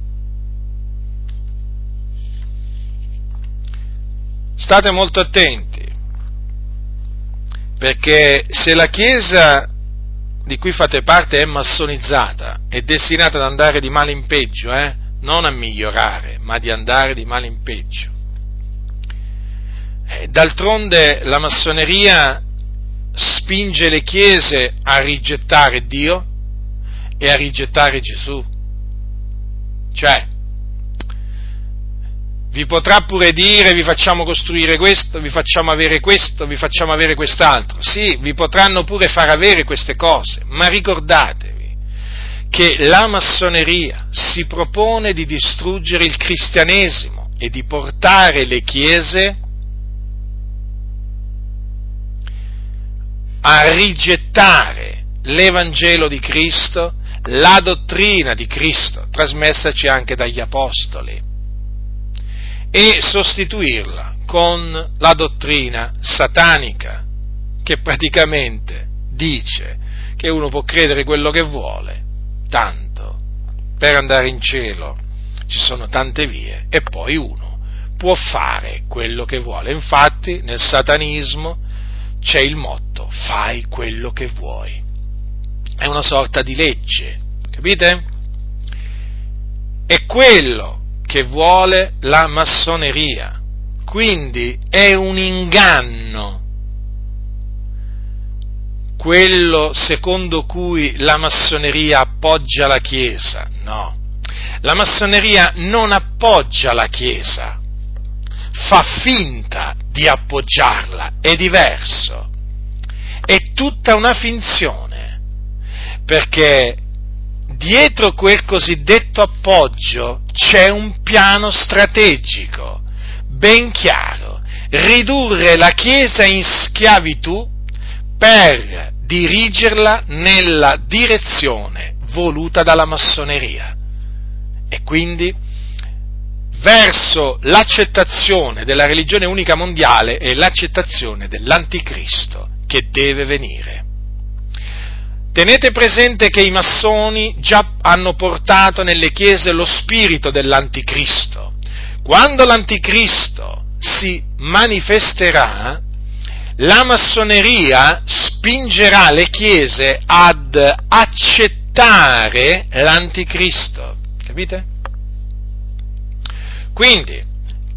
State molto attenti, perché se la Chiesa di cui fate parte è massonizzata, è destinata ad andare di male in peggio, eh? non a migliorare, ma di andare di male in peggio. Eh, d'altronde la massoneria spinge le chiese a rigettare Dio e a rigettare Gesù. Cioè, vi potrà pure dire vi facciamo costruire questo, vi facciamo avere questo, vi facciamo avere quest'altro. Sì, vi potranno pure far avere queste cose, ma ricordatevi che la massoneria si propone di distruggere il cristianesimo e di portare le chiese a rigettare l'Evangelo di Cristo, la dottrina di Cristo, trasmessaci anche dagli Apostoli e sostituirla con la dottrina satanica, che praticamente dice che uno può credere quello che vuole, tanto per andare in cielo ci sono tante vie e poi uno può fare quello che vuole. Infatti nel satanismo c'è il motto fai quello che vuoi. È una sorta di legge, capite? È quello che vuole la massoneria. Quindi è un inganno quello secondo cui la massoneria appoggia la Chiesa. No, la massoneria non appoggia la Chiesa, fa finta di appoggiarla, è diverso. È tutta una finzione, perché dietro quel cosiddetto appoggio c'è un piano strategico, ben chiaro, ridurre la Chiesa in schiavitù per dirigerla nella direzione voluta dalla massoneria e quindi verso l'accettazione della religione unica mondiale e l'accettazione dell'anticristo che deve venire. Tenete presente che i massoni già hanno portato nelle chiese lo spirito dell'anticristo. Quando l'anticristo si manifesterà, la massoneria spingerà le chiese ad accettare l'anticristo. Capite? Quindi,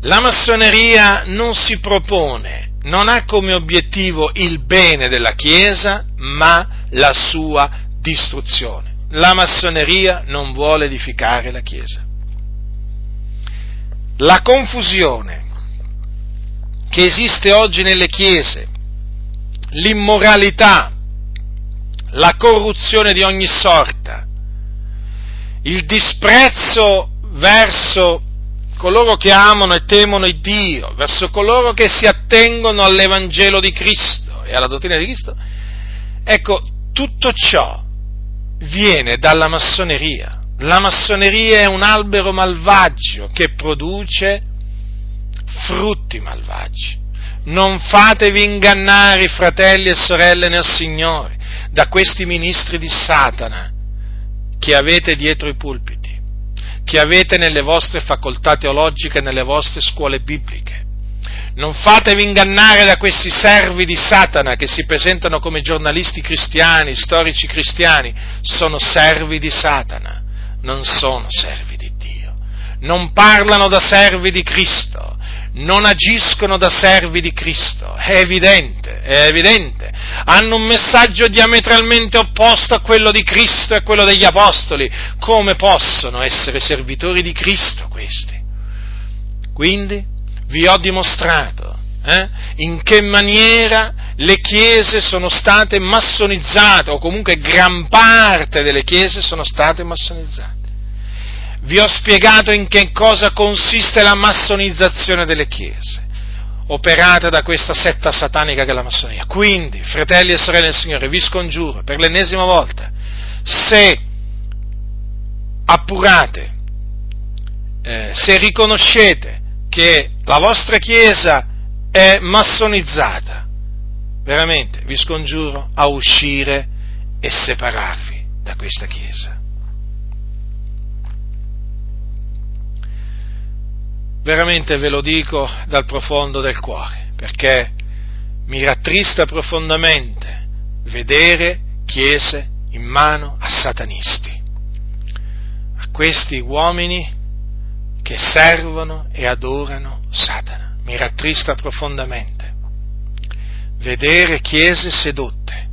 la massoneria non si propone non ha come obiettivo il bene della Chiesa, ma la sua distruzione. La massoneria non vuole edificare la Chiesa. La confusione che esiste oggi nelle Chiese, l'immoralità, la corruzione di ogni sorta, il disprezzo verso coloro che amano e temono il Dio, verso coloro che si attengono all'Evangelo di Cristo e alla dottrina di Cristo, ecco, tutto ciò viene dalla massoneria. La massoneria è un albero malvagio che produce frutti malvagi. Non fatevi ingannare, fratelli e sorelle nel Signore, da questi ministri di Satana che avete dietro i pulpiti che avete nelle vostre facoltà teologiche, nelle vostre scuole bibliche. Non fatevi ingannare da questi servi di Satana che si presentano come giornalisti cristiani, storici cristiani, sono servi di Satana, non sono servi di Dio. Non parlano da servi di Cristo, non agiscono da servi di Cristo, è evidente, è evidente. hanno un messaggio diametralmente opposto a quello di Cristo e a quello degli Apostoli. Come possono essere servitori di Cristo questi? Quindi vi ho dimostrato eh, in che maniera le chiese sono state massonizzate, o comunque gran parte delle chiese sono state massonizzate. Vi ho spiegato in che cosa consiste la massonizzazione delle chiese, operata da questa setta satanica che è la massonia. Quindi, fratelli e sorelle del Signore, vi scongiuro per l'ennesima volta, se appurate, eh, se riconoscete che la vostra chiesa è massonizzata, veramente vi scongiuro a uscire e separarvi da questa Chiesa. Veramente ve lo dico dal profondo del cuore, perché mi rattrista profondamente vedere chiese in mano a satanisti, a questi uomini che servono e adorano Satana. Mi rattrista profondamente vedere chiese sedotte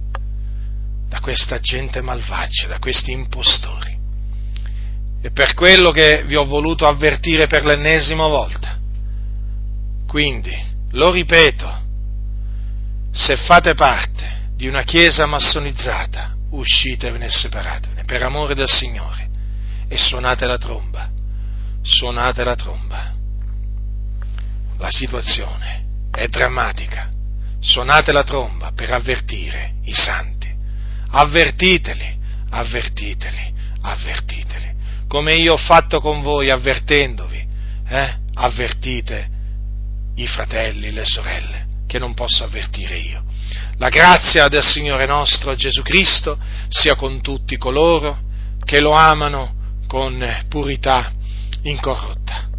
da questa gente malvagia, da questi impostori. E per quello che vi ho voluto avvertire per l'ennesima volta. Quindi, lo ripeto, se fate parte di una chiesa massonizzata, uscitevene e separatevene, per amore del Signore, e suonate la tromba, suonate la tromba. La situazione è drammatica suonate la tromba per avvertire i santi. Avvertiteli, avvertiteli, avvertiteli. Come io ho fatto con voi avvertendovi, eh? avvertite i fratelli, le sorelle, che non posso avvertire io. La grazia del Signore nostro Gesù Cristo sia con tutti coloro che lo amano con purità incorrotta.